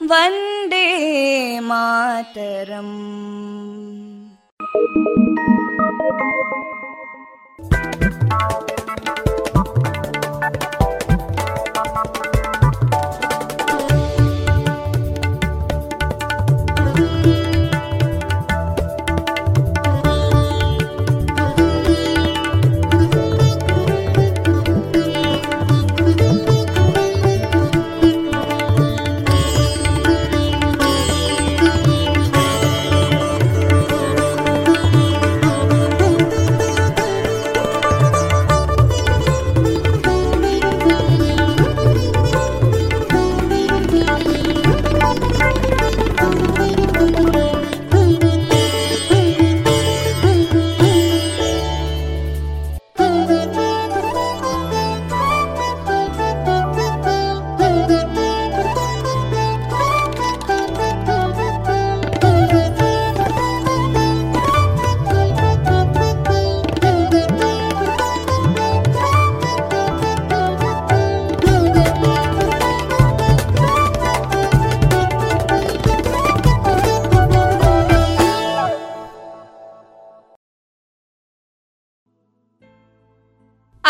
वन्दे मातरम्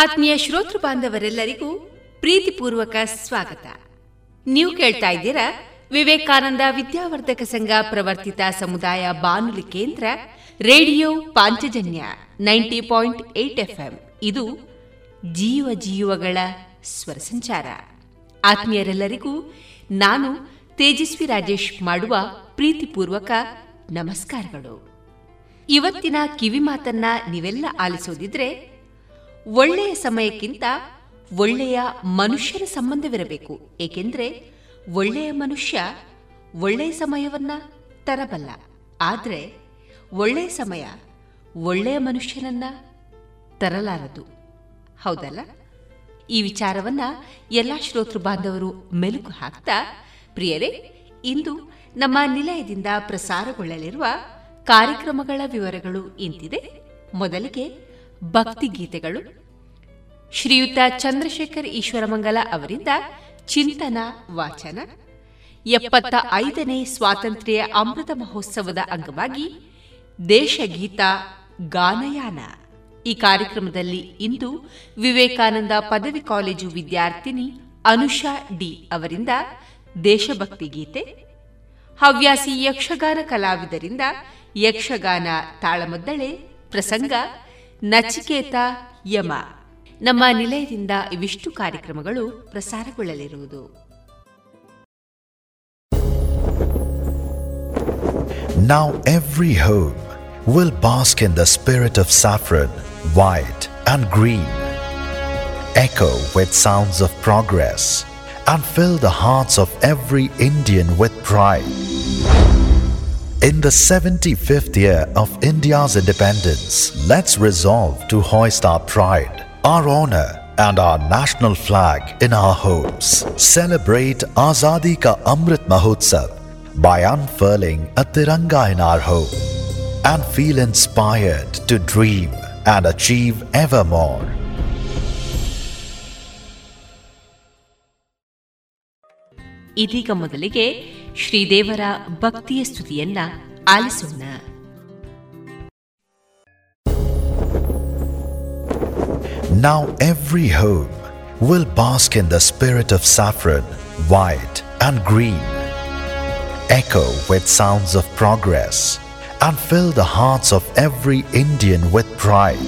ಆತ್ಮೀಯ ಶ್ರೋತೃ ಬಾಂಧವರೆಲ್ಲರಿಗೂ ಪ್ರೀತಿಪೂರ್ವಕ ಸ್ವಾಗತ. ನೀವು ಕೇಳ್ತಾ ಇದ್ದೀರಾ ವಿವೇಕಾನಂದ ವಿದ್ಯಾವರ್ಧಕ ಸಂಘ ಪ್ರವರ್ತಿತ ಸಮುದಾಯ ಬಾನುಲಿ ಕೇಂದ್ರ radio Panchajanya ninety point eight FM. ಇದು ಜೀವ ಜೀವಗಳ ಸ್ವರ ಸಂಚಾರ. ಆತ್ಮೀಯರೆಲ್ಲರಿಗೂ ನಾನು ತೇಜಸ್ವಿ ರಾಜೇಶ್ ಮಾಡುವ ಪ್ರೀತಿಪೂರ್ವಕ ನಮಸ್ಕಾರಗಳು. ಇವತ್ತಿನ ಕಿವಿ ಮಾತನ್ನ ನೀವೆಲ್ಲ ಆಲಿಸೋದಿದ್ರೆ ಒಳ್ಳೆಯ ಸಮಯಕ್ಕಿಂತ ಒಳ್ಳೆಯ ಮನುಷ್ಯರ ಸಂಬಂಧವಿರಬೇಕು. ಏಕೆಂದ್ರೆ ಒಳ್ಳೆಯ ಮನುಷ್ಯ ಒಳ್ಳೆಯ ಸಮಯವನ್ನ ತರಬಲ್ಲ. ಆದರೆ ಒಳ್ಳೆಯ ಸಮಯ ಒಳ್ಳೆಯ ಮನುಷ್ಯನನ್ನ ತರಲಾರದು. ಹೌದಲ್ಲ? ಈ ವಿಚಾರವನ್ನ ಎಲ್ಲ ಶ್ರೋತೃ ಬಾಂಧವರು ಮೆಲುಕು ಹಾಕ್ತಾ, ಪ್ರಿಯರೇ, ಇಂದು ನಮ್ಮ ನಿಲಯದಿಂದ ಪ್ರಸಾರಗೊಳ್ಳಲಿರುವ ಕಾರ್ಯಕ್ರಮಗಳ ವಿವರಗಳು ಇಂತಿದೆ. ಮೊದಲಿಗೆ ಭಕ್ತಿ ಗೀತೆಗಳು ಶ್ರೀಯುತ ಚಂದ್ರಶೇಖರ್ ಈಶ್ವರಮಂಗಲ ಅವರಿಂದ ಚಿಂತನ, ವಾಚನ. ಎಪ್ಪತ್ತ ಐದನೇ ಸ್ವಾತಂತ್ರ್ಯ ಅಮೃತ ಮಹೋತ್ಸವದ ಅಂಗವಾಗಿ ದೇಶಗೀತ, ಗಾನಯಾನ. ಈ ಕಾರ್ಯಕ್ರಮದಲ್ಲಿ ಇಂದು ವಿವೇಕಾನಂದ ಪದವಿ ಕಾಲೇಜು ವಿದ್ಯಾರ್ಥಿನಿ ಅನುಷಾ ಡಿ ಅವರಿಂದ ದೇಶಭಕ್ತಿ ಗೀತೆ. ಹವ್ಯಾಸಿ ಯಕ್ಷಗಾನ ಕಲಾವಿದರಿಂದ ಯಕ್ಷಗಾನ ತಾಳಮದ್ದಳೆ ಪ್ರಸಂಗ ನಚಿಕೇತ ಯಮ. ನಮ್ಮ ನಿಲಯದಿಂದ ಇವಿಷ್ಟು ಕಾರ್ಯಕ್ರಮಗಳು ಪ್ರಸಾರಗೊಳ್ಳಲಿರುವುದು. Now every home will bask in the spirit of saffron white and green echo with sounds of progress and fill the hearts of every Indian with pride In the 75th year of India's independence, let's resolve to hoist our pride our honor and our national flag in our homes. Celebrate Azadi Ka Amrit Mahotsav by unfurling a Tiranga in our home and feel inspired to dream and achieve ever more. ಇದೀಗ ಮೊದಲಿಗೆ ಶ್ರೀದೇವರ ಭಕ್ತಿಯ ಸ್ತುತಿಯನ್ನ ಆಲಿಸೋಣ Now every home will bask in the spirit of saffron, white and green, echo with sounds of progress, and fill the hearts of every Indian with pride.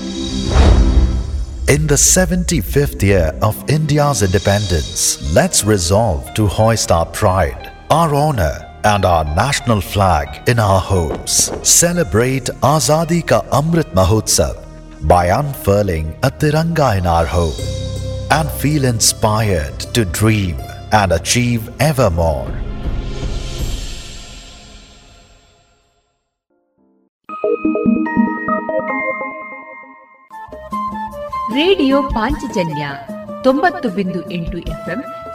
In the 75th year of India's independence, let's resolve to hoist our pride, our honor, and our national flag in our homes. Celebrate Azadi Ka Amrit Mahotsav by unfurling a Tiranga in our home and feel inspired to dream and achieve ever more. Radio Panchajanya ತೊಂಬತ್ತು ಬಿಂದು ಎಂಟು FM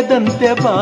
ಬೆಳೆದಂತೆ ಬಾ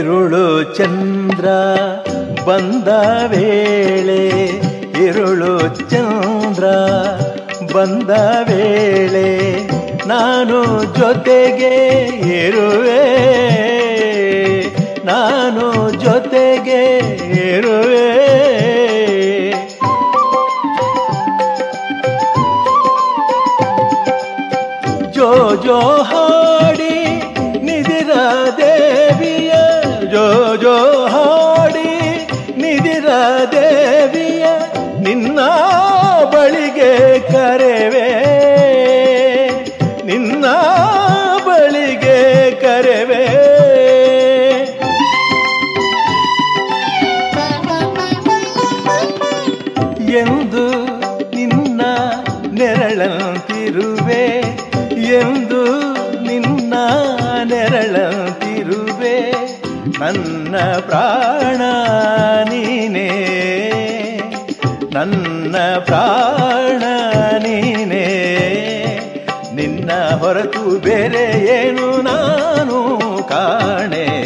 ಇರುಳು ಚಂದ್ರ ಬಂದ ವೇಳೆ ಇರುಳು ಚಂದ್ರ ಬಂದ ವೇಳೆ ನಾನು ಜೊತೆಗೆ ಇರುವೆ. ನಾನು ಜೊತೆಗೆ ಇರುವೆ. ಜೋ ಜೋ ಹಾಡಿ ನಿದಿರದೇ ಜೋ ಹಾಡಿ ನಿಧಿರ ದೇವಿಯ ನಿನ್ನ ಬಳಿಗೆ ಕರೆವೇ. ಪ್ರಾಣ ನೀನೇ. ನಿನ್ನ ಹೊರತು ಬೇರೆ ಏನು ನಾನು ಕಾಣೆ.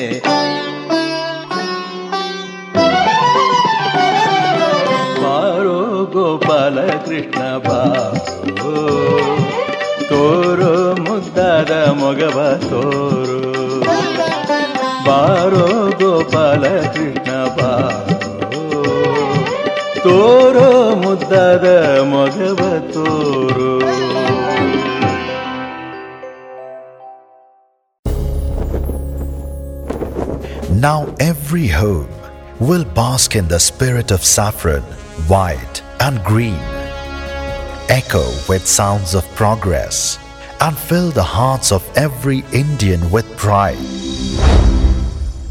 ಬಾರೋ ಗೋಪಾಲ ಕೃಷ್ಣ ಬಾರೋ. ತೋರೋ ಮುದ್ದಾದ ಮೊಗವ ತೋರು. ಬಾರೋ ಗೋಪಾಲ ಕೃಷ್ಣ ಮುದ್ದಾದ ಮೊಗವ ತೋರು Now every home will bask in the spirit of saffron, white, and green. Echo with sounds of progress and fill the hearts of every Indian with pride.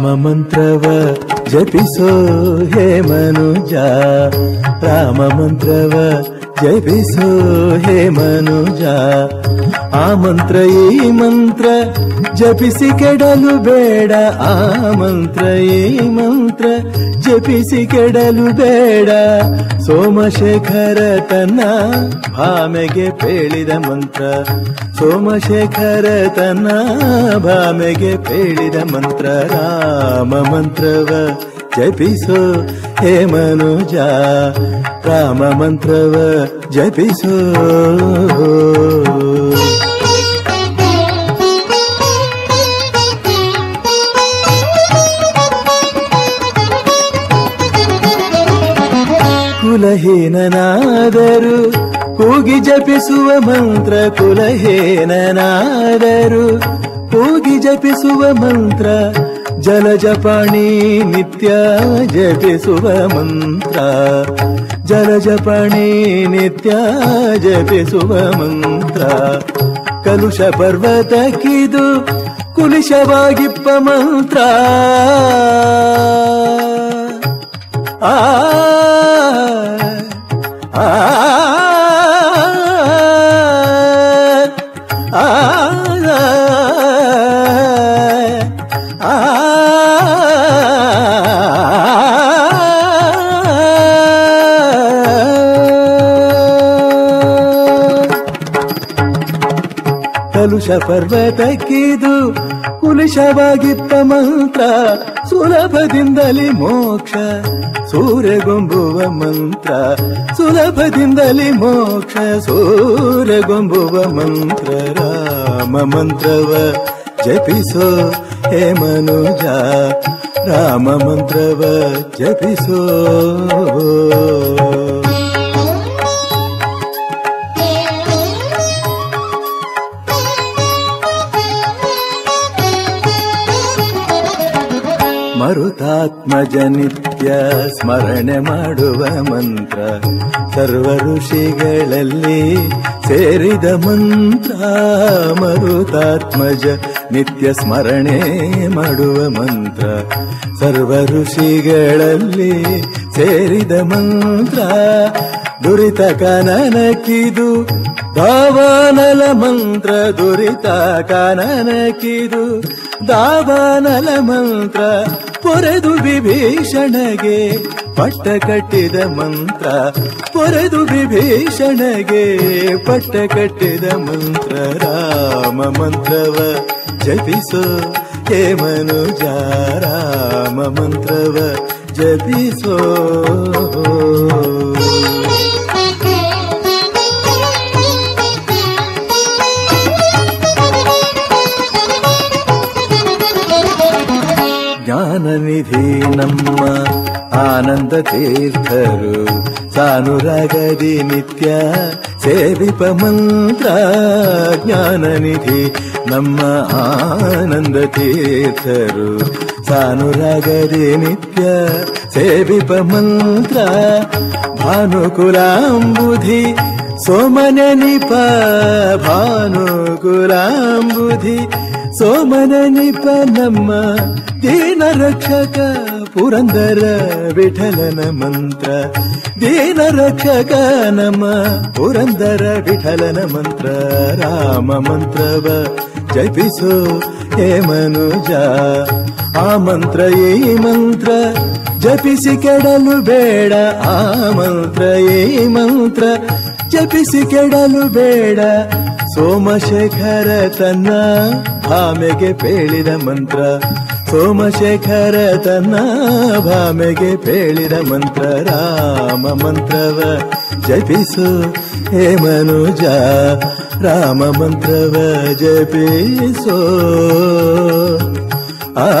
राममन्त्रव जपिसो हे मनुजा। राममन्त्रव ಜಪಿಸೋ ಹೇ ಮನುಜ. ಆ ಮಂತ್ರ, ಈ ಮಂತ್ರ ಜಪಿಸಿ ಕೆಡಲು ಬೇಡ. ಆ ಮಂತ್ರ, ಈ ಮಂತ್ರ ಜಪಿಸಿ ಕೆಡಲು ಬೇಡ. ಸೋಮಶೇಖರ ತನ್ನ ಭಾಮೆಗೆ ಪೇಳಿದ ಮಂತ್ರ. ಸೋಮಶೇಖರ ತನ್ನ ಭಾಮೆಗೆ ಪೇಳಿದ ಮಂತ್ರ. ರಾಮ ಮಂತ್ರವ ಜಪಿಸೋ ಹೇ ಮನುಜ ರಾಮ ಮಂತ್ರವ ಜಪಿಸೋ ಕುಲಹೀನನಾದರು ಕೂಗಿ ಜಪಿಸುವ ಮಂತ್ರ ಕುಲಹೀನನಾದರು ಕೂಗಿ ಜಪಿಸುವ ಮಂತ್ರ ಜಲ ಜಪಾಣಿ ನಿತ್ಯ ಜಪಿಸುವ ಮಂತ್ರ. ಜಲ ಜಪಾಣಿ ನಿತ್ಯ ಜಪಿಸುವ ಮಂತ್ರ. ಕಲುಷ ಕಿದು ಕುಲಿಶವಾಗಿಪ್ಪ ಮಂತ್ರ. ಆ ಆ. ಪರ್ವತಕ್ಕಿದು ಕುಲುಷವಾಗಿತ್ತ ಮಂತ್ರ, ಸುಲಭದಿಂದಲೇ ಮೋಕ್ಷ. ಸೂರ್ಯಗೊಂಬುವ ಮಂತ್ರ, ಸುಲಭದಿಂದಲೇ ಮೋಕ್ಷ. ಸೂರ್ಯಗೊಂಬುವ ಮಂತ್ರ, ರಾಮ ಮಂತ್ರವ ಜಪಿಸೋ ಹೇ ಮನುಜ. ರಾಮ ಮಂತ್ರವ ಜಪಿಸೋ. ಮರುತಾತ್ಮಜ ನಿತ್ಯ ಸ್ಮರಣೆ ಮಾಡುವ ಮಂತ್ರ. ಸರ್ವ ಋಷಿಗಳಲ್ಲಿ ಸೇರಿದ ಮಂತ್ರ. ಮರುತಾತ್ಮಜ ನಿತ್ಯ ಸ್ಮರಣೆ ಮಾಡುವ ಮಂತ್ರ. ಸರ್ವ ಋಷಿಗಳಲ್ಲಿ ಸೇರಿದ ಮಂತ್ರ. ದುರಿತ ಕನನಕಿದು ದಾವಾನಲ ಮಂತ್ರ. ದುರಿತ ಕನನಕಿದು ದಾವಾನಲ ಮಂತ್ರ. ಪೊರೆದು ವಿಭೀಷಣಗೆ, ಪಟ್ಟ ಕಟ್ಟಿದ ಮಂತ್ರ. ಪೊರೆದು ವಿಭೀಷಣಗೆ, ಪಟ್ಟ ಕಟ್ಟಿದ ಮಂತ್ರ. ರಾಮ ಮಂತ್ರವ ಜಪಿಸೋ ಹೇ ಮನುಜ, ರಾಮ ಮಂತ್ರವ ಜಪಿಸೋ. ಜ್ಞಾನನಿಧಿ ನಮ್ಮ ಆನಂದ ತೀರ್ಥರು. ಸಾನುರಾಗದಿ ನಿತ್ಯ ಸೇವಿಪ ಮಂತ್ರ ಜ್ಞಾನನಿಧಿ ನಮ್ಮ ಆನಂದ ತೀರ್ಥರು. ಸಾನುರಾಗದಿ ನಿತ್ಯ ಸೇವಿಪ ಮಂತ್ರ ಭಾನುಕುಲಾಂಬುಧಿ ಸೋಮನೆ ನಿಪ ಭಾನುಕುಲಾಂಬುಧಿ ಸೋಮನ ನಿಪ ನಮ್ಮ ದೀನ ರಕ್ಷಕ ಪುರಂದರ ವಿಠಲನ ಮಂತ್ರ. ದೀನ ರಕ್ಷಕ ನಮ್ಮ ಪುರಂದರ ವಿಠಲನ ಮಂತ್ರ. ರಾಮ ಮಂತ್ರವ ಜಪಿಸೋ ಹೇ ಮನುಜ. ಆ ಮಂತ್ರ ಈ ಮಂತ್ರ ಜಪಿಸಿ ಕೆಡಲು ಬೇಡ. ಆ ಮಂತ್ರ ಈ ಮಂತ್ರ ಜಪಿಸಿ ಕೆಡಲು ಬೇಡ. ಸೋಮಶೇಖರ ತನ್ನ ಭಾಮೆಗೆ ಪೇಳಿದ ಮಂತ್ರ. ಸೋಮಶೇಖರ ತನ್ನ ಭಾಮೆಗೆ ಪೇಳಿದ ಮಂತ್ರ. ರಾಮ ಮಂತ್ರವ ಜಪಿಸು ಹೇ ಮನುಜ, ರಾಮ ಮಂತ್ರವ ಜಪಿಸೋ. ಆ.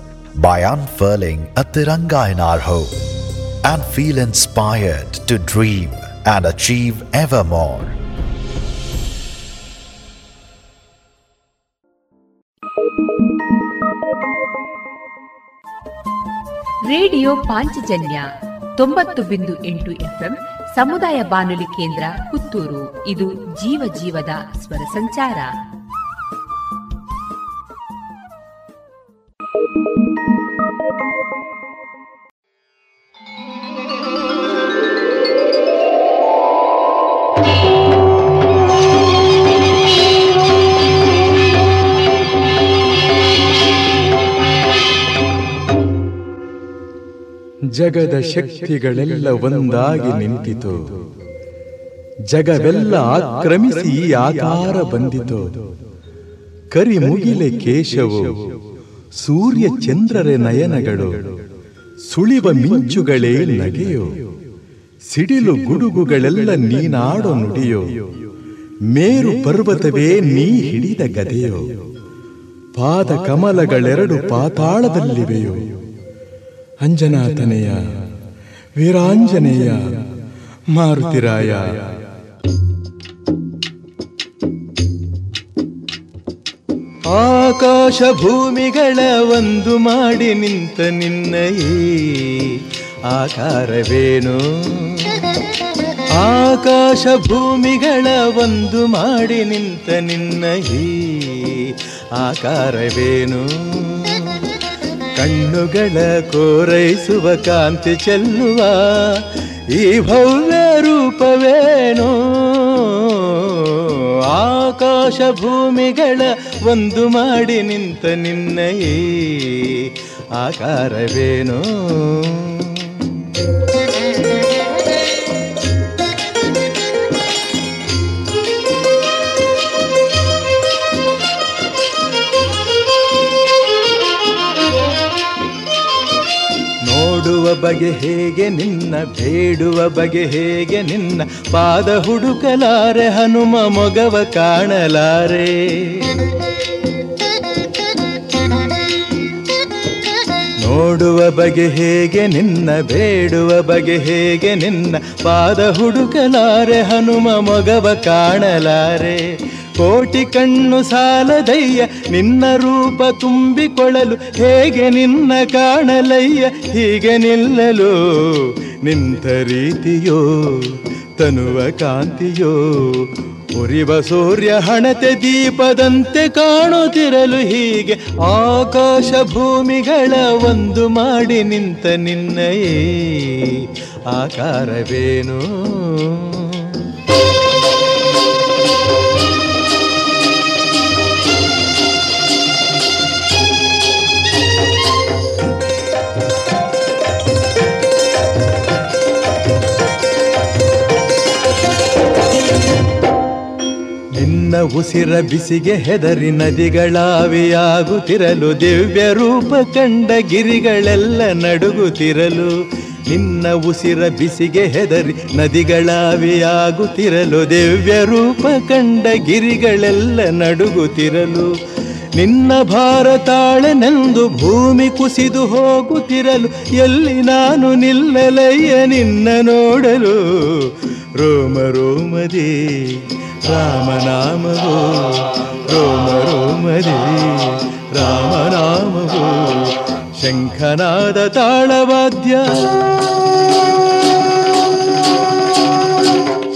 by unfurling a Tiranga in our home and feel inspired to dream and achieve ever more. Radio Panchajanya ತೊಂಬತ್ತು ಬಿಂದು ಎಂಟು ಎಫ್ಎಂ ಸಮುದಾಯ ಬಾನುಲಿ ಕೇಂದ್ರ ಪುತ್ತೂರು ಇದು ಜೀವ ಜೀವದ ಸ್ವರ ಸಂಚಾರ ಜಗದ ಶಕ್ತಿಗಳೆಲ್ಲ ಒಂದಾಗಿ ನಿಂತಿತು. ಜಗವೆಲ್ಲ ಆಕ್ರಮಿಸಿ ಆಕಾರ ಬಂದಿತು. ಕರಿ ಮುಗಿಲೆ ಕೇಶವು ಸೂರ್ಯ ಚಂದ್ರರೆ ನಯನಗಳು ಸುಳಿವ ಮಿಂಚುಗಳೇ ನಗೆಯೋ ಸಿಡಿಲು ಗುಡುಗುಗಳೆಲ್ಲ ನೀನಾಡೋ ನುಡಿಯೋ ಮೇರು ಪರ್ವತವೇ ನೀ ಹಿಡಿದ ಗದೆಯೋ ಪಾದ ಕಮಲಗಳೆರಡು ಪಾತಾಳದಲ್ಲಿವೆಯೋ. ಅಂಜನಾತನೆಯ ವೀರಾಂಜನೇಯ ಮಾರುತಿರಾಯ. ಆಕಾಶ ಭೂಮಿಗಳ ಒಂದು ಮಾಡಿ ನಿಂತ ನಿನ್ನ ಈ ಆಕಾರವೇನು? ಆಕಾಶ ಭೂಮಿಗಳ ಒಂದು ಮಾಡಿ ನಿಂತ ನಿನ್ನ ಈ ಆಕಾರವೇನು? ಕಣ್ಣುಗಳ ಕೋರೈಸುವ ಕಾಂತಿ ಚೆಲ್ಲುವ ಈ ಭವ್ಯ ರೂಪವೇನು? ಆಕಾಶ ಭೂಮಿಗಳ ಒಂದು ಮಾಡಿ ನಿಂತ ನಿನ್ನಯೇ ಆಕಾರವೇನು? ನೋಡುವ ಬಗೆ ಹೇಗೆ ನಿನ್ನ ಬೇಡುವ ಬಗೆ ಹೇಗೆ ನಿನ್ನ ಪಾದ ಹುಡುಕಲಾರೆ ಹನುಮ ಮೊಗವ ಕಾಣಲಾರೆ. ನೋಡುವ ಬಗೆ ಹೇಗೆ ನಿನ್ನ, ಬೇಡುವ ಬಗೆ ಹೇಗೆ ನಿನ್ನ, ಪಾದ ಹುಡುಕಲಾರೆ, ಹನುಮ ಮೊಗವ ಕಾಣಲಾರೆ. ಕೋಟಿ ಕಣ್ಣು ಸಾಲದಯ್ಯ, ನಿನ್ನ ರೂಪ ತುಂಬಿಕೊಳ್ಳಲು ಹೇಗೆ ನಿನ್ನ ಕಾಣಲಯ್ಯ, ಹೀಗೆ ನಿಲ್ಲಲು ನಿಂತ ರೀತಿಯೋ, ತನುವ ಕಾಂತಿಯೋ ಉರಿವ ಸೂರ್ಯ ಹಣತೆ ದೀಪದಂತೆ ಕಾಣುತ್ತಿರಲು ಹೀಗೆ ಆಕಾಶ ಭೂಮಿಗಳ ಒಂದು ಮಾಡಿ ನಿಂತ ನಿನ್ನಯೇ ಆಕಾರವೇನು? ನಿನ್ನ ಉಸಿರ ಬಿಸಿಗೆ ಹೆದರಿ ನದಿಗಳಾವಿಯಾಗುತ್ತಿರಲು ದಿವ್ಯ ರೂಪ ಕಂಡ ಗಿರಿಗಳೆಲ್ಲ ನಡುಗುತ್ತಿರಲು ನಿನ್ನ ಉಸಿರ ಬಿಸಿಗೆ ಹೆದರಿ ನದಿಗಳಾವಿಯಾಗುತ್ತಿರಲು ದಿವ್ಯ ರೂಪ ಕಂಡ ಗಿರಿಗಳೆಲ್ಲ ನಡುಗುತ್ತಿರಲು ನಿನ್ನ ಭಾರತಾಳನೆಂದು ಭೂಮಿ ಕುಸಿದು ಹೋಗುತ್ತಿರಲು ಎಲ್ಲಿ ನಾನು ನಿಲ್ಲಲಯ್ಯ ನಿನ್ನ ನೋಡಲು ರೋಮ ರೋಮದಿ ರಾಮನಾಮವೋ ರೋಮ ರೋಮದಿ ರಾಮನಾಮವೋ ಶಂಖನಾದ ತಾಳವಾದ್ಯ.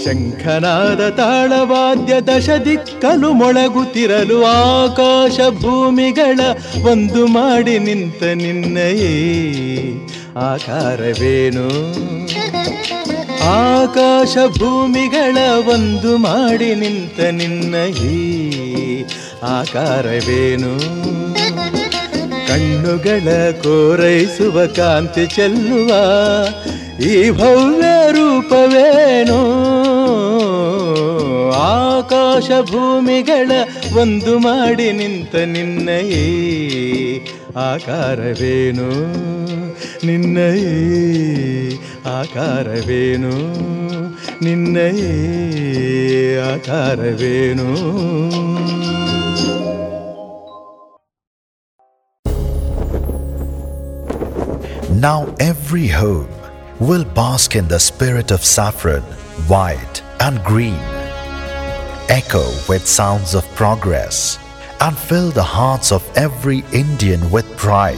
ಶಂಖನಾದ ತಾಳವಾದ್ಯ ದಶ ದಿಕ್ಕಲು ಮೊಳಗುತ್ತಿರಲು ಆಕಾಶ ಭೂಮಿಗಳ ಒಂದು ಮಾಡಿ ನಿಂತ ನಿನ್ನಯೇ. ಆಕಾರವೇನು? ಆಕಾಶ ಭೂಮಿಗಳ ಒಂದು ಮಾಡಿ ನಿಂತ ನಿನ್ನ ಈ ಆಕಾರವೇನು? ಕಣ್ಣುಗಳ ಕೋರೈಸುವ ಕಾಂತಿ ಚೆಲ್ಲುವ ಈ ಭವ್ಯ ರೂಪವೇನು? ಆಕಾಶ ಭೂಮಿಗಳ ಒಂದು ಮಾಡಿ ನಿಂತ ನಿನ್ನ ಈ ಆಕಾರವೇನು? ನಿನ್ನ ಈ ಆಕಾರವೇನು ನಿನ್ನ ಈ ಆಕಾರವೇನು Now every home will bask in the spirit of saffron, white, and green. Echo with sounds of progress and fill the hearts of every Indian with pride.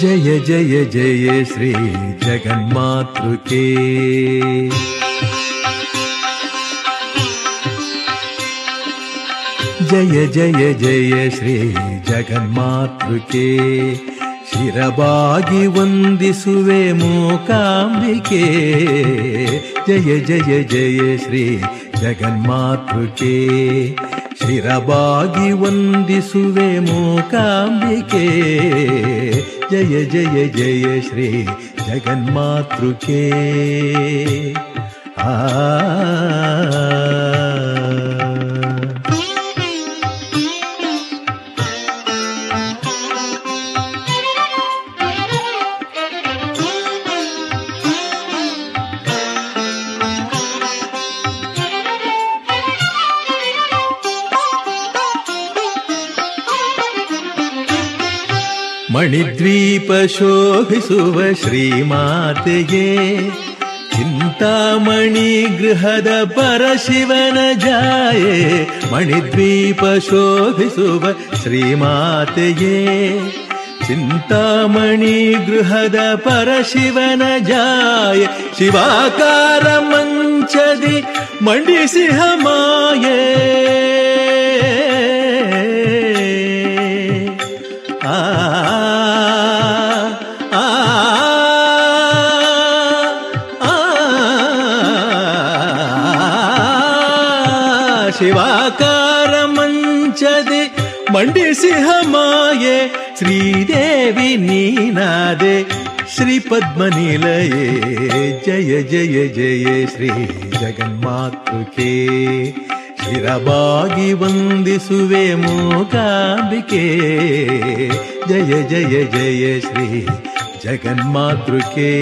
जय जय जय श्री जगन्मातृ के जय जय जय श्री ಜಗನ್ಮಾತೃ के ಶಿರಬಾಗಿ ವಂದಿಸುವೆ ಮೂಕಾಂಬಿಕೆ ಜಯ ಜಯ ಜಯ ಶ್ರೀ ಜಗನ್ಮಾತೃಕೆ ಶಿರಬಾಗಿ ವಂದಿಸುವೆ ಮೂಕಾಂಬಿಕೆ. ಜಯ ಜಯ ಜಯ ಶ್ರೀ ಜಗನ್ಮಾತೃಕೆ. ಆ ಮಣಿದ್ವೀಪ ಶೋಭಿಸುವ ಶ್ರೀಮಾತೆಗೆ ಚಿಂತಾಮಣಿ ಗೃಹದ ಪರಶಿವನ ಜಾಯೆ ಮಣಿದ್ವೀಪ ಶೋಭಿಸುವ ಶ್ರೀಮಾತೆಯೇ, ಚಿಂತಾಮಣಿ ಗೃಹದ ಪರಶಿವನ ಜಾಯ, ಶಿವಾಕಾರ ಮಂಚದಿ ಮಂಡಿಸಿಹ ಮಾಯೆ. ಮಂಡಿಸಿಹ ಶ್ರೀದೇವಿ ನೀನಾದೆ ಶ್ರೀ ಪದ್ಮನಿಲಯೇ ಜಯ ಜಯ ಜಯ, ಶ್ರೀ ಜಗನ್ಮಾತೃಕೆ. ಶಿರಬಾಗಿ ವಂದಿಸುವೆ ಮೂಕಾಂಬಿಕೆ. ಜಯ ಜಯ ಜಯ, ಶ್ರೀ ಜಗನ್ಮಾತೃಕೆ.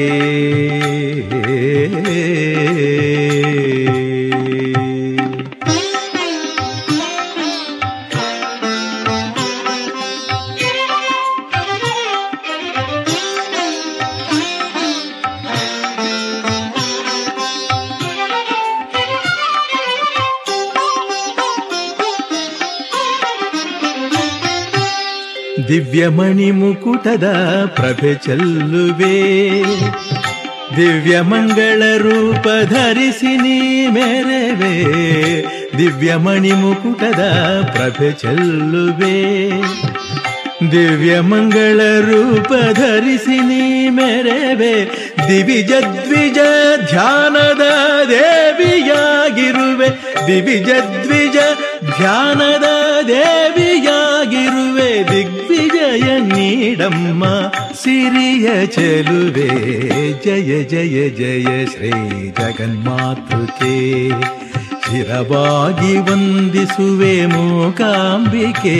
ದಿವ್ಯಮಣಿ ಮುಕುಟದ ಪ್ರಭೆ ಚೆಲ್ಲುವೆ. ದಿವ್ಯಮಂಗಳ ರೂಪ ಧರಿಸಿ ನೀ ಮೆರವೆ. ದಿವ್ಯಮಣಿ ಮುಕುಟದ ಪ್ರಭೆ ಚೆಲ್ಲುವೆ. ದಿವ್ಯಮಂಗಳ ರೂಪ ಧರಿಸಿ ನೀ ಮೆರವೆ. ದಿವಿಜ ದ್ವಿಜ ಧ್ಯಾನದ ದೇವಿಯಾಗಿರುವೆ. ದಿವಿಜ ದ್ವಿಜ ಧ್ಯಾನದ ದೇವಿಯಾಗಿರುವೆ ದಿಗ್ವಿಜಯ ನೀಡಮ್ಮ ಸಿರಿಯ ಚೆಲುವೆ ಜಯ ಜಯ ಜಯ ಶ್ರೀ ಜಗನ್ಮಾತೃಕೆ ಶಿರವಾಗಿ ವಂದಿಸುವೆ ಮೂಕಾಂಬಿಕೆ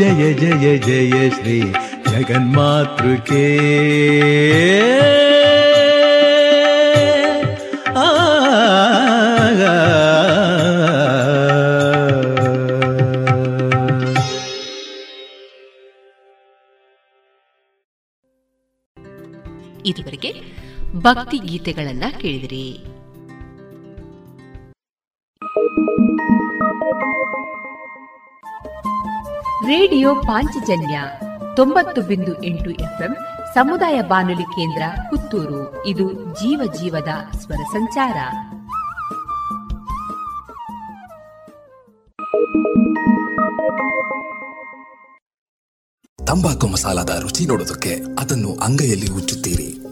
ಜಯ ಜಯ ಜಯ ಶ್ರೀ ಜಗನ್ಮಾತೃಕೆ ಭಕ್ತಿ ಗೀತೆಗಳನ್ನ ಕೇಳಿದಿರಿ. ರೇಡಿಯೋ ಪಾಂಚಜನ್ಯ ತೊಂಬತ್ತು ಬಿಂದು ಎಂಟು ಎಫ್ಎಂ ಸಮುದಾಯ ಬಾನುಲಿ ಕೇಂದ್ರ ಪುತ್ತೂರು. ಇದು ಜೀವ ಜೀವದ ಸ್ವರ ಸಂಚಾರ. ತಂಬಾಕು ಮಸಾಲದ ರುಚಿ ನೋಡೋದಕ್ಕೆ ಅದನ್ನು ಅಂಗೈಯಲ್ಲಿ ಉಚ್ಚುತ್ತೀರಿ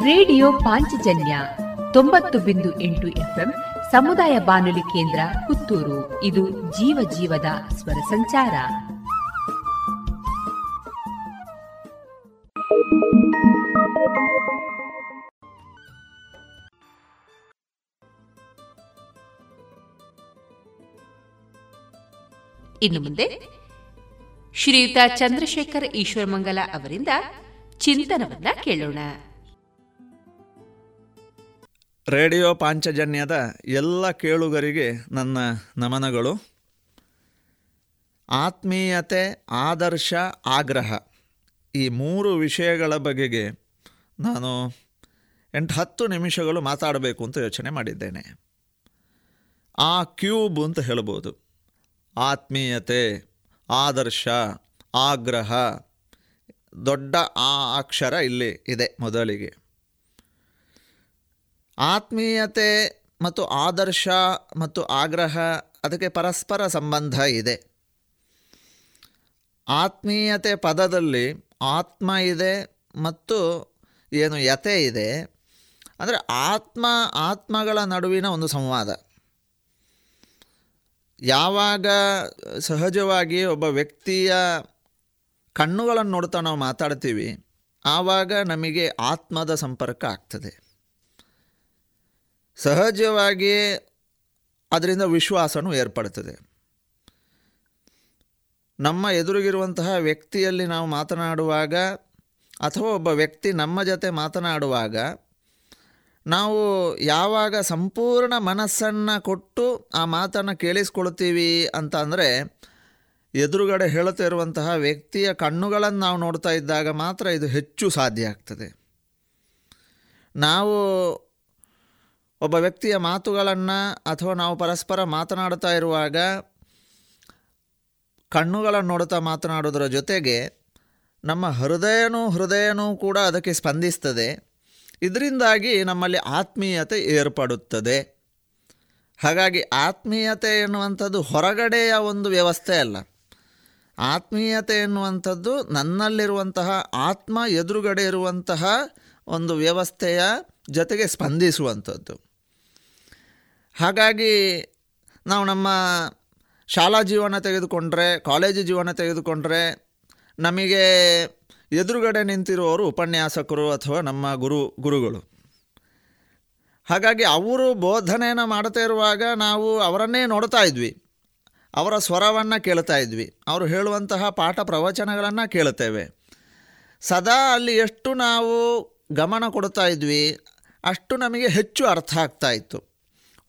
ರೇಡಿಯೋ ಪಾಂಚಜನ್ಯ ತೊಂಬತ್ತು ಬಿಂದು ಎಂಟು ಎಫ್ಎಂ ಸಮುದಾಯ ಬಾನುಲಿ ಕೇಂದ್ರ ಪುತ್ತೂರು. ಇದು ಜೀವ ಜೀವದ ಸ್ವರ ಸಂಚಾರ. ಇನ್ನು ಮುಂದೆ ಶ್ರೀಯುತ ಚಂದ್ರಶೇಖರ್ ಈಶ್ವರಮಂಗಲ ಅವರಿಂದ ಚಿಂತನವನ್ನ ಕೇಳೋಣ. ರೇಡಿಯೋ ಪಾಂಚಜನ್ಯದ ಎಲ್ಲ ಕೇಳುಗರಿಗೆ ನನ್ನ ನಮನಗಳು. ಆತ್ಮೀಯತೆ, ಆದರ್ಶ, ಆಗ್ರಹ ಈ ಮೂರು ವಿಷಯಗಳ ಬಗೆಗೆ ನಾನು ಎಂಟು ಹತ್ತು ನಿಮಿಷಗಳು ಮಾತಾಡಬೇಕು ಅಂತ ಯೋಚನೆ ಮಾಡಿದ್ದೇನೆ. ಆ ಕ್ಯೂಬ್ ಅಂತ ಹೇಳ್ಬೋದು. ಆತ್ಮೀಯತೆ, ಆದರ್ಶ, ಆಗ್ರಹ, ದೊಡ್ಡ ಆ ಅಕ್ಷರ ಇಲ್ಲಿ ಇದೆ ಮೊದಲಿಗೆ. ಆತ್ಮೀಯತೆ ಮತ್ತು ಆದರ್ಶ ಮತ್ತು ಆಗ್ರಹ, ಅದಕ್ಕೆ ಪರಸ್ಪರ ಸಂಬಂಧ ಇದೆ. ಆತ್ಮೀಯತೆ ಪದದಲ್ಲಿ ಆತ್ಮ ಇದೆ ಮತ್ತು ಏನು ಯತೆ ಇದೆ, ಅಂದರೆ ಆತ್ಮ, ಆತ್ಮಗಳ ನಡುವಿನ ಒಂದು ಸಂವಾದ. ಯಾವಾಗ ಸಹಜವಾಗಿ ಒಬ್ಬ ವ್ಯಕ್ತಿಯ ಕಣ್ಣುಗಳನ್ನು ನೋಡ್ತಾ ನಾವು ಮಾತಾಡ್ತೀವಿ, ಆವಾಗ ನಮಗೆ ಆತ್ಮದ ಸಂಪರ್ಕ ಆಗ್ತದೆ. ಸಹಜವಾಗಿ ಅದರಿಂದ ವಿಶ್ವಾಸನೂ ಏರ್ಪಡ್ತದೆ ನಮ್ಮ ಎದುರಿಗಿರುವಂತಹ ವ್ಯಕ್ತಿಯಲ್ಲಿ ನಾವು ಮಾತನಾಡುವಾಗ ಅಥವಾ ಒಬ್ಬ ವ್ಯಕ್ತಿ ನಮ್ಮ ಜೊತೆ ಮಾತನಾಡುವಾಗ ನಾವು ಯಾವಾಗ ಸಂಪೂರ್ಣ ಮನಸ್ಸನ್ನು ಕೊಟ್ಟು ಆ ಮಾತನ್ನು ಕೇಳಿಸ್ಕೊಳ್ತೀವಿ ಅಂತ ಅಂದರೆ ಎದುರುಗಡೆ ಹೇಳುತ್ತಾ ಇರುವಂತಹ ವ್ಯಕ್ತಿಯ ಕಣ್ಣುಗಳನ್ನು ನಾವು ನೋಡ್ತಾ ಇದ್ದಾಗ ಮಾತ್ರ ಇದು ಹೆಚ್ಚು ಸಾಧ್ಯ ಆಗ್ತದೆ. ನಾವು ಒಬ್ಬ ವ್ಯಕ್ತಿಯ ಮಾತುಗಳನ್ನು ಅಥವಾ ನಾವು ಪರಸ್ಪರ ಮಾತನಾಡ್ತಾ ಇರುವಾಗ ಕಣ್ಣುಗಳನ್ನು ನೋಡುತ್ತಾ ಮಾತನಾಡೋದರ ಜೊತೆಗೆ ನಮ್ಮ ಹೃದಯನೂ ಹೃದಯನೂ ಕೂಡ ಅದಕ್ಕೆ ಸ್ಪಂದಿಸ್ತದೆ. ಇದರಿಂದಾಗಿ ನಮ್ಮಲ್ಲಿ ಆತ್ಮೀಯತೆ ಏರ್ಪಡುತ್ತದೆ. ಹಾಗಾಗಿ ಆತ್ಮೀಯತೆ ಎನ್ನುವಂಥದ್ದು ಹೊರಗಡೆಯ ಒಂದು ವ್ಯವಸ್ಥೆ ಅಲ್ಲ. ಆತ್ಮೀಯತೆ ಎನ್ನುವಂಥದ್ದು ನನ್ನಲ್ಲಿರುವಂತಹ ಆತ್ಮ ಎದುರುಗಡೆ ಇರುವಂತಹ ಒಂದು ವ್ಯವಸ್ಥೆಯ ಜೊತೆಗೆ ಸ್ಪಂದಿಸುವಂಥದ್ದು. ಹಾಗಾಗಿ ನಾವು ನಮ್ಮ ಶಾಲಾ ಜೀವನ ತೆಗೆದುಕೊಂಡ್ರೆ, ಕಾಲೇಜು ಜೀವನ ತೆಗೆದುಕೊಂಡ್ರೆ ನಮಗೆ ಎದುರುಗಡೆ ನಿಂತಿರುವವರು ಉಪನ್ಯಾಸಕರು ಅಥವಾ ನಮ್ಮ ಗುರು, ಗುರುಗಳು. ಹಾಗಾಗಿ ಅವರು ಬೋಧನೆಯನ್ನು ಮಾಡ್ತಾ ಇರುವಾಗ ನಾವು ಅವರನ್ನೇ ನೋಡ್ತಾ ಇದ್ವಿ. ಅವರ ಸ್ವರವನ್ನು ಕೇಳ್ತಾ ಇದ್ವಿ. ಅವರು ಹೇಳುವಂತಹ ಪಾಠ ಪ್ರವಚನಗಳನ್ನು ಕೇಳುತ್ತೇವೆ. ಸದಾ ಅಲ್ಲಿ ಎಷ್ಟು ನಾವು ಗಮನ ಕೊಡ್ತಾ ಇದ್ವಿ, ಅಷ್ಟು ನಮಗೆ ಹೆಚ್ಚು ಅರ್ಥ ಆಗ್ತಾ ಇತ್ತು.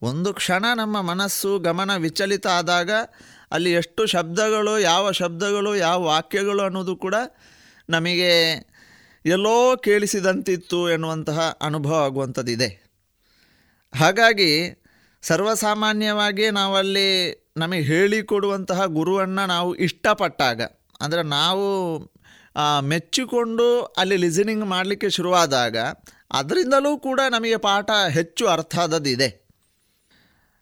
ಒಂದು ಕ್ಷಣ ನಮ್ಮ ಮನಸ್ಸು ಗಮನ ವಿಚಲಿತ ಆದಾಗ ಅಲ್ಲಿ ಎಷ್ಟು ಶಬ್ದಗಳು, ಯಾವ ಶಬ್ದಗಳು, ಯಾವ ವಾಕ್ಯಗಳು ಅನ್ನೋದು ಕೂಡ ನಮಗೆ ಎಲ್ಲೋ ಕೇಳಿಸಿದಂತಿತ್ತು ಎನ್ನುವಂತಹ ಅನುಭವ ಆಗುವಂಥದ್ದಿದೆ. ಹಾಗಾಗಿ ಸರ್ವಸಾಮಾನ್ಯವಾಗಿ ನಾವಲ್ಲಿ ನಮಗೆ ಹೇಳಿಕೊಡುವಂತಹ ಗುರುವನ್ನು ನಾವು ಇಷ್ಟಪಟ್ಟಾಗ, ಅಂದರೆ ನಾವು ಮೆಚ್ಚಿಕೊಂಡು ಅಲ್ಲಿ ಲಿಸನಿಂಗ್ ಮಾಡಲಿಕ್ಕೆ ಶುರುವಾದಾಗ, ಅದರಿಂದಲೂ ಕೂಡ ನಮಗೆ ಪಾಠ ಹೆಚ್ಚು ಅರ್ಥ ಆದದ್ದಿದೆ.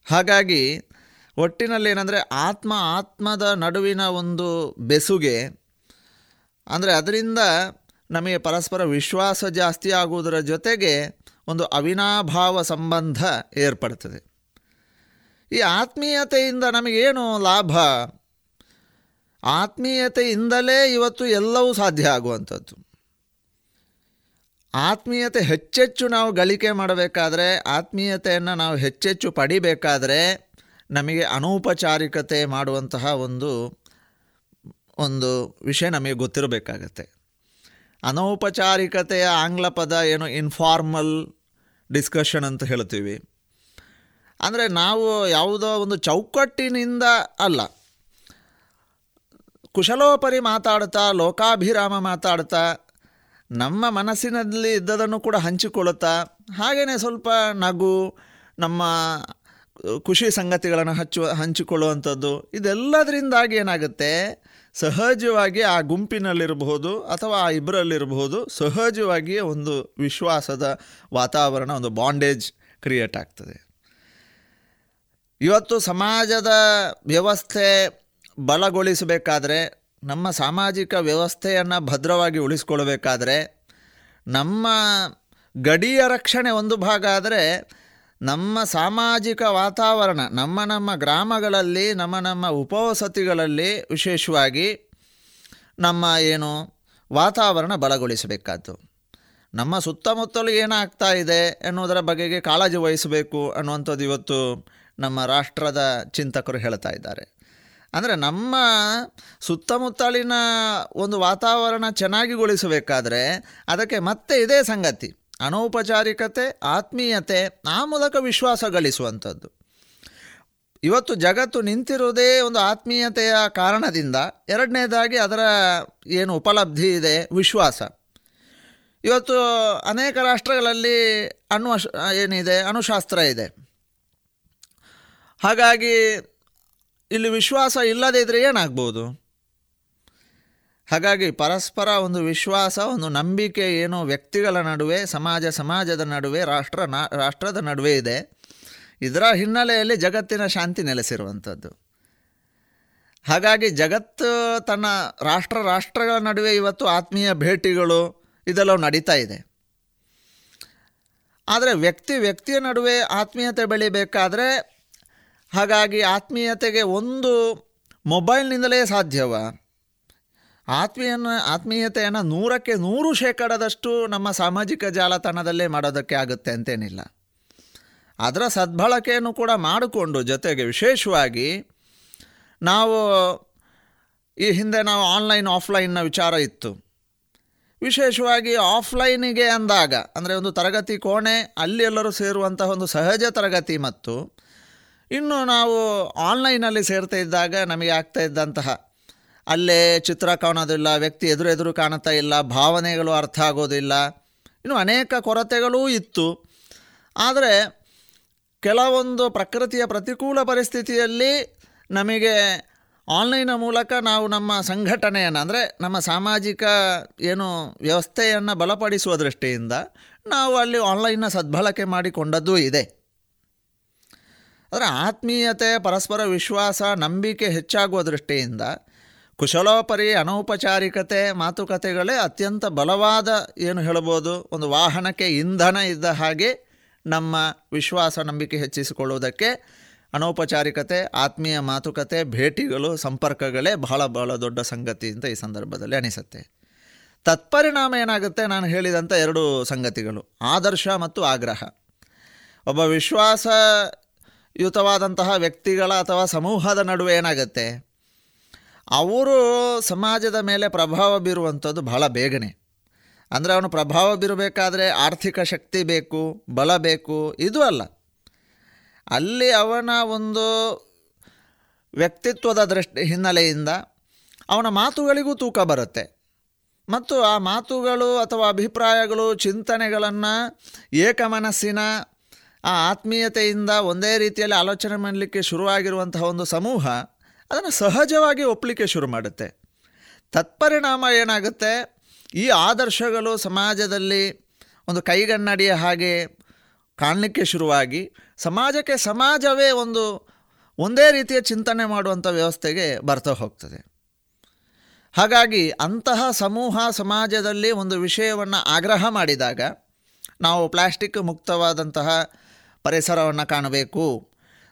ಹಾಗಾಗಿ ಒಟ್ಟಿನಲ್ಲಿ ಏನಂದರೆ ಆತ್ಮ ಆತ್ಮದ ನಡುವಿನ ಒಂದು ಬೆಸುಗೆ, ಅಂದರೆ ಅದರಿಂದ ನಮಗೆ ಪರಸ್ಪರ ವಿಶ್ವಾಸ ಜಾಸ್ತಿ ಆಗುವುದರ ಜೊತೆಗೆ ಒಂದು ಅವಿನಾಭಾವ ಸಂಬಂಧ ಏರ್ಪಡ್ತದೆ. ಈ ಆತ್ಮೀಯತೆಯಿಂದ ನಮಗೇನು ಲಾಭ? ಆತ್ಮೀಯತೆಯಿಂದಲೇ ಇವತ್ತು ಎಲ್ಲವೂ ಸಾಧ್ಯ ಆಗುವಂಥದ್ದು. ಆತ್ಮೀಯತೆ ಹೆಚ್ಚೆಚ್ಚು ನಾವು ಗಳಿಕೆ ಮಾಡಬೇಕಾದ್ರೆ, ಆತ್ಮೀಯತೆಯನ್ನು ನಾವು ಹೆಚ್ಚೆಚ್ಚು ಪಡಿಬೇಕಾದರೆ ನಮಗೆ ಅನೌಪಚಾರಿಕತೆ ಮಾಡುವಂತಹ ಒಂದು ಒಂದು ವಿಷಯ ನಮಗೆ ಗೊತ್ತಿರಬೇಕಾಗತ್ತೆ. ಅನೌಪಚಾರಿಕತೆಯ ಆಂಗ್ಲ ಪದ ಏನು? ಇನ್ಫಾರ್ಮಲ್ ಡಿಸ್ಕಷನ್ ಅಂತ ಹೇಳ್ತೀವಿ. ಅಂದರೆ ನಾವು ಯಾವುದೋ ಒಂದು ಚೌಕಟ್ಟಿನಿಂದ ಅಲ್ಲ, ಕುಶಲೋಪರಿ ಮಾತಾಡ್ತಾ, ಲೋಕಾಭಿರಾಮ ಮಾತಾಡ್ತಾ ನಮ್ಮ ಮನಸ್ಸಿನಲ್ಲಿ ಇದ್ದದನ್ನು ಕೂಡ ಹಂಚಿಕೊಳ್ಳುತ್ತಾ ಹಾಗೆಯೇ ಸ್ವಲ್ಪ ನಗು, ನಮ್ಮ ಖುಷಿ ಸಂಗತಿಗಳನ್ನು ಹಚ್ಚುವ, ಹಂಚಿಕೊಳ್ಳುವಂಥದ್ದು, ಇದೆಲ್ಲದರಿಂದಾಗಿ ಏನಾಗುತ್ತೆ? ಸಹಜವಾಗಿ ಆ ಗುಂಪಿನಲ್ಲಿರಬಹುದು ಅಥವಾ ಆ ಇಬ್ಬರಲ್ಲಿರಬಹುದು ಸಹಜವಾಗಿಯೇ ಒಂದು ವಿಶ್ವಾಸದ ವಾತಾವರಣ, ಒಂದು ಬಾಂಡೇಜ್ ಕ್ರಿಯೇಟ್ ಆಗ್ತದೆ. ಇವತ್ತು ಸಮಾಜದ ವ್ಯವಸ್ಥೆ ಬಲಗೊಳಿಸಬೇಕಾದ್ರೆ ನಮ್ಮ ಸಾಮಾಜಿಕ ವ್ಯವಸ್ಥೆಯನ್ನು ಭದ್ರವಾಗಿ ಉಳಿಸ್ಕೊಳ್ಬೇಕಾದ್ರೆ ನಮ್ಮ ಗಡಿಯ ರಕ್ಷಣೆ ಒಂದು ಭಾಗ ಆದರೆ ನಮ್ಮ ಸಾಮಾಜಿಕ ವಾತಾವರಣ, ನಮ್ಮ ನಮ್ಮ ಗ್ರಾಮಗಳಲ್ಲಿ, ನಮ್ಮ ನಮ್ಮ ಉಪವಸತಿಗಳಲ್ಲಿ ವಿಶೇಷವಾಗಿ ನಮ್ಮ ಏನು ವಾತಾವರಣ ಬಲಗೊಳಿಸಬೇಕಾದ್ದು. ನಮ್ಮ ಸುತ್ತಮುತ್ತಲು ಏನಾಗ್ತಾ ಇದೆ ಎನ್ನುವುದರ ಬಗೆಗೆ ಕಾಳಜಿ ವಹಿಸಬೇಕು ಅನ್ನುವಂಥದ್ದು ಇವತ್ತು ನಮ್ಮ ರಾಷ್ಟ್ರದ ಚಿಂತಕರು ಹೇಳ್ತಾ ಇದ್ದಾರೆ. ಅಂದರೆ ನಮ್ಮ ಸುತ್ತಮುತ್ತಲಿನ ಒಂದು ವಾತಾವರಣ ಚೆನ್ನಾಗಿಗೊಳಿಸಬೇಕಾದ್ರೆ ಅದಕ್ಕೆ ಮತ್ತೆ ಇದೇ ಸಂಗತಿ. ಅನೌಪಚಾರಿಕತೆ, ಆತ್ಮೀಯತೆ, ಆ ಮೂಲಕ ವಿಶ್ವಾಸ ಗಳಿಸುವಂಥದ್ದು. ಇವತ್ತು ಜಗತ್ತು ನಿಂತಿರುವುದೇ ಒಂದು ಆತ್ಮೀಯತೆಯ ಕಾರಣದಿಂದ ಎರಡನೇದಾಗಿ ಅದರ ಏನು ಉಪಲಬ್ಧಿ ಇದೆ, ವಿಶ್ವಾಸ. ಇವತ್ತು ಅನೇಕ ರಾಷ್ಟ್ರಗಳಲ್ಲಿ ಅಣ್ವ ಏನಿದೆ, ಅಣುಶಾಸ್ತ್ರ ಇದೆ. ಹಾಗಾಗಿ ಇಲ್ಲಿ ವಿಶ್ವಾಸ ಇಲ್ಲದೇ ಇದ್ದರೆ ಏನಾಗ್ಬೋದು? ಹಾಗಾಗಿ ಪರಸ್ಪರ ಒಂದು ವಿಶ್ವಾಸ, ಒಂದು ನಂಬಿಕೆ ಏನು ವ್ಯಕ್ತಿಗಳ ನಡುವೆ, ಸಮಾಜ ಸಮಾಜದ ನಡುವೆ, ರಾಷ್ಟ್ರ ರಾಷ್ಟ್ರದ ನಡುವೆ ಇದೆ. ಇದರ ಹಿನ್ನೆಲೆಯಲ್ಲಿ ಜಗತ್ತಿನ ಶಾಂತಿ ನೆಲೆಸಿರುವಂಥದ್ದು. ಹಾಗಾಗಿ ಜಗತ್ತು ತನ್ನ ರಾಷ್ಟ್ರ, ರಾಷ್ಟ್ರಗಳ ನಡುವೆ ಇವತ್ತು ಆತ್ಮೀಯ ಭೇಟಿಗಳು ಇದೆಲ್ಲ ನಡೀತಾ ಇದೆ. ಆದರೆ ವ್ಯಕ್ತಿ ವ್ಯಕ್ತಿಯ ನಡುವೆ ಆತ್ಮೀಯತೆ ಬೆಳಿಬೇಕಾದ್ರೆ ಹಾಗಾಗಿ ಆತ್ಮೀಯತೆಗೆ ಒಂದು ಮೊಬೈಲ್ನಿಂದಲೇ ಸಾಧ್ಯವ. ಆತ್ಮೀಯನ, ಆತ್ಮೀಯತೆಯನ್ನು ನೂರಕ್ಕೆ ನೂರು ಶೇಕಡದಷ್ಟು ನಮ್ಮ ಸಾಮಾಜಿಕ ಜಾಲತಾಣದಲ್ಲೇ ಮಾಡೋದಕ್ಕೆ ಆಗುತ್ತೆ ಅಂತೇನಿಲ್ಲ. ಅದರ ಸದ್ಬಳಕೆಯನ್ನು ಕೂಡ ಮಾಡಿಕೊಂಡು ಜೊತೆಗೆ ವಿಶೇಷವಾಗಿ ನಾವು ಈ ಹಿಂದೆ ನಾವು ಆನ್ಲೈನ್ ಆಫ್ಲೈನ್ನ ವಿಚಾರ ಇತ್ತು. ವಿಶೇಷವಾಗಿ ಆಫ್ಲೈನಿಗೆ ಅಂದಾಗ, ಅಂದರೆ ಒಂದು ತರಗತಿ ಕೋಣೆ, ಅಲ್ಲಿ ಎಲ್ಲರೂ ಸೇರುವಂತಹ ಒಂದು ಸಹಜ ತರಗತಿ ಮತ್ತು ಇನ್ನು ನಾವು ಆನ್ಲೈನಲ್ಲಿ ಸೇರ್ತಾ ಇದ್ದಾಗ ನಮಗೆ ಆಗ್ತಾ ಇದ್ದಂತಹ, ಅಲ್ಲೇ ಚಿತ್ರ ಕಾಣೋದಿಲ್ಲ, ವ್ಯಕ್ತಿ ಎದುರು ಎದುರು ಕಾಣುತ್ತಾ ಇಲ್ಲ, ಭಾವನೆಗಳು ಅರ್ಥ ಆಗೋದಿಲ್ಲ, ಇನ್ನು ಅನೇಕ ಕೊರತೆಗಳೂ ಇತ್ತು. ಆದರೆ ಕೆಲವೊಂದು ಪ್ರಕೃತಿಯ ಪ್ರತಿಕೂಲ ಪರಿಸ್ಥಿತಿಯಲ್ಲಿ ನಮಗೆ ಆನ್ಲೈನ ಮೂಲಕ ನಾವು ನಮ್ಮ ಸಂಘಟನೆಯನ್ನು, ಅಂದರೆ ನಮ್ಮ ಸಾಮಾಜಿಕ ಏನು ವ್ಯವಸ್ಥೆಯನ್ನು ಬಲಪಡಿಸುವ ದೃಷ್ಟಿಯಿಂದ ನಾವು ಅಲ್ಲಿ ಆನ್ಲೈನ್ನ ಸದ್ಬಳಕೆ ಮಾಡಿಕೊಂಡದ್ದೂ ಇದೆ. ಆದರೆ ಆತ್ಮೀಯತೆ, ಪರಸ್ಪರ ವಿಶ್ವಾಸ, ನಂಬಿಕೆ ಹೆಚ್ಚಾಗುವ ದೃಷ್ಟಿಯಿಂದ ಕುಶಲೋಪರಿ, ಅನೌಪಚಾರಿಕತೆ, ಮಾತುಕತೆಗಳೇ ಅತ್ಯಂತ ಬಲವಾದ ಏನು ಹೇಳ್ಬೋದು ಒಂದು ವಾಹನಕ್ಕೆ ಇಂಧನ ಇದ್ದ ಹಾಗೆ ನಮ್ಮ ವಿಶ್ವಾಸ, ನಂಬಿಕೆ ಹೆಚ್ಚಿಸಿಕೊಳ್ಳುವುದಕ್ಕೆ ಅನೌಪಚಾರಿಕತೆ, ಆತ್ಮೀಯ ಮಾತುಕತೆ, ಭೇಟಿಗಳು, ಸಂಪರ್ಕಗಳೇ ಬಹಳ ಬಹಳ ದೊಡ್ಡ ಸಂಗತಿ ಅಂತ ಈ ಸಂದರ್ಭದಲ್ಲಿ ಅನಿಸುತ್ತೆ. ತತ್ಪರಿಣಾಮ ಏನಾಗುತ್ತೆ? ನಾನು ಹೇಳಿದಂಥ ಎರಡು ಸಂಗತಿಗಳು. ಆದರ್ಶ ಮತ್ತು ಆಗ್ರಹ. ಒಬ್ಬ ವಿಶ್ವಾಸಯುತವಾದಂತಹ ವ್ಯಕ್ತಿಗಳ ಅಥವಾ ಸಮೂಹದ ನಡುವೆ ಏನಾಗುತ್ತೆ? ಅವರು ಸಮಾಜದ ಮೇಲೆ ಪ್ರಭಾವ ಬೀರುವಂಥದ್ದು ಬಹಳ ಬೇಗನೆ. ಅಂದರೆ ಅವನು ಪ್ರಭಾವ ಬೀರಬೇಕಾದ್ರೆ ಆರ್ಥಿಕ ಶಕ್ತಿ ಬೇಕು, ಬಲ ಬೇಕು, ಇದು ಅಲ್ಲ. ಅಲ್ಲಿ ಅವನ ಒಂದು ವ್ಯಕ್ತಿತ್ವದ ದೃಷ್ಟಿ ಹಿನ್ನೆಲೆಯಿಂದ ಅವನ ಮಾತುಗಳಿಗೂ ತೂಕ ಬರುತ್ತೆ. ಮತ್ತು ಆ ಮಾತುಗಳು ಅಥವಾ ಅಭಿಪ್ರಾಯಗಳು, ಚಿಂತನೆಗಳನ್ನು ಏಕಮನಸ್ಸಿನ ಆ ಆತ್ಮೀಯತೆಯಿಂದ ಒಂದೇ ರೀತಿಯಲ್ಲಿ ಆಲೋಚನೆ ಮಾಡಲಿಕ್ಕೆ ಶುರುವಾಗಿರುವಂತಹ ಒಂದು ಸಮೂಹ ಅದನ್ನು ಸಹಜವಾಗಿ ಒಪ್ಪಲಿಕ್ಕೆ ಶುರು ಮಾಡುತ್ತೆ. ತತ್ಪರಿಣಾಮ ಏನಾಗುತ್ತೆ? ಈ ಆದರ್ಶಗಳು ಸಮಾಜದಲ್ಲಿ ಒಂದು ಕೈಗನ್ನಡಿಯ ಹಾಗೆ ಕಾಣಲಿಕ್ಕೆ ಶುರುವಾಗಿ ಸಮಾಜಕ್ಕೆ ಸಮಾಜವೇ ಒಂದು, ಒಂದೇ ರೀತಿಯ ಚಿಂತನೆ ಮಾಡುವಂಥ ವ್ಯವಸ್ಥೆಗೆ ಬರ್ತಾ ಹೋಗ್ತದೆ. ಹಾಗಾಗಿ ಅಂತಹ ಸಮೂಹ ಸಮಾಜದಲ್ಲಿ ಒಂದು ವಿಷಯವನ್ನು ಆಗ್ರಹ ಮಾಡಿದಾಗ ನಾವು ಪ್ಲಾಸ್ಟಿಕ್ ಮುಕ್ತವಾದಂತಹ ಪರಿಸರವನ್ನು ಕಾಣಬೇಕು.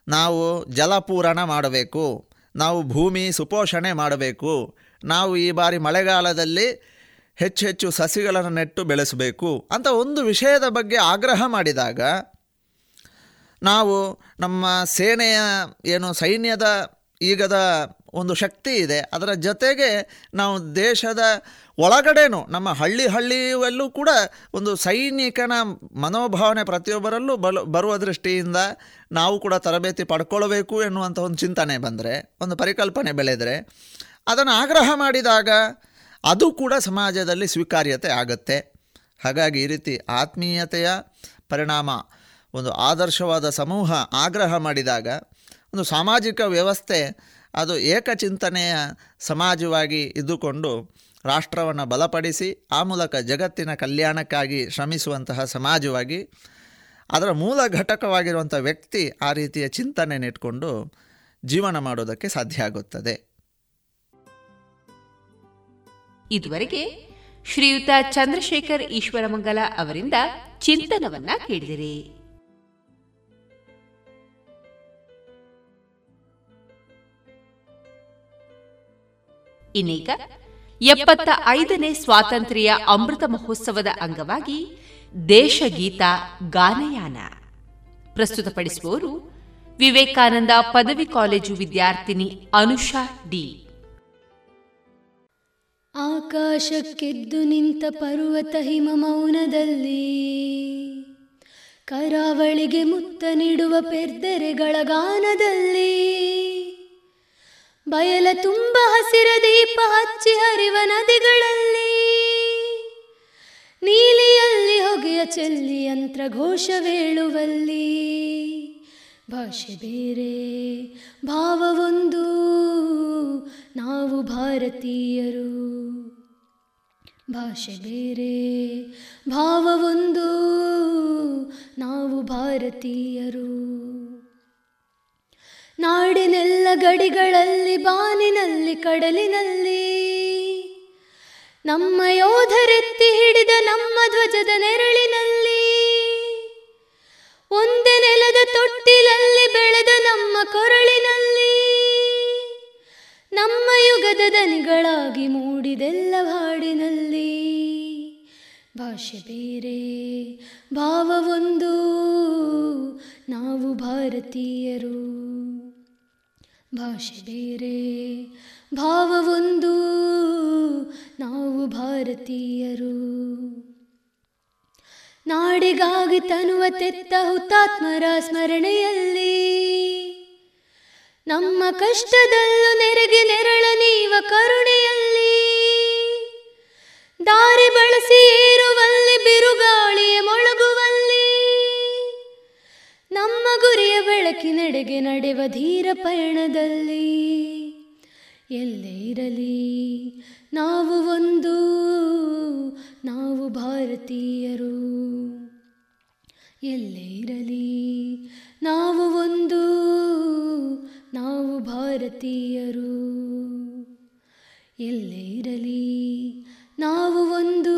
ನಾವು ಜಲಪೂರಣ ಮಾಡಬೇಕು. ನಾವು ಭೂಮಿ ಸುಪೋಷಣೆ ಮಾಡಬೇಕು. ನಾವು ಈ ಬಾರಿ ಮಳೆಗಾಲದಲ್ಲಿ ಹೆಚ್ಚು ಹೆಚ್ಚು ಸಸಿಗಳನ್ನು ನೆಟ್ಟು ಬೆಳೆಸಬೇಕು ಅಂತ ಒಂದು ವಿಷಯದ ಬಗ್ಗೆ ಆಗ್ರಹ ಮಾಡಿದಾಗ ನಾವು ನಮ್ಮ ಸೇನೆಯ ಏನು ಸೈನ್ಯದ ಈಗದ ಒಂದು ಶಕ್ತಿ ಇದೆ. ಅದರ ಜೊತೆಗೆ ನಾವು ದೇಶದ ಒಳಗಡೆನೂ ನಮ್ಮ ಹಳ್ಳಿ ಹಳ್ಳಿಯಲ್ಲೂ ಕೂಡ ಒಂದು ಸೈನಿಕನ ಮನೋಭಾವನೆ ಪ್ರತಿಯೊಬ್ಬರಲ್ಲೂ ಬಲು, ಬರುವ ದೃಷ್ಟಿಯಿಂದ ನಾವು ಕೂಡ ತರಬೇತಿ ಪಡ್ಕೊಳ್ಬೇಕು ಎನ್ನುವಂಥ ಒಂದು ಚಿಂತನೆ ಬಂದರೆ, ಒಂದು ಪರಿಕಲ್ಪನೆ ಬೆಳೆದರೆ, ಅದನ್ನು ಆಗ್ರಹ ಮಾಡಿದಾಗ ಅದು ಕೂಡ ಸಮಾಜದಲ್ಲಿ ಸ್ವೀಕಾರ್ಯತೆ ಆಗುತ್ತೆ. ಹಾಗಾಗಿ ಈ ರೀತಿ ಆತ್ಮೀಯತೆಯ ಪರಿಣಾಮ, ಒಂದು ಆದರ್ಶವಾದ ಸಮೂಹ ಆಗ್ರಹ ಮಾಡಿದಾಗ ಒಂದು ಸಾಮಾಜಿಕ ವ್ಯವಸ್ಥೆ, ಅದು ಏಕಚಿಂತನೆಯ ಸಮಾಜವಾಗಿ ಇದ್ದುಕೊಂಡು ರಾಷ್ಟ್ರವನ್ನು ಬಲಪಡಿಸಿ, ಆ ಮೂಲಕ ಜಗತ್ತಿನ ಕಲ್ಯಾಣಕ್ಕಾಗಿ ಶ್ರಮಿಸುವಂತಹ ಸಮಾಜವಾಗಿ, ಅದರ ಮೂಲ ಘಟಕವಾಗಿರುವಂಥ ವ್ಯಕ್ತಿ ಆ ರೀತಿಯ ಚಿಂತನೆ ನೆಟ್ಕೊಂಡು ಜೀವನ ಮಾಡೋದಕ್ಕೆ ಸಾಧ್ಯ ಆಗುತ್ತದೆ. ಇದುವರೆಗೆ ಶ್ರೀಯುತ ಚಂದ್ರಶೇಖರ್ ಈಶ್ವರಮಂಗಲ ಅವರಿಂದ ಚಿಂತನವನ್ನ ಕೇಳಿದಿರಿ. ಇನ್ನೀಗ ಎಪ್ಪತ್ತ ಐದನೇ ಸ್ವಾತಂತ್ರ್ಯ ಅಮೃತ ಮಹೋತ್ಸವದ ಅಂಗವಾಗಿ ದೇಶಗೀತ ಗಾನಯಾನ. ಪ್ರಸ್ತುತಪಡಿಸುವವರು ವಿವೇಕಾನಂದ ಪದವಿ ಕಾಲೇಜು ವಿದ್ಯಾರ್ಥಿನಿ ಅನುಷಾ ಡಿ. ಆಕಾಶಕ್ಕೆದ್ದು ನಿಂತ ಪರ್ವತ ಹಿಮ ಮೌನದಲ್ಲಿ ಕರಾವಳಿಗೆ ಮುತ್ತ ನೀಡುವ ಪೆರ್ದೆರೆಗಳ ಗಾನದಲ್ಲಿ ಬಯಲ ತುಂಬ ಹಸಿರ ದೀಪ ಹಚ್ಚಿ ಹರಿವ ನದಿಗಳಲ್ಲಿ. ನೀಲಿಯಲ್ಲಿ ಹೊಗೆಯ ಚೆಲ್ಲಿ ಯಂತ್ರ ಘೋಷವೇಳುವಲ್ಲಿ ಭಾಷೆ ಬೇರೆ ಭಾವವೊಂದು ನಾವು ಭಾರತೀಯರು. ಭಾಷೆ ಬೇರೆ ಭಾವವೊಂದು ನಾವು ಭಾರತೀಯರು. ನಾಡಿನೆಲ್ಲ ಗಡಿಗಳಲ್ಲಿ, ಬಾನಿನಲ್ಲಿ, ಕಡಲಿನಲ್ಲಿ. ನಮ್ಮ ಯೋಧರೆತ್ತಿ ಹಿಡಿದ ನಮ್ಮ ಧ್ವಜದ ನೆರಳಿನಲ್ಲಿ. ಒಂದೇ ನೆಲದ ತೊಟ್ಟಿಲಲ್ಲಿ ಬೆಳೆದ ನಮ್ಮ ಕೊರಳಿನಲ್ಲಿ. ನಮ್ಮ ಯುಗದ ದನಿಗಳಾಗಿ ಮೂಡಿದೆಲ್ಲ ಹಾಡಿನಲ್ಲಿ. ಭಾಷೆ ಬೇರೆ, ಭಾವವೊಂದು, ನಾವು ಭಾರತೀಯರು. ಭಾಷೆ ಬೇರೆ. ಭಾವವೊಂದು ನಾವು ಭಾರತೀಯರು. ನಾಡಿಗಾಗಿ ತನುವ ತೆತ್ತ ಹುತಾತ್ಮರ ಸ್ಮರಣೆಯಲ್ಲಿ. ನಮ್ಮ ಕಷ್ಟದಲ್ಲೂ ನೆರೆಗೆ ನೆರಳ ನೀವ ಕರುಣೆಯಲ್ಲಿ. ದಾರಿ ಬಳಸಿ ಏರುವಲ್ಲಿ ಬಿರುಗಾಳಿಯ ಮೊಳಗುವಲ್ಲಿ. ನಮ್ಮ ಗುರಿಯ ಬೆಳಕಿನೆಡೆಗೆ ನಡೆವ ಧೀರ ಪಯಣದಲ್ಲಿ ಎಲ್ಲೇ ಇರಲಿ, ನಾವು ಒಂದು, ನಾವು ಭಾರತೀಯರು. ಎಲ್ಲೇ ಇರಲಿ, ನಾವು ಒಂದು, ನಾವು ಭಾರತೀಯರು. ಎಲ್ಲೇ ಇರಲಿ, ನಾವು ಒಂದು,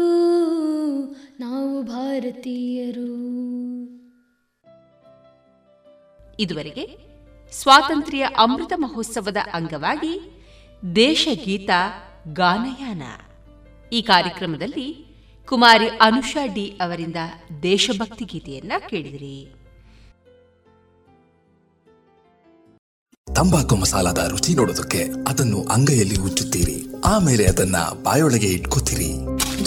ನಾವು ಭಾರತೀಯರು. ಇದುವರೆಗೆ ಸ್ವಾತಂತ್ರ್ಯ ಅಮೃತ ಮಹೋತ್ಸವದ ಅಂಗವಾಗಿ ದೇಶಗೀತ ಗಾನಯಾನ. ಈ ಕಾರ್ಯಕ್ರಮದಲ್ಲಿ ಕುಮಾರಿ ಅನುಷಾ ಡಿ ಅವರಿಂದ ದೇಶಭಕ್ತಿ ಗೀತೆಯನ್ನ ಕೇಳಿದಿರಿ. ತಂಬಾಕು ಮಸಾಲದ ರುಚಿ ನೋಡೋದಕ್ಕೆ ಅದನ್ನು ಅಂಗೈಯಲ್ಲಿ ಉಚ್ಚುತ್ತೀರಿ ಆಮೇಲೆ ಅದನ್ನ ಬಾಯೊಳಗೆ ಇಟ್ಕೋತೀರಿ.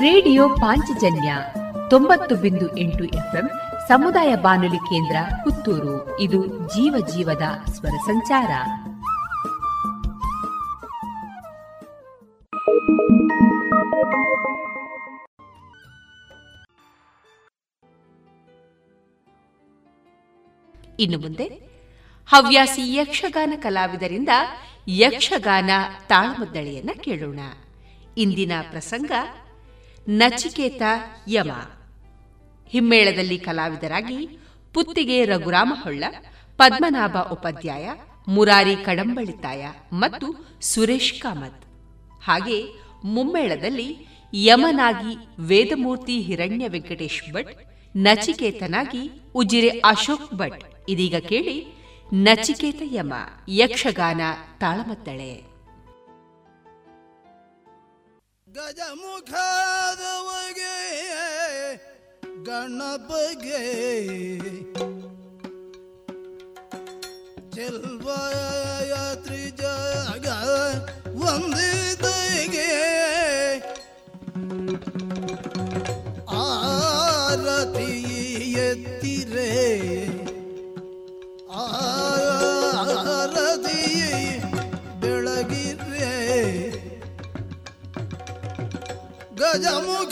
ರೇಡಿಯೋ ಪಾಂಚಜನ್ಯ ತೊಂಬತ್ತು ಬಿಂದು ಎಂಟು ಎಫ್ಎಂ ಸಮುದಾಯ ಬಾನುಲಿ ಕೇಂದ್ರ ಪುತ್ತೂರು. ಇದು ಜೀವ ಜೀವದ ಸ್ವರ ಸಂಚಾರ. ಇನ್ನು ಮುಂದೆ ಹವ್ಯಾಸಿ ಯಕ್ಷಗಾನ ಕಲಾವಿದರಿಂದ ಯಕ್ಷಗಾನ ತಾಳಮದ್ದಳೆಯನ್ನ ಕೇಳೋಣ. ಇಂದಿನ ಪ್ರಸಂಗ ನಚಿಕೇತ ಯಮ. ಹಿಮ್ಮೇಳದಲ್ಲಿ ಕಲಾವಿದರಾಗಿ ಪುತ್ತಿಗೆ ರಘುರಾಮ ಹೊಳ್ಳ ಪದ್ಮನಾಭ ಉಪಾಧ್ಯಾಯ, ಮುರಾರಿ ಕಡಂಬಳಿತಾಯ ಮತ್ತು ಸುರೇಶ್ ಕಾಮತ್. ಹಾಗೆ ಮುಮ್ಮೇಳದಲ್ಲಿ ಯಮನಾಗಿ ವೇದಮೂರ್ತಿ ಹಿರಣ್ಯ ವೆಂಕಟೇಶ್ ಭಟ್, ನಚಿಕೇತನಾಗಿ ಉಜಿರೆ ಅಶೋಕ್ ಭಟ್. ಇದೀಗ ಕೇಳಿ ನಚಿಕೇತ ಯಮ, ಯಕ್ಷಗಾನ ತಾಳಮದ್ದಳೆ. ಗಜಮುಖಾದವಗೆ ಗಣಪಗೆ ಚೆಲ್ವಾಯ ತ್ರಿಜಗ ವಂದಿತೆಗೆ ಆರತಿ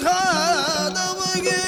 ಗಣಪಗೆ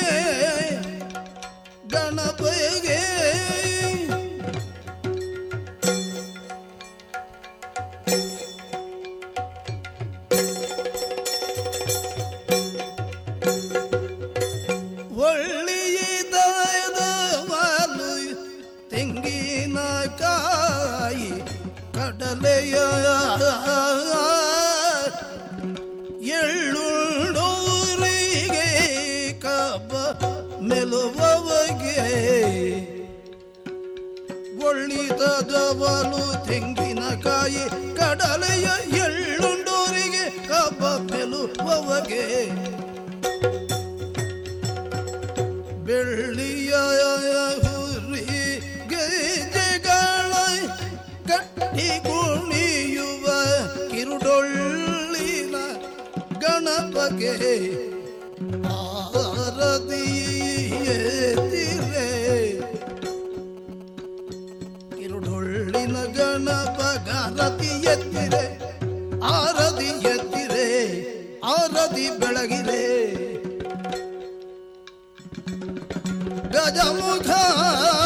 ತೆಂಗಿನಕಾಯಿ ಕಡಲೆಯ ಎಳ್ಳುಂಡೂರಿಗೆ ಹಬ್ಬ ಮೆಲುವವಗೆ ಬೆಳ್ಳಿಯ ಹುರಿ ಗೆಜೆಗಳ ಕಟ್ಟಿ ಕುಣಿಯುವ ಕಿರುಡೊಳ್ಳಿನ ಗಣಪಗೆ. ಆರತಿ ಎದ್ದಿರೆ ಆರದಿ ಬೆಳಗಿರೆ. ಗಜಮುಖಾದವಗೆ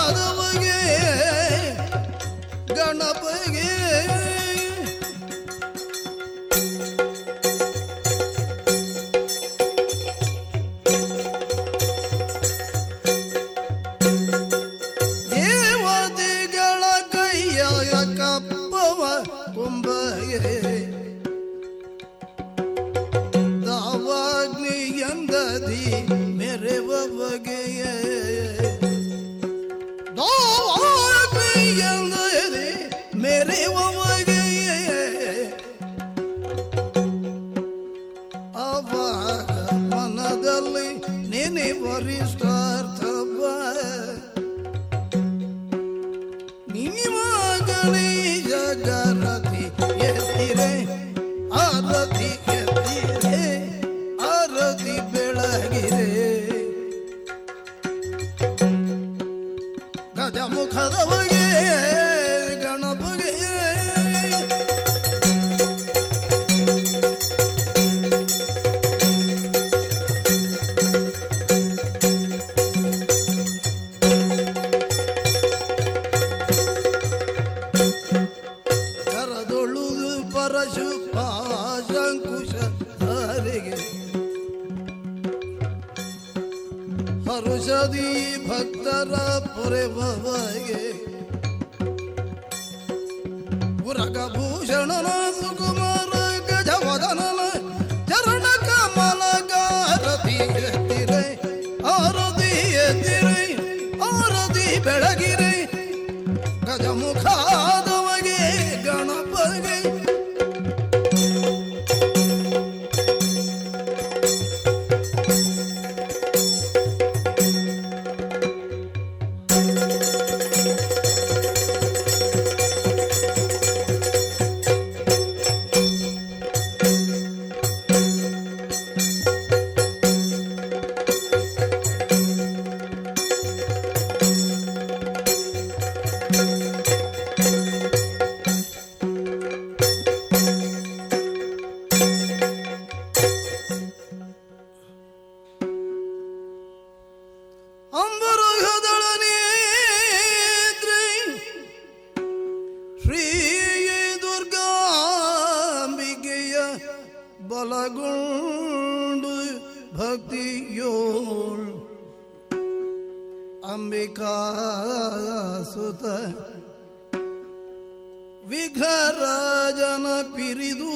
ವಿಘರಾಜನ ಪಿರಿದು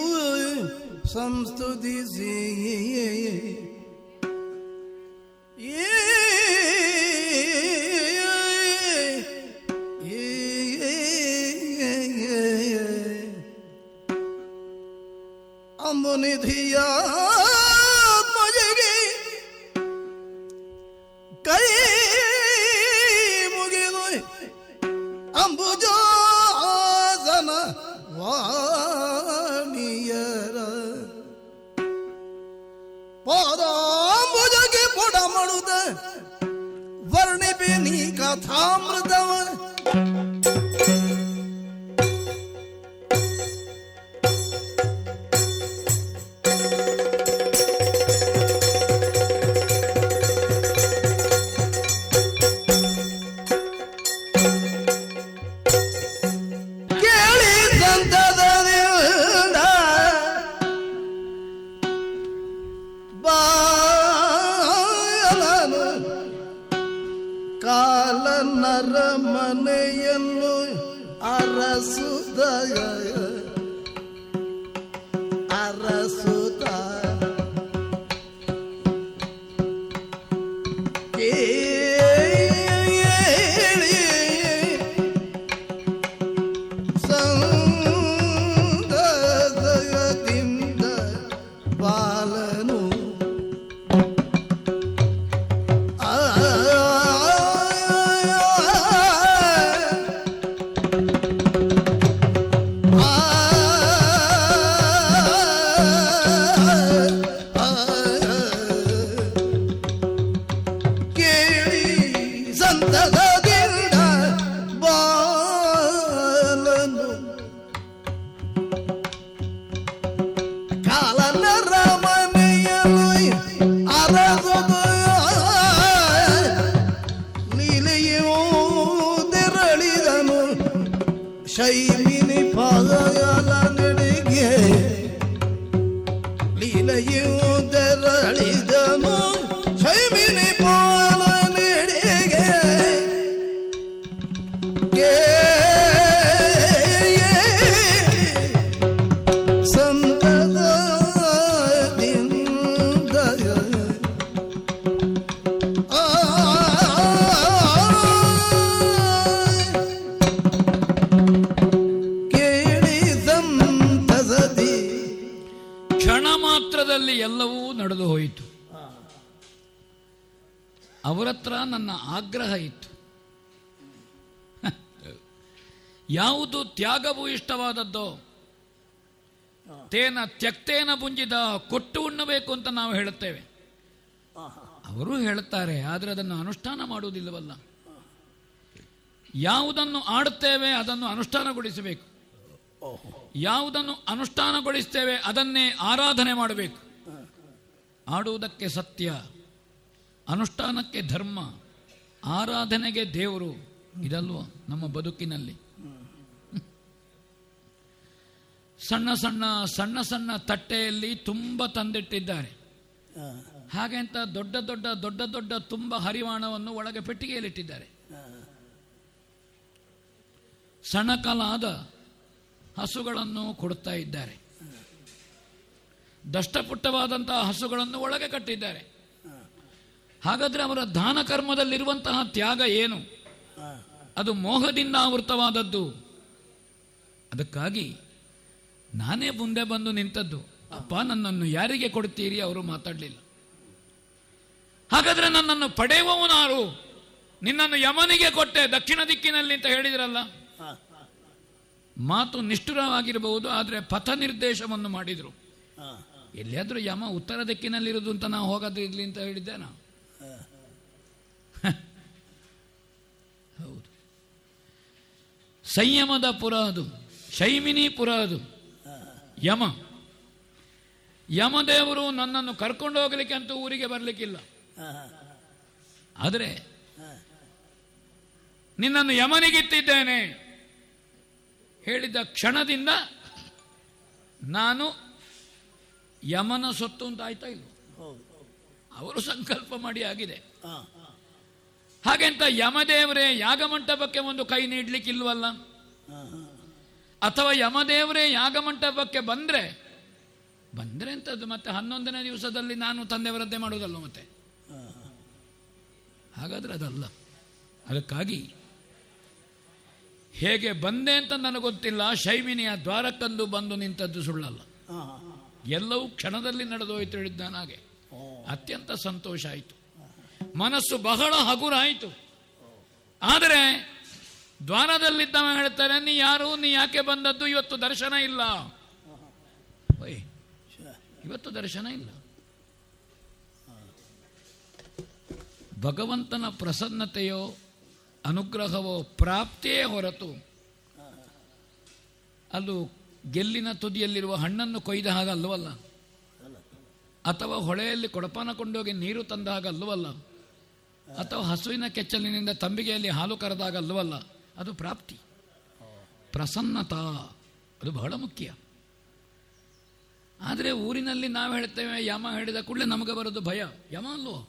ಸಂಸ್ತುತಿಸಿ ಅಂಬುನಿಧಿಯ ಮಜಗೆ ನೀ ಇಷ್ಟವಾದದ್ದೋ ತೇನ ತ್ಯಕ್ತೇನ ಪುಂಜಿದ ಕೊಟ್ಟು ಉಣ್ಣಬೇಕು ಅಂತ ನಾವು ಹೇಳುತ್ತೇವೆ. ಅವರು ಹೇಳುತ್ತಾರೆ, ಆದರೆ ಅದನ್ನು ಅನುಷ್ಠಾನ ಮಾಡುವುದಿಲ್ಲವಲ್ಲ. ಯಾವುದನ್ನು ಆಡುತ್ತೇವೆ ಅದನ್ನು ಅನುಷ್ಠಾನಗೊಳಿಸಬೇಕು. ಯಾವುದನ್ನು ಅನುಷ್ಠಾನಗೊಳಿಸ್ತೇವೆ ಅದನ್ನೇ ಆರಾಧನೆ ಮಾಡಬೇಕು. ಆಡುವುದಕ್ಕೆ ಸತ್ಯ, ಅನುಷ್ಠಾನಕ್ಕೆ ಧರ್ಮ, ಆರಾಧನೆಗೆ ದೇವರು ಇದಲ್ವ ನಮ್ಮ ಬದುಕಿನಲ್ಲಿ. ಸಣ್ಣ ಸಣ್ಣ ಸಣ್ಣ ಸಣ್ಣ ತಟ್ಟೆಯಲ್ಲಿ ತುಂಬ ತಂದಿಟ್ಟಿದ್ದಾರೆ. ಹಾಗೆ ಅಂತ ದೊಡ್ಡ ದೊಡ್ಡ ದೊಡ್ಡ ದೊಡ್ಡ ತುಂಬ ಹರಿವಾಣವನ್ನು ಒಳಗೆ ಪೆಟ್ಟಿಗೆಯಲ್ಲಿಟ್ಟಿದ್ದಾರೆ. ಸಣಕಲಾದ ಹಸುಗಳನ್ನು ಕೊಡುತ್ತಾ ಇದ್ದಾರೆ. ದಷ್ಟಪುಟ್ಟವಾದಂತಹ ಹಸುಗಳನ್ನು ಒಳಗೆ ಕಟ್ಟಿದ್ದಾರೆ. ಹಾಗಾದ್ರೆ ಅವರ ದಾನ ಕರ್ಮದಲ್ಲಿರುವಂತಹ ತ್ಯಾಗ ಏನು? ಅದು ಮೋಹದಿಂದ ಆವೃತವಾದದ್ದು. ಅದಕ್ಕಾಗಿ ನಾನೇ ಮುಂದೆ ಬಂದು ನಿಂತದ್ದು. ಅಪ್ಪ ನನ್ನನ್ನು ಯಾರಿಗೆ ಕೊಡ್ತೀರಿ ಅವರು ಮಾತಾಡಲಿಲ್ಲ. ಹಾಗಾದ್ರೆ ನನ್ನನ್ನು ಪಡೆಯುವವನಾರು? ನಿನ್ನನ್ನು ಯಮನಿಗೆ ಕೊಟ್ಟೆ ದಕ್ಷಿಣ ದಿಕ್ಕಿನಲ್ಲಿ ಅಂತ ಹೇಳಿದ್ರಲ್ಲ? ಮಾತು ನಿಷ್ಠುರವಾಗಿರಬಹುದು ಆದರೆ ಪಥ ನಿರ್ದೇಶವನ್ನು ಮಾಡಿದರು ಎಲ್ಲಿಯಾದ್ರೂ ಯಮ ಉತ್ತರ ದಿಕ್ಕಿನಲ್ಲಿರೋದು ಅಂತ ನಾವು ಹೋಗದಿರಲಿ ಅಂತ ಹೇಳಿದ್ದೆ ನಾ. ಹೌದು. ಸಂಯಮದ ಪುರ ಅದು ಶೈಮಿನಿ ಪುರ ಅದು. ಯಮ. ಯಮದೇವರು ನನ್ನನ್ನು ಕರ್ಕೊಂಡು ಹೋಗಲಿಕ್ಕೆ ಅಂತೂ ಊರಿಗೆ ಬರಲಿಕ್ಕಿಲ್ಲ. ಆದರೆ ನಿನ್ನನ್ನು ಯಮನಿಗಿತ್ತಿದ್ದೇನೆ ಹೇಳಿದ ಕ್ಷಣದಿಂದ ನಾನು ಯಮನ ಸೊತ್ತು ಅಂತ ಆಯ್ತಾ ಇಲ್ಲ ಅವರು ಸಂಕಲ್ಪ ಮಾಡಿ ಆಗಿದೆ. ಹಾಗೆಂತ ಯಮದೇವರೇ ಯಾಗಮಂಟಪಕ್ಕೆ ಒಂದು ಕೈ ನೀಡ್ಲಿಕ್ಕಿಲ್ವಲ್ಲ? ಅಥವಾ ಯಮದೇವರೇ ಯಾಗಮಂಟಪಕ್ಕೆ ಬಂದ್ರೆ ಬಂದ್ರೆ ಅಂತದ್ದು ಮತ್ತೆ ಹನ್ನೊಂದನೇ ದಿವಸದಲ್ಲಿ ನಾನು ತಂದೆಯವರದ್ದೇ ಮಾಡೋದಲ್ಲ ಮತ್ತೆ? ಹಾಗಾದ್ರೆ ಅದಲ್ಲ. ಅದಕ್ಕಾಗಿ ಹೇಗೆ ಬಂದೆ ಅಂತ ನನಗೆ ಗೊತ್ತಿಲ್ಲ ಶೈಮಿನಿಯ ದ್ವಾರಕ್ಕಂದು ಬಂದು ನಿಂತದ್ದು ಸುಳ್ಳಲ್ಲ. ಎಲ್ಲವೂ ಕ್ಷಣದಲ್ಲಿ ನಡೆದೋಯ್ತು ಹೇಳಿದ್ದಾನ ಹಾಗೆ. ಅತ್ಯಂತ ಸಂತೋಷ ಆಯಿತು. ಮನಸ್ಸು ಬಹಳ ಹಗುರ ಆಯಿತು ಆದರೆ ದ್ವಾರದಲ್ಲಿದ್ದವ ಹೇಳ್ತಾರೆ ನೀ ಯಾರು? ನೀ ಯಾಕೆ ಬಂದದ್ದು? ಇವತ್ತು ದರ್ಶನ ಇಲ್ಲ. ಓಯ್, ಇವತ್ತು ದರ್ಶನ ಇಲ್ಲ. ಭಗವಂತನ ಪ್ರಸನ್ನತೆಯೋ ಅನುಗ್ರಹವೋ ಪ್ರಾಪ್ತಿಯೇ ಹೊರತು ಅದು ಗೆಲ್ಲಿನ ತುದಿಯಲ್ಲಿರುವ ಹಣ್ಣನ್ನು ಕೊಯ್ದ ಹಾಗಲ್ಲವಲ್ಲ ಅಥವಾ ಹೊಳೆಯಲ್ಲಿ ಕೊಡಪಾನ ಕೊಂಡೋಗಿ ನೀರು ತಂದ ಹಾಗಲ್ಲವಲ್ಲ ಅಥವಾ ಹಸುವಿನ ಕೆಚ್ಚಲಿನಿಂದ ತಂಬಿಗೆಯಲ್ಲಿ ಹಾಲು ಕರೆದಾಗಲ್ಲವಲ್ಲ ಅದು ಪ್ರಾಪ್ತಿ. ಪ್ರಸನ್ನತಾ, ಅದು ಬಹಳ ಮುಖ್ಯ. ಆದರೆ ಊರಿನಲ್ಲಿ ನಾವು ಹೇಳ್ತೇವೆ, ಯಮ ಹೇಳಿದ ಕೂಡಲೇ ನಮಗೆ ಬರೋದು ಭಯ. ಯಮ ಅಲ್ವೋ?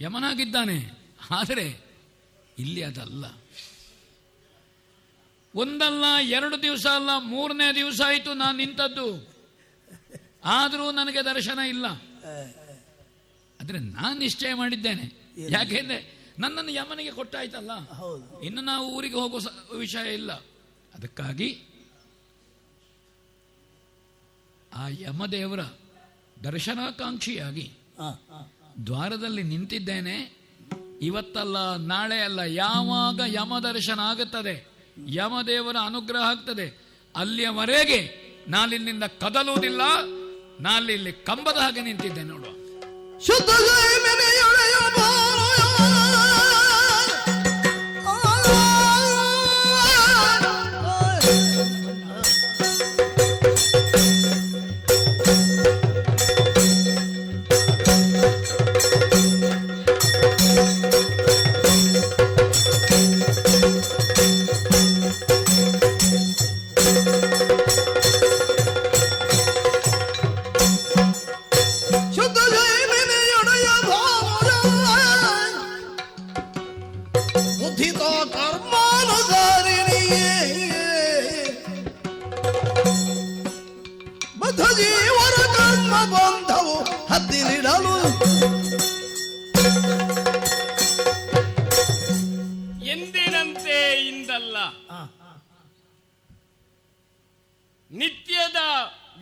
ಯಮನಾಗಿದ್ದಾನೆ. ಆದರೆ ಇಲ್ಲಿ ಅದಲ್ಲ. ಒಂದಲ್ಲ, ಎರಡು ದಿವಸ ಅಲ್ಲ, ಮೂರನೇ ದಿವಸ ಆಯಿತು ನಾನು ನಿಂತದ್ದು. ಆದರೂ ನನಗೆ ದರ್ಶನ ಇಲ್ಲ. ಆದರೆ ನಾನು ನಿಶ್ಚಯ ಮಾಡಿದ್ದೇನೆ. ಯಾಕೆಂದ್ರೆ ನನ್ನನ್ನು ಯಮನಿಗೆ ಕೊಟ್ಟಾಯ್ತಲ್ಲ? ಇನ್ನು ನಾವು ಊರಿಗೆ ಹೋಗೋ ವಿಷಯ ಇಲ್ಲ. ಅದಕ್ಕಾಗಿ ಆ ಯಮದೇವರ ದರ್ಶನಾಕಾಂಕ್ಷಿಯಾಗಿ ದ್ವಾರದಲ್ಲಿ ನಿಂತಿದ್ದೇನೆ. ಇವತ್ತಲ್ಲ ನಾಳೆ ಅಲ್ಲ ಯಾವಾಗ ಯಮ ದರ್ಶನ ಆಗುತ್ತದೆ? ಯಮದೇವರ ಅನುಗ್ರಹ ಆಗ್ತದೆ. ಅಲ್ಲಿಯವರೆಗೆ ನಾನಿಲ್ಲಿಂದ ಕದಲುವುದಿಲ್ಲ. ನಾಲಿಲ್ಲಿ ಕಂಬದ ಹಾಗೆ ನಿಂತಿದ್ದೆ ನೋಡುವ.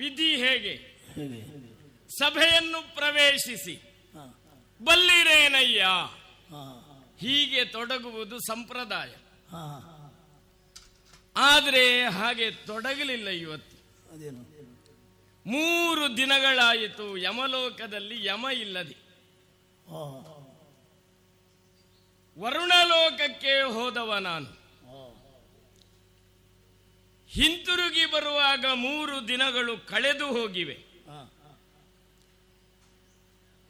ವಿಧಿ ಹೇಗೆ? ಸಭೆಯನ್ನು ಪ್ರವೇಶಿಸಿ. ಬಲ್ಲಿರೇನಯ್ಯ? ಹೀಗೆ ತೊಡಗುವುದು ಸಂಪ್ರದಾಯ. ಆದರೆ ಹಾಗೆ ತೊಡಗಲಿಲ್ಲ ಇವತ್ತು. ಅದೇನು? ಮೂರು ದಿನಗಳಾಯಿತು ಯಮಲೋಕದಲ್ಲಿ ಯಮ ಇಲ್ಲದೆ. ವರುಣಲೋಕಕ್ಕೆ ಹೋದವ ನಾನು. ಹಿಂತಿರುಗಿ ಬರುವಾಗ ಮೂರು ದಿನಗಳು ಕಳೆದು ಹೋಗಿವೆ.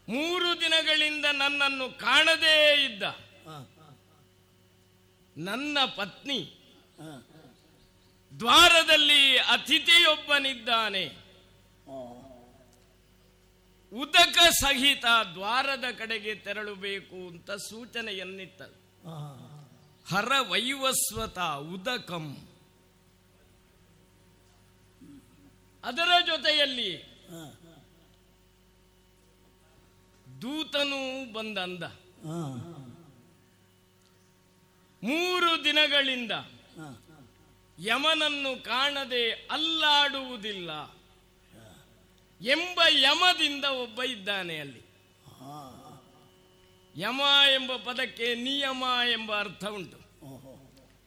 ಮೂರು ದಿನಗಳಿಂದ ನನ್ನನ್ನು ಕಾಣದೇ ಇದ್ದ. ನನ್ನ ಪತ್ನಿ ದ್ವಾರದಲ್ಲಿ ಅತಿಥಿಯೊಬ್ಬನಿದ್ದಾನೆ. ಉದಕ ಸಹಿತ ದ್ವಾರದ ಕಡೆಗೆ ತೆರಳಬೇಕು ಅಂತ ಸೂಚನೆಯನ್ನಿತ್ತ ಹರ ವೈವಸ್ವತ ಉದಕಂ. ಅದರ ಜೊತೆಯಲ್ಲಿ ದೂತನು ಬಂದಂದ. ಮೂರು ದಿನಗಳಿಂದ ಯಮನನ್ನು ಕಾಣದೆ ಅಲ್ಲಾಡುವುದಿಲ್ಲ ಎಂಬ ಯಮದಿಂದ ಒಬ್ಬ ಇದ್ದಾನೆ ಅಲ್ಲಿ. ಯಮ ಎಂಬ ಪದಕ್ಕೆ ನಿಯಮ ಎಂಬ ಅರ್ಥ ಉಂಟು.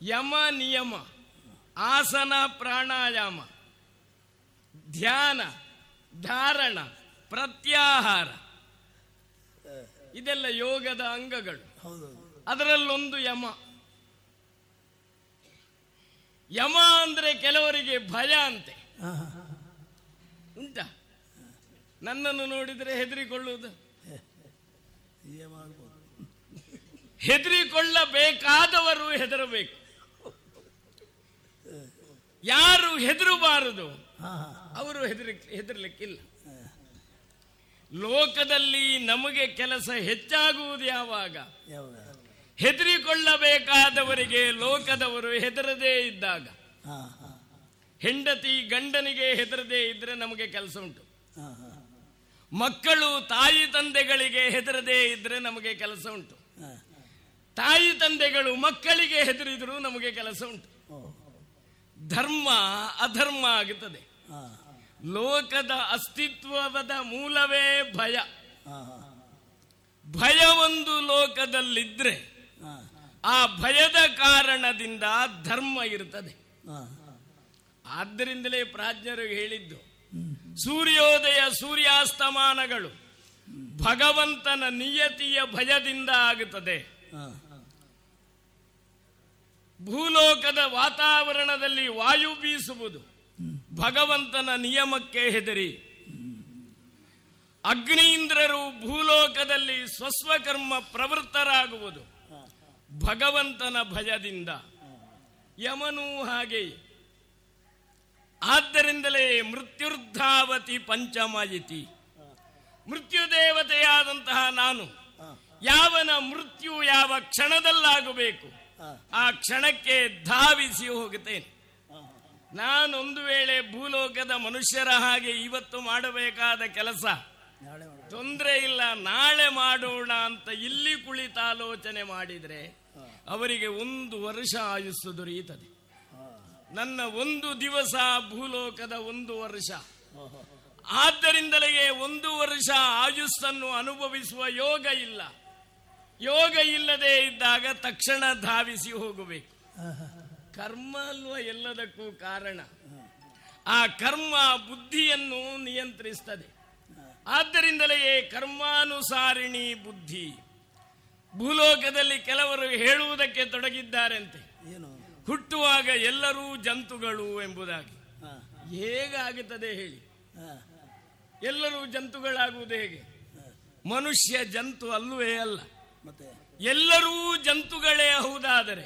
ಯಮ ನಿಯಮ, ಆಸನ ಪ್ರಾಣಾಯಾಮ. ಧ್ಯಾನ, ಧಾರಣ, ಪ್ರತ್ಯಾಹಾರ. ಇದೆಲ್ಲ ಯೋಗದ ಅಂಗಗಳು. ಅದರಲ್ಲೊಂದು ಯಮ. ಯಮ ಅಂದ್ರೆ ಕೆಲವರಿಗೆ ಭಯ ಅಂತೆ. ಉಂಟ? ನನ್ನನ್ನು ನೋಡಿದರೆ ಹೆದರಿಕೊಳ್ಳುವುದು? ಹೆದರಿಕೊಳ್ಳಬೇಕಾದವರು ಹೆದರಬೇಕು. ಯಾರು ಹೆದರಬಾರದು? ಅವರು ಹೆದರಿ ಹೆದರ್ಲಿಕ್ಕಿಲ್ಲ. ಲೋಕದಲ್ಲಿ ನಮಗೆ ಕೆಲಸ ಹೆಚ್ಚಾಗುವುದು ಯಾವಾಗ? ಹೆದರಿಕೊಳ್ಳಬೇಕಾದವರಿಗೆ ಲೋಕದವರು ಹೆದರದೇ ಇದ್ದಾಗ. ಹೆಂಡತಿ ಗಂಡನಿಗೆ ಹೆದರದೇ ಇದ್ರೆ ನಮಗೆ ಕೆಲಸ ಉಂಟು. ಮಕ್ಕಳು ತಾಯಿ ತಂದೆಗಳಿಗೆ ಹೆದರದೇ ಇದ್ರೆ ನಮಗೆ ಕೆಲಸ ಉಂಟು. ತಾಯಿ ತಂದೆಗಳು ಮಕ್ಕಳಿಗೆ ಹೆದರಿದ್ರು ನಮಗೆ ಕೆಲಸ ಉಂಟು. ಧರ್ಮ ಅಧರ್ಮ ಆಗುತ್ತದೆ. ಲೋಕದ ಅಸ್ತಿತ್ವದ ಮೂಲವೇ ಭಯ. ಭಯ ಒಂದು ಲೋಕದಲ್ಲಿದ್ರೆ ಆ ಭಯದ ಕಾರಣದಿಂದ ಧರ್ಮ ಇರುತ್ತದೆ ಆದ್ದರಿಂದಲೇ ಪ್ರಾಜ್ಞರು ಹೇಳಿದ್ದು ಸೂರ್ಯೋದಯ ಸೂರ್ಯಾಸ್ತಮಾನಗಳು ಭಗವಂತನ ನಿಯತಿಯ ಭಯದಿಂದ ಆಗುತ್ತದೆ. ಭೂಲೋಕದ ವಾತಾವರಣದಲ್ಲಿ ವಾಯು ಬೀಸುವುದು. ಭಗವಂತನ ನಿಯಮಕ್ಕೆ ಹೆದರಿ. ಅಗ್ನೀಂದ್ರರು ಭೂಲೋಕದಲ್ಲಿ ಸ್ವಸ್ವಕರ್ಮ ಪ್ರವೃತ್ತರಾಗುವುದು. ಭಗವಂತನ ಭಯದಿಂದ. ಯಮನೂ ಹಾಗೆ. ಆದ್ದರಿಂದಲೇ ಮೃತ್ಯುರ್ಧಾವತಿ ಪಂಚಮಾಯಿತಿ. ಮೃತ್ಯು ದೇವತೆಯಾದಂತಹ ನಾನು ಯಾವನ ಮೃತ್ಯು ಯಾವ ಕ್ಷಣದಲ್ಲಾಗಬೇಕು. ಆ ಕ್ಷಣಕ್ಕೆ ಧಾವಿಸಿ ಹೋಗುತ್ತೇನೆ. ನಾನೊಂದು ವೇಳೆ ಭೂಲೋಕದ ಮನುಷ್ಯರ ಹಾಗೆ ಇವತ್ತು ಮಾಡಬೇಕಾದ ಕೆಲಸ. ತೊಂದರೆ ಇಲ್ಲ ನಾಳೆ ಮಾಡೋಣ ಅಂತ ಇಲ್ಲಿ ಕುಳಿತ ಆಲೋಚನೆ ಮಾಡಿದ್ರೆ ಅವರಿಗೆ ಒಂದು ವರ್ಷ ಆಯುಸ್ಸು ದೊರೆಯುತ್ತದೆ. ನನ್ನ ಒಂದು ದಿವಸ ಭೂಲೋಕದ ಒಂದು ವರ್ಷ. ಆದ್ದರಿಂದಲೇ ಒಂದು ವರ್ಷ ಆಯುಸ್ಸನ್ನು ಅನುಭವಿಸುವ ಯೋಗ ಇಲ್ಲ. ಯೋಗ ಇಲ್ಲದೆ ಇದ್ದಾಗ ತಕ್ಷಣ ಧಾವಿಸಿ ಹೋಗಬೇಕು. ಕರ್ಮ ಅಲ್ವ ಎಲ್ಲದಕ್ಕೂ ಕಾರಣ. ಆ ಕರ್ಮ ಬುದ್ಧಿಯನ್ನು ನಿಯಂತ್ರಿಸ್ತದೆ. ಆದ್ದರಿಂದಲೇ ಕರ್ಮಾನುಸಾರಿಣಿ ಬುದ್ಧಿ. ಭೂಲೋಕದಲ್ಲಿ ಕೆಲವರು ಹೇಳುವುದಕ್ಕೆ ತೊಡಗಿದ್ದಾರಂತೆ. ಹುಟ್ಟುವಾಗ ಎಲ್ಲರೂ ಜಂತುಗಳು ಎಂಬುದಾಗಿ. ಹೇಗಾಗುತ್ತದೆ ಹೇಳಿ? ಎಲ್ಲರೂ ಜಂತುಗಳಾಗುವುದು ಹೇಗೆ? ಮನುಷ್ಯ ಜಂತು ಅಲ್ಲವೇ ಅಲ್ಲ. ಎಲ್ಲರೂ ಜಂತುಗಳೇ ಹೌದಾದರೆ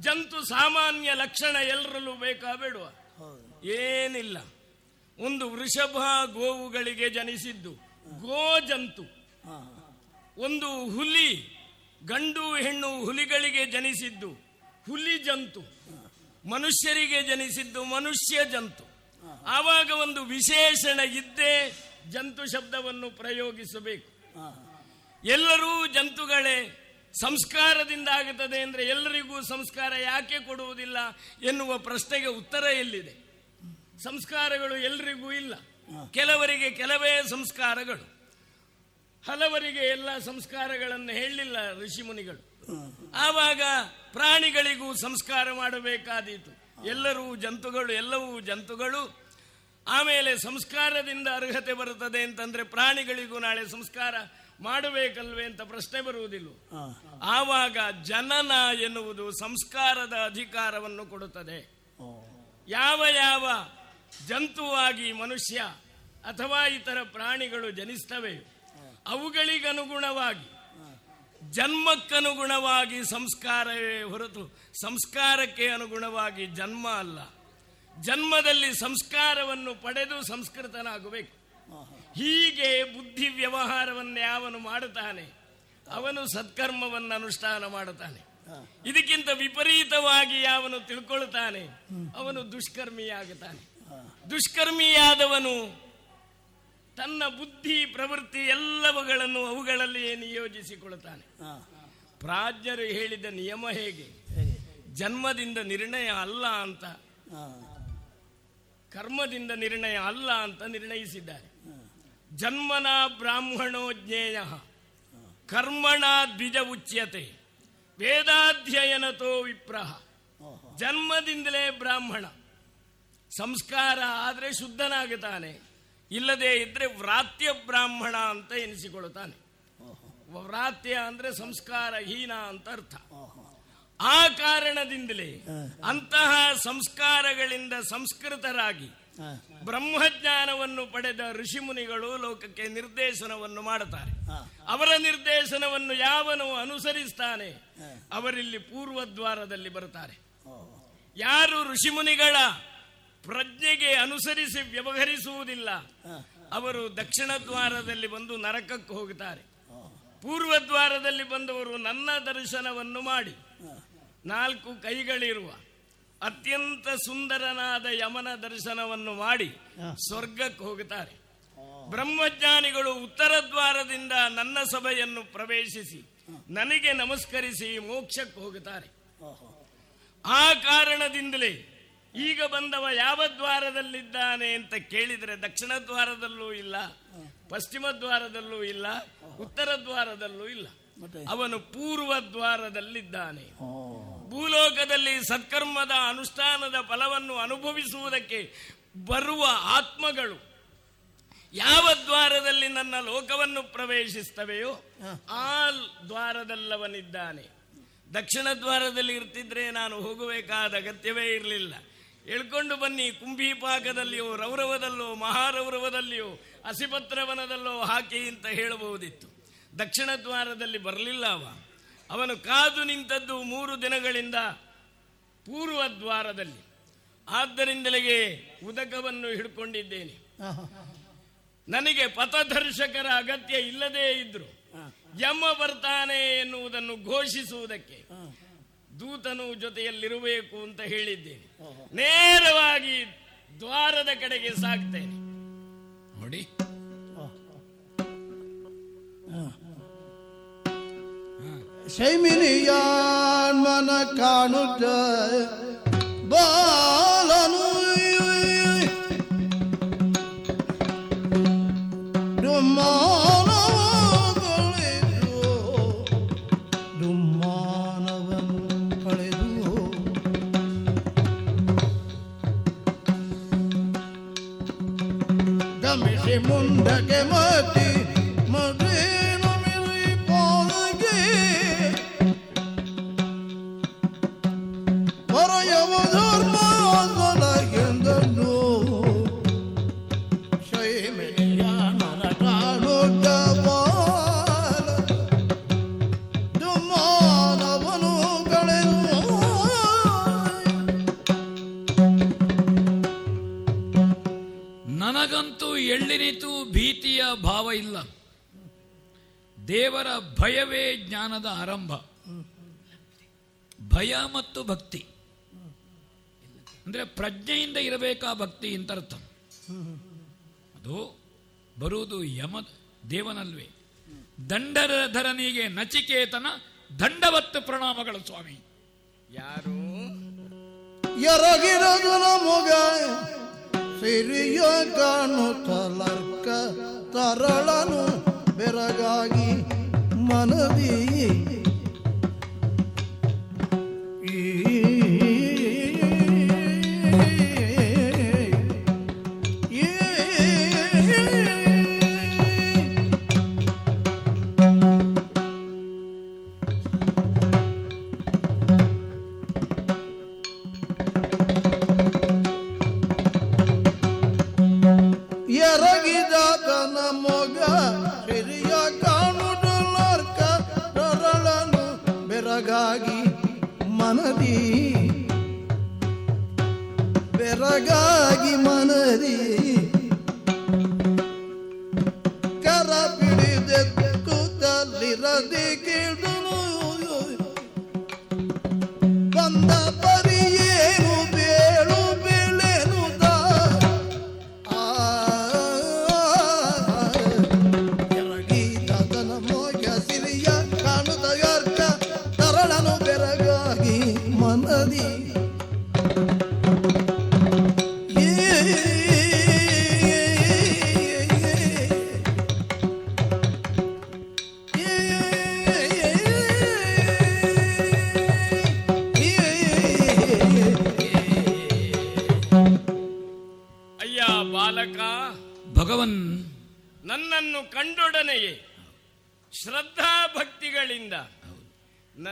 ಜಂತು ಸಾಮಾನ್ಯ ಲಕ್ಷಣ ಎಲ್ಲರಲ್ಲೂ ಬೇಕಾ ಬೇಡುವ ಏನಿಲ್ಲ. ಒಂದು ವೃಷಭ ಗೋವುಗಳಿಗೆ ಜನಿಸಿದ್ದು ಗೋ ಜಂತು. ಒಂದು ಹುಲಿ ಗಂಡು ಹೆಣ್ಣು ಹುಲಿಗಳಿಗೆ ಜನಿಸಿದ್ದು ಹುಲಿ ಜಂತು. ಮನುಷ್ಯರಿಗೆ ಜನಿಸಿದ್ದು ಮನುಷ್ಯ ಜಂತು. ಆವಾಗ ಒಂದು ವಿಶೇಷಣ ಇದ್ದೇ ಜಂತು ಶಬ್ದವನ್ನು ಪ್ರಯೋಗಿಸಬೇಕು. ಎಲ್ಲರೂ ಜಂತುಗಳೇ ಸಂಸ್ಕಾರದಿಂದ ಆಗುತ್ತದೆ ಅಂದರೆ ಎಲ್ಲರಿಗೂ ಸಂಸ್ಕಾರ ಯಾಕೆ ಕೊಡುವುದಿಲ್ಲ ಎನ್ನುವ ಪ್ರಶ್ನೆಗೆ ಉತ್ತರ ಎಲ್ಲಿದೆ? ಸಂಸ್ಕಾರಗಳು ಎಲ್ರಿಗೂ ಇಲ್ಲ. ಕೆಲವರಿಗೆ ಕೆಲವೇ ಸಂಸ್ಕಾರಗಳು. ಹಲವರಿಗೆ ಎಲ್ಲ ಸಂಸ್ಕಾರಗಳನ್ನು ಹೇಳಲಿಲ್ಲ ಋಷಿಮುನಿಗಳು ಆವಾಗ ಪ್ರಾಣಿಗಳಿಗೂ ಸಂಸ್ಕಾರ ಮಾಡಬೇಕಾದೀತು. ಎಲ್ಲರೂ ಜಂತುಗಳು ಎಲ್ಲವೂ ಜಂತುಗಳು. ಆಮೇಲೆ ಸಂಸ್ಕಾರದಿಂದ ಅರ್ಹತೆ ಬರುತ್ತದೆ ಅಂತಂದ್ರೆ ಪ್ರಾಣಿಗಳಿಗೂ ನಾಳೆ ಸಂಸ್ಕಾರ. ಮಾಡಬೇಕಲ್ವೇ ಅಂತ ಪ್ರಶ್ನೆ ಬರುವುದಿಲ್ಲ. ಆವಾಗ ಜನನ ಎನ್ನುವುದು ಸಂಸ್ಕಾರದ ಅಧಿಕಾರವನ್ನು ಕೊಡುತ್ತದೆ. ಯಾವ ಯಾವ ಜಂತುವಾಗಿ ಮನುಷ್ಯ ಅಥವಾ ಇತರ ಪ್ರಾಣಿಗಳು ಜನಿಸ್ತವೆ ಅವುಗಳಿಗನುಗುಣವಾಗಿ ಜನ್ಮಕ್ಕನುಗುಣವಾಗಿ ಸಂಸ್ಕಾರವೇ ಹೊರತು ಸಂಸ್ಕಾರಕ್ಕೆ ಅನುಗುಣವಾಗಿ ಜನ್ಮ ಅಲ್ಲ. ಜನ್ಮದಲ್ಲಿ ಸಂಸ್ಕಾರವನ್ನು ಪಡೆದು ಸಂಸ್ಕೃತನಾಗಬೇಕು. ಹೀಗೆ ಬುದ್ಧಿ ವ್ಯವಹಾರವನ್ನು ಯಾವನು ಮಾಡುತ್ತಾನೆ? ಅವನು ಸತ್ಕರ್ಮವನ್ನು ಅನುಷ್ಠಾನ ಮಾಡುತ್ತಾನೆ. ಇದಕ್ಕಿಂತ ವಿಪರೀತವಾಗಿ ಯಾವನು ತಿಳ್ಕೊಳ್ತಾನೆ? ಅವನು ದುಷ್ಕರ್ಮಿಯಾಗುತ್ತಾನೆ. ದುಷ್ಕರ್ಮಿಯಾದವನು ತನ್ನ ಬುದ್ಧಿ, ಪ್ರವೃತ್ತಿ ಎಲ್ಲವುಗಳನ್ನು ಅವುಗಳಲ್ಲಿಯೇ ನಿಯೋಜಿಸಿಕೊಳ್ಳುತ್ತಾನೆ. ಪ್ರಾಜ್ಞರು ಹೇಳಿದ ನಿಯಮ ಹೇಗೆ? ಜನ್ಮದಿಂದ ನಿರ್ಣಯ ಅಲ್ಲ ಅಂತ, ಕರ್ಮದಿಂದ ನಿರ್ಣಯ ಅಲ್ಲ ಅಂತ ನಿರ್ಣಯಿಸಿದ್ದಾರೆ. ಜನ್ಮನ ಬ್ರಾಹ್ಮಣೋ ಜ್ಞೇಯ ಕರ್ಮಣ ದ್ವಿಜ ಉಚ್ಯತೆ ವೇದಾಧ್ಯಯನತೋ ವಿಪ್ರಹ. ಜನ್ಮದಿಂದಲೇ ಬ್ರಾಹ್ಮಣ. ಸಂಸ್ಕಾರ ಆದರೆ ಶುದ್ಧನಾಗುತ್ತಾನೆ ಇಲ್ಲದೆ ಇದ್ರೆ ವ್ರಾತ್ಯ ಬ್ರಾಹ್ಮಣ ಅಂತ ಎನಿಸಿಕೊಳ್ಳುತ್ತಾನೆ. ವ್ರಾತ್ಯ ಅಂದ್ರೆ ಸಂಸ್ಕಾರಹೀನ ಅಂತ ಅರ್ಥ. ಆ ಕಾರಣದಿಂದಲೇ ಅಂತಹ ಸಂಸ್ಕಾರಗಳಿಂದ ಸಂಸ್ಕೃತರಾಗಿ ಬ್ರಹ್ಮಜ್ಞಾನವನ್ನು ಪಡೆದ ಋಷಿಮುನಿಗಳು ಲೋಕಕ್ಕೆ ನಿರ್ದೇಶನವನ್ನು ಮಾಡುತ್ತಾರೆ. ಅವರ ನಿರ್ದೇಶನವನ್ನು ಯಾವನು ಅನುಸರಿಸ್ತಾನೆ? ಅವರಿಲ್ಲಿ ಪೂರ್ವದ್ವಾರದಲ್ಲಿ ಬರುತ್ತಾರೆ. ಯಾರು ಋಷಿಮುನಿಗಳ ಪ್ರಜ್ಞೆಗೆ ಅನುಸರಿಸಿ ವ್ಯವಹರಿಸುವುದಿಲ್ಲ ಅವರು ದಕ್ಷಿಣ ದ್ವಾರದಲ್ಲಿ ಬಂದು ನರಕಕ್ಕೆ ಹೋಗುತ್ತಾರೆ. ಪೂರ್ವ ದ್ವಾರದಲ್ಲಿ ಬಂದವರು ನನ್ನ ದರ್ಶನವನ್ನು ಮಾಡಿ ನಾಲ್ಕು ಕೈಗಳಿರುವ ಅತ್ಯಂತ ಸುಂದರನಾದ ಯಮನ ದರ್ಶನವನ್ನು ಮಾಡಿ ಸ್ವರ್ಗಕ್ಕೆ ಹೋಗುತ್ತಾರೆ. ಬ್ರಹ್ಮಜ್ಞಾನಿಗಳು ಉತ್ತರ ದ್ವಾರದಿಂದ ನನ್ನ ಸಭೆಯನ್ನು ಪ್ರವೇಶಿಸಿ ನನಗೆ ನಮಸ್ಕರಿಸಿ ಮೋಕ್ಷಕ್ಕೆ ಹೋಗುತ್ತಾರೆ. ಆ ಕಾರಣದಿಂದಲೇ ಈಗ ಬಂದವ ಯಾವ ದ್ವಾರದಲ್ಲಿದ್ದಾನೆ ಅಂತ ಕೇಳಿದರೆ ದಕ್ಷಿಣ ದ್ವಾರದಲ್ಲೂ ಇಲ್ಲ ಪಶ್ಚಿಮ ದ್ವಾರದಲ್ಲೂ ಇಲ್ಲ ಉತ್ತರ ದ್ವಾರದಲ್ಲೂ ಇಲ್ಲ. ಅವನು ಪೂರ್ವ ದ್ವಾರದಲ್ಲಿದ್ದಾನೆ. ಭೂಲೋಕದಲ್ಲಿ ಸತ್ಕರ್ಮದ ಅನುಷ್ಠಾನದ ಫಲವನ್ನು ಅನುಭವಿಸುವುದಕ್ಕೆ ಬರುವ ಆತ್ಮಗಳು ಯಾವ ದ್ವಾರದಲ್ಲಿ ನನ್ನ ಲೋಕವನ್ನು ಪ್ರವೇಶಿಸ್ತವೆಯೋ ಆ ದ್ವಾರದಲ್ಲವನಿದ್ದಾನೆ. ದಕ್ಷಿಣ ದ್ವಾರದಲ್ಲಿ ಇರ್ತಿದ್ರೆ ನಾನು ಹೋಗಬೇಕಾದ ಅಗತ್ಯವೇ ಇರಲಿಲ್ಲ. ಹೇಳ್ಕೊಂಡು ಬನ್ನಿ ಕುಂಭಿಪಾಕದಲ್ಲಿಯೋ ರೌರವದಲ್ಲೋ ಮಹಾರೌರವದಲ್ಲಿಯೋ ಹಸಿಪತ್ರವನದಲ್ಲೋ ಹಾಕಿ ಅಂತ ಹೇಳಬಹುದಿತ್ತು. ದಕ್ಷಿಣ ದ್ವಾರದಲ್ಲಿ ಬರಲಿಲ್ಲ ಅವ. ಅವನು ಕಾದು ನಿಂತದ್ದು ಮೂರು ದಿನಗಳಿಂದ ಪೂರ್ವ ದ್ವಾರದಲ್ಲಿ. ಆದ್ದರಿಂದಲೇ ಉದಕವನ್ನು ಹಿಡ್ಕೊಂಡಿದ್ದೇನೆ. ನನಗೆ ಪಥದರ್ಶಕರ ಅಗತ್ಯ ಇಲ್ಲದೇ ಇದ್ರು. ಯಮ ಬರ್ತಾನೆ ಎನ್ನುವುದನ್ನು ಘೋಷಿಸುವುದಕ್ಕೆ ದೂತನು ಜೊತೆಯಲ್ಲಿರಬೇಕು ಅಂತ ಹೇಳಿದ್ದೇನೆ. ನೇರವಾಗಿ ದ್ವಾರದ ಕಡೆಗೆ ಸಾಕ್ತೇನೆ ನೋಡಿ. ಶೈಮಿನಿಯಾನ್ಮನ ಕಾಣುತ್ತ ಬಾಲನು ಡುಮ್ಮಾನವನು ಡುಮ್ಮಾನವನು ಕಳೆದು ಗಮಿಸಿ ಮುಂದಕ್ಕೆ ಮತಿ ಇಲ್ಲ. ದೇವರ ಭಯವೇ ಜ್ಞಾನದ ಆರಂಭ. ಭಯ ಮತ್ತು ಭಕ್ತಿ. ಅಂದ್ರೆ ಪ್ರಜ್ಞೆಯಿಂದ ಇರಬೇಕಾ ಭಕ್ತಿ ಅಂತ ಅರ್ಥ. ಅದು ಬರುವುದು ಯಮ ದೇವನಲ್ವೇ. ದಂಡಧರನಿಗೆ ನಚಿಕೇತನ ದಂಡವತ್ತು ಪ್ರಣಾಮಗಳು ಸ್ವಾಮಿ. ಯಾರು? ಎರಗಿರದು ನಮಗ ಸಿರಿಯ ಕಾಣುತ್ತಲರ್ಕ ತರಳನು ಬೆರಗಾಗಿ ಮನದಿ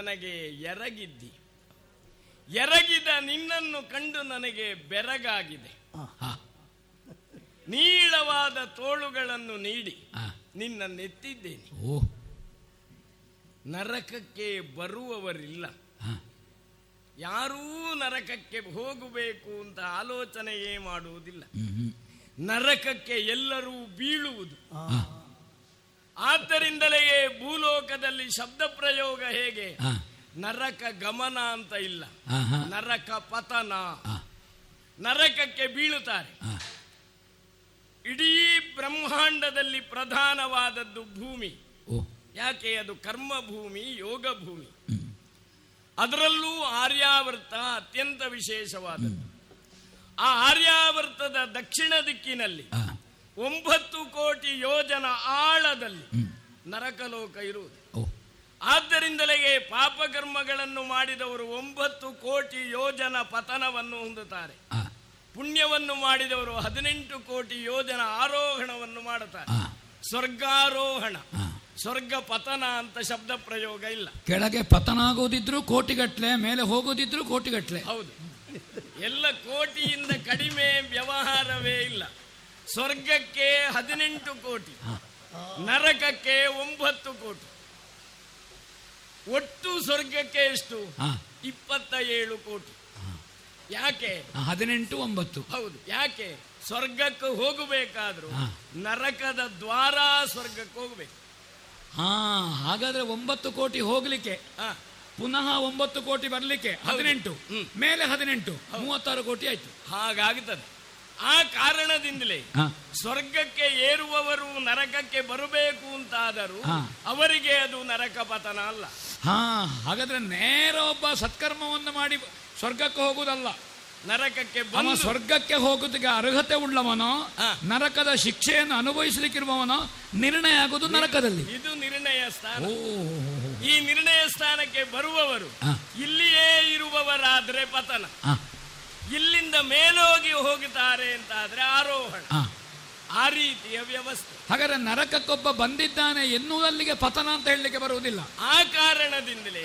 ನನಗೆ ಎರಗಿದ್ದಿ. ಎರಗಿದ ನಿನ್ನನ್ನು ಕಂಡು ನನಗೆ ಬೆರಗಾಗಿದೆ. ನೀಳವಾದ ತೋಳುಗಳನ್ನು ನೀಡಿ ನಿನ್ನನ್ನೆತ್ತಿದ್ದೇನೆ. ಓ. ನರಕಕ್ಕೆ ಬರುವವರಿಲ್ಲ. ಯಾರೂ ನರಕಕ್ಕೆ ಹೋಗಬೇಕು ಅಂತ ಆಲೋಚನೆಯೇ ಮಾಡುವುದಿಲ್ಲ. ನರಕಕ್ಕೆ ಎಲ್ಲರೂ ಬೀಳುವುದು. ಆದ್ದರಿಂದಲೇ ಭೂಲೋಕದಲ್ಲಿ ಶಬ್ದ ಪ್ರಯೋಗ ಹೇಗೆ ನರಕ ಗಮನ ಅಂತ ಇಲ್ಲ. ನರಕ ಪತನ. ನರಕಕ್ಕೆ ಬೀಳುತ್ತಾರೆ. ಇಡೀ ಬ್ರಹ್ಮಾಂಡದಲ್ಲಿ ಪ್ರಧಾನವಾದದ್ದು ಭೂಮಿ. ಯಾಕೆ? ಅದು ಕರ್ಮ ಭೂಮಿ ಯೋಗ ಭೂಮಿ ಅದರಲ್ಲೂ ಆರ್ಯಾವರ್ತ ಅತ್ಯಂತ ವಿಶೇಷವಾದದ್ದು. ಆ ಆರ್ಯಾವರ್ತದ ದಕ್ಷಿಣ ದಿಕ್ಕಿನಲ್ಲಿ ಒಂಬತ್ತು ಕೋಟಿ ಯೋಜನ ಆಳದಲ್ಲಿ ನರಕಲೋಕ ಇರುವುದು. ಆದ್ದರಿಂದಲೇ ಪಾಪಕರ್ಮಗಳನ್ನು ಮಾಡಿದವರು ಒಂಬತ್ತು ಕೋಟಿ ಯೋಜನ ಪತನವನ್ನು ಹೊಂದುತ್ತಾರೆ. ಪುಣ್ಯವನ್ನು ಮಾಡಿದವರು ಹದಿನೆಂಟು ಕೋಟಿ ಯೋಜನ ಆರೋಹಣವನ್ನು ಮಾಡುತ್ತಾರೆ. ಸ್ವರ್ಗಾರೋಹಣ ಸ್ವರ್ಗ ಪತನ ಅಂತ ಶಬ್ದ ಪ್ರಯೋಗ ಇಲ್ಲ. ಕೆಳಗೆ ಪತನ ಆಗೋದಿದ್ರು ಕೋಟಿಗಟ್ಲೆ ಮೇಲೆ ಹೋಗೋದಿದ್ರು ಕೋಟಿಗಟ್ಲೆ ಹೌದು. ಎಲ್ಲ ಕೋಟಿಯಿಂದ ಕಡಿಮೆ ವ್ಯವಹಾರವೇ ಇಲ್ಲ. ಸ್ವರ್ಗಕ್ಕೆ ಹದಿನೆಂಟು ಕೋಟಿ ನರಕಕ್ಕೆ ಒಂಬತ್ತು ಕೋಟಿ. ಒಟ್ಟು ಸ್ವರ್ಗಕ್ಕೆ ಎಷ್ಟು. ಇಪ್ಪತ್ತ ಏಳು ಕೋಟಿ. ಯಾಕೆ? ಹದಿನೆಂಟು ಒಂಬತ್ತು. ಹೌದು. ಯಾಕೆ? ಸ್ವರ್ಗಕ್ಕೆ ಹೋಗಬೇಕಾದ್ರೂ ನರಕದ ದ್ವಾರ ಸ್ವರ್ಗಕ್ಕೆ ಹೋಗಬೇಕು. ಹಾ ಹಾಗಾದ್ರೆ ಒಂಬತ್ತು ಕೋಟಿ ಹೋಗ್ಲಿಕ್ಕೆ ಪುನಃ ಒಂಬತ್ತು ಕೋಟಿ ಬರ್ಲಿಕ್ಕೆ ಹದಿನೆಂಟು ಮೇಲೆ ಹದಿನೆಂಟು ಮೂವತ್ತಾರು ಕೋಟಿ ಆಯ್ತು. ಹಾಗಾಗುತ್ತದೆ ಆ ಕಾರಣದಿಂದಲೇ ಸ್ವರ್ಗಕ್ಕೆ ಏರುವವರು ನರಕಕ್ಕೆ ಬರಬೇಕು ಅಂತಾದರೂ ಅವರಿಗೆ ಅದು ನರಕ ಪತನ ಅಲ್ಲ. ಹಾ ಹಾಗಾದ್ರೆ ನೇರ ಒಬ್ಬ ಸತ್ಕರ್ಮವನ್ನು ಮಾಡಿ ಸ್ವರ್ಗಕ್ಕೆ ಹೋಗುವುದಲ್ಲ. ನರಕಕ್ಕೆ ಬಂದು ಸ್ವರ್ಗಕ್ಕೆ ಹೋಗೋದಕ್ಕೆ ಅರ್ಹತೆ ಉಳ್ಳವನೋ ನರಕದ ಶಿಕ್ಷೆಯನ್ನು ಅನುಭವಿಸಲಿಕ್ಕಿರುವವನೋ ನಿರ್ಣಯ ಆಗುವುದು ನರಕದಲ್ಲಿ. ಇದು ನಿರ್ಣಯ ಸ್ಥಾನ. ಈ ನಿರ್ಣಯ ಸ್ಥಾನಕ್ಕೆ ಬರುವವರು ಇಲ್ಲಿಯೇ ಇರುವವರಾದ್ರೆ ಪತನ. ಇಲ್ಲಿಂದ ಮೇಲೋಗಿ ಹೋಗುತ್ತಾರೆ ಅಂತಾದ್ರೆ ಆರೋಹಣ. ಆ ರೀತಿಯ ವ್ಯವಸ್ಥೆ. ಹಾಗಾದ್ರೆ ನರಕಕ್ಕೊಬ್ಬ ಬಂದಿದ್ದಾನೆ ಎನ್ನುವುದಲ್ಲಿಗೆ ಪತನ ಅಂತ ಹೇಳಲಿಕ್ಕೆ ಬರುವುದಿಲ್ಲ. ಆ ಕಾರಣದಿಂದಲೇ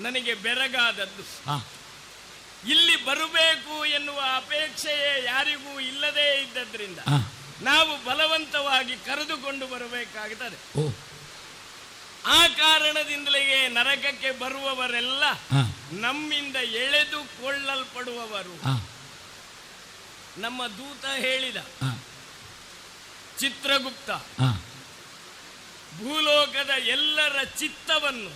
ನನಗೆ ಬೆರಗಾದದ್ದು ಇಲ್ಲಿ ಬರಬೇಕು ಎನ್ನುವ ಅಪೇಕ್ಷೆಯೇ ಯಾರಿಗೂ ಇಲ್ಲದೇ ಇದ್ದದ್ರಿಂದ ನಾವು ಬಲವಂತವಾಗಿ ಕರೆದುಕೊಂಡು ಬರಬೇಕಾಗುತ್ತದೆ ಆ ಕಾರಣದಿಂದಲೇ ನರಕಕ್ಕೆ ಬರುವವರೆಲ್ಲ ನಮ್ಮಿಂದ ಎಳೆದುಕೊಳ್ಳಲ್ಪಡುವವರು. ನಮ್ಮ ದೂತ ಹೇಳಿದ. ಚಿತ್ರಗುಪ್ತ ಭೂಲೋಕದ ಎಲ್ಲರ ಚಿತ್ತವನ್ನು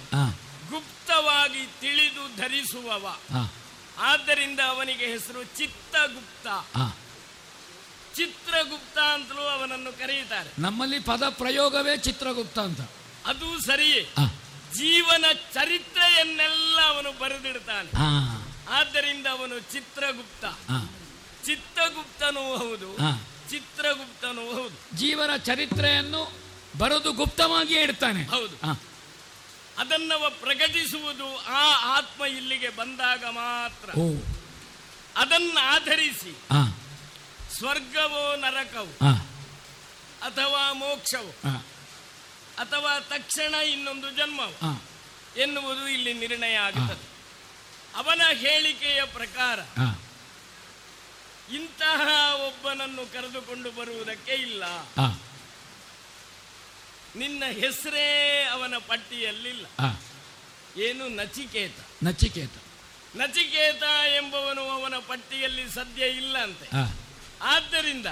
ಗುಪ್ತವಾಗಿ ತಿಳಿದು ಧರಿಸುವವ. ಆದ್ದರಿಂದ ಅವನಿಗೆ ಹೆಸರು ಚಿತ್ತಗುಪ್ತ. ಚಿತ್ರಗುಪ್ತ ಅಂತಲೂ ಅವನನ್ನು ಕರೆಯುತ್ತಾರೆ. ನಮ್ಮಲ್ಲಿ ಪದ ಪ್ರಯೋಗವೇ ಚಿತ್ರಗುಪ್ತ ಅಂತ. ಅದು ಸರಿ ಜೀವನ ಚರಿತ್ರೆಯನ್ನೆಲ್ಲ ಅವನು ಬರೆದಿಡ್ತಾನೆ. ಆದ್ದರಿಂದ ಅವನು ಚಿತ್ರಗುಪ್ತ. ಚಿತ್ರಗುಪ್ತನೂ ಹೌದು. ಚಿತ್ರಗುಪ್ತನೂ ಹೌದು. ಜೀವನ ಚರಿತ್ರೆಯನ್ನು ಬರೆದು ಗುಪ್ತವಾಗಿ ಇಡ್ತಾನೆ. ಹೌದು. ಅದನ್ನ ಪ್ರಕಟಿಸುವುದು ಆ ಆತ್ಮ ಇಲ್ಲಿಗೆ ಬಂದಾಗ ಮಾತ್ರ. ಅದನ್ನ ಆಧರಿಸಿ ಸ್ವರ್ಗವೋ ನರಕವೋ ಅಥವಾ ಮೋಕ್ಷವೋ. ಅಥವಾ ತಕ್ಷಣ ಇನ್ನೊಂದು ಜನ್ಮ ಎನ್ನುವುದು ಇಲ್ಲಿ ನಿರ್ಣಯ ಆಗುತ್ತದೆ. ಅವನ ಹೇಳಿಕೆಯ ಪ್ರಕಾರ. ಇಂತಹ ಒಬ್ಬನನ್ನು ಕರೆದುಕೊಂಡು ಬರುವುದಕ್ಕೆ ಇಲ್ಲ. ನಿನ್ನ ಹೆಸರೇ ಅವನ ಪಟ್ಟಿಯಲ್ಲಿಲ್ಲ. ಏನು ನಚಿಕೇತ? ನಚಿಕೇತ. ನಚಿಕೇತ ಎಂಬವನು ಅವನ ಪಟ್ಟಿಯಲ್ಲಿ ಸದ್ಯ ಇಲ್ಲ ಅಂತೆ. ಆದ್ದರಿಂದ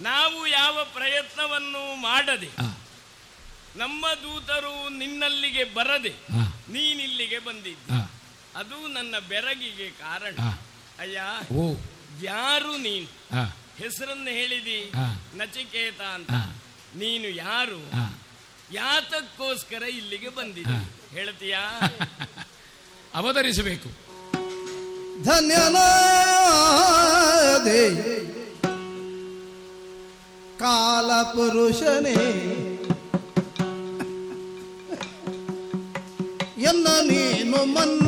ನಾವು ಯಾವ ಪ್ರಯತ್ನವನ್ನು ಮಾಡದೆ. ನಮ್ಮ ದೂತರು ನಿನ್ನಲ್ಲಿಗೆ ಬರದೆ. ನೀನಿಲ್ಲಿಗೆ ಬಂದಿದ್ದ. ಅದು ನನ್ನ ಬೆರಗಿಗೆ ಕಾರಣ. ಅಯ್ಯ ಓ. ಯಾರು ನೀನು? ಹೆಸರನ್ನು ಹೇಳಿದಿ. ನಚಿಕೇತ ಅಂತ. ನೀನು ಯಾರು? ಯಾತಕ್ಕೋಸ್ಕರ ಇಲ್ಲಿಗೆ ಬಂದಿದ್ದ ಹೇಳ್ತೀಯಾ? ಅವತರಿಸಬೇಕು. ಧನ್ಯನಾದೆ. ಕಾಲ ನೀನು ಮನ್ನಿದಯ್ಯ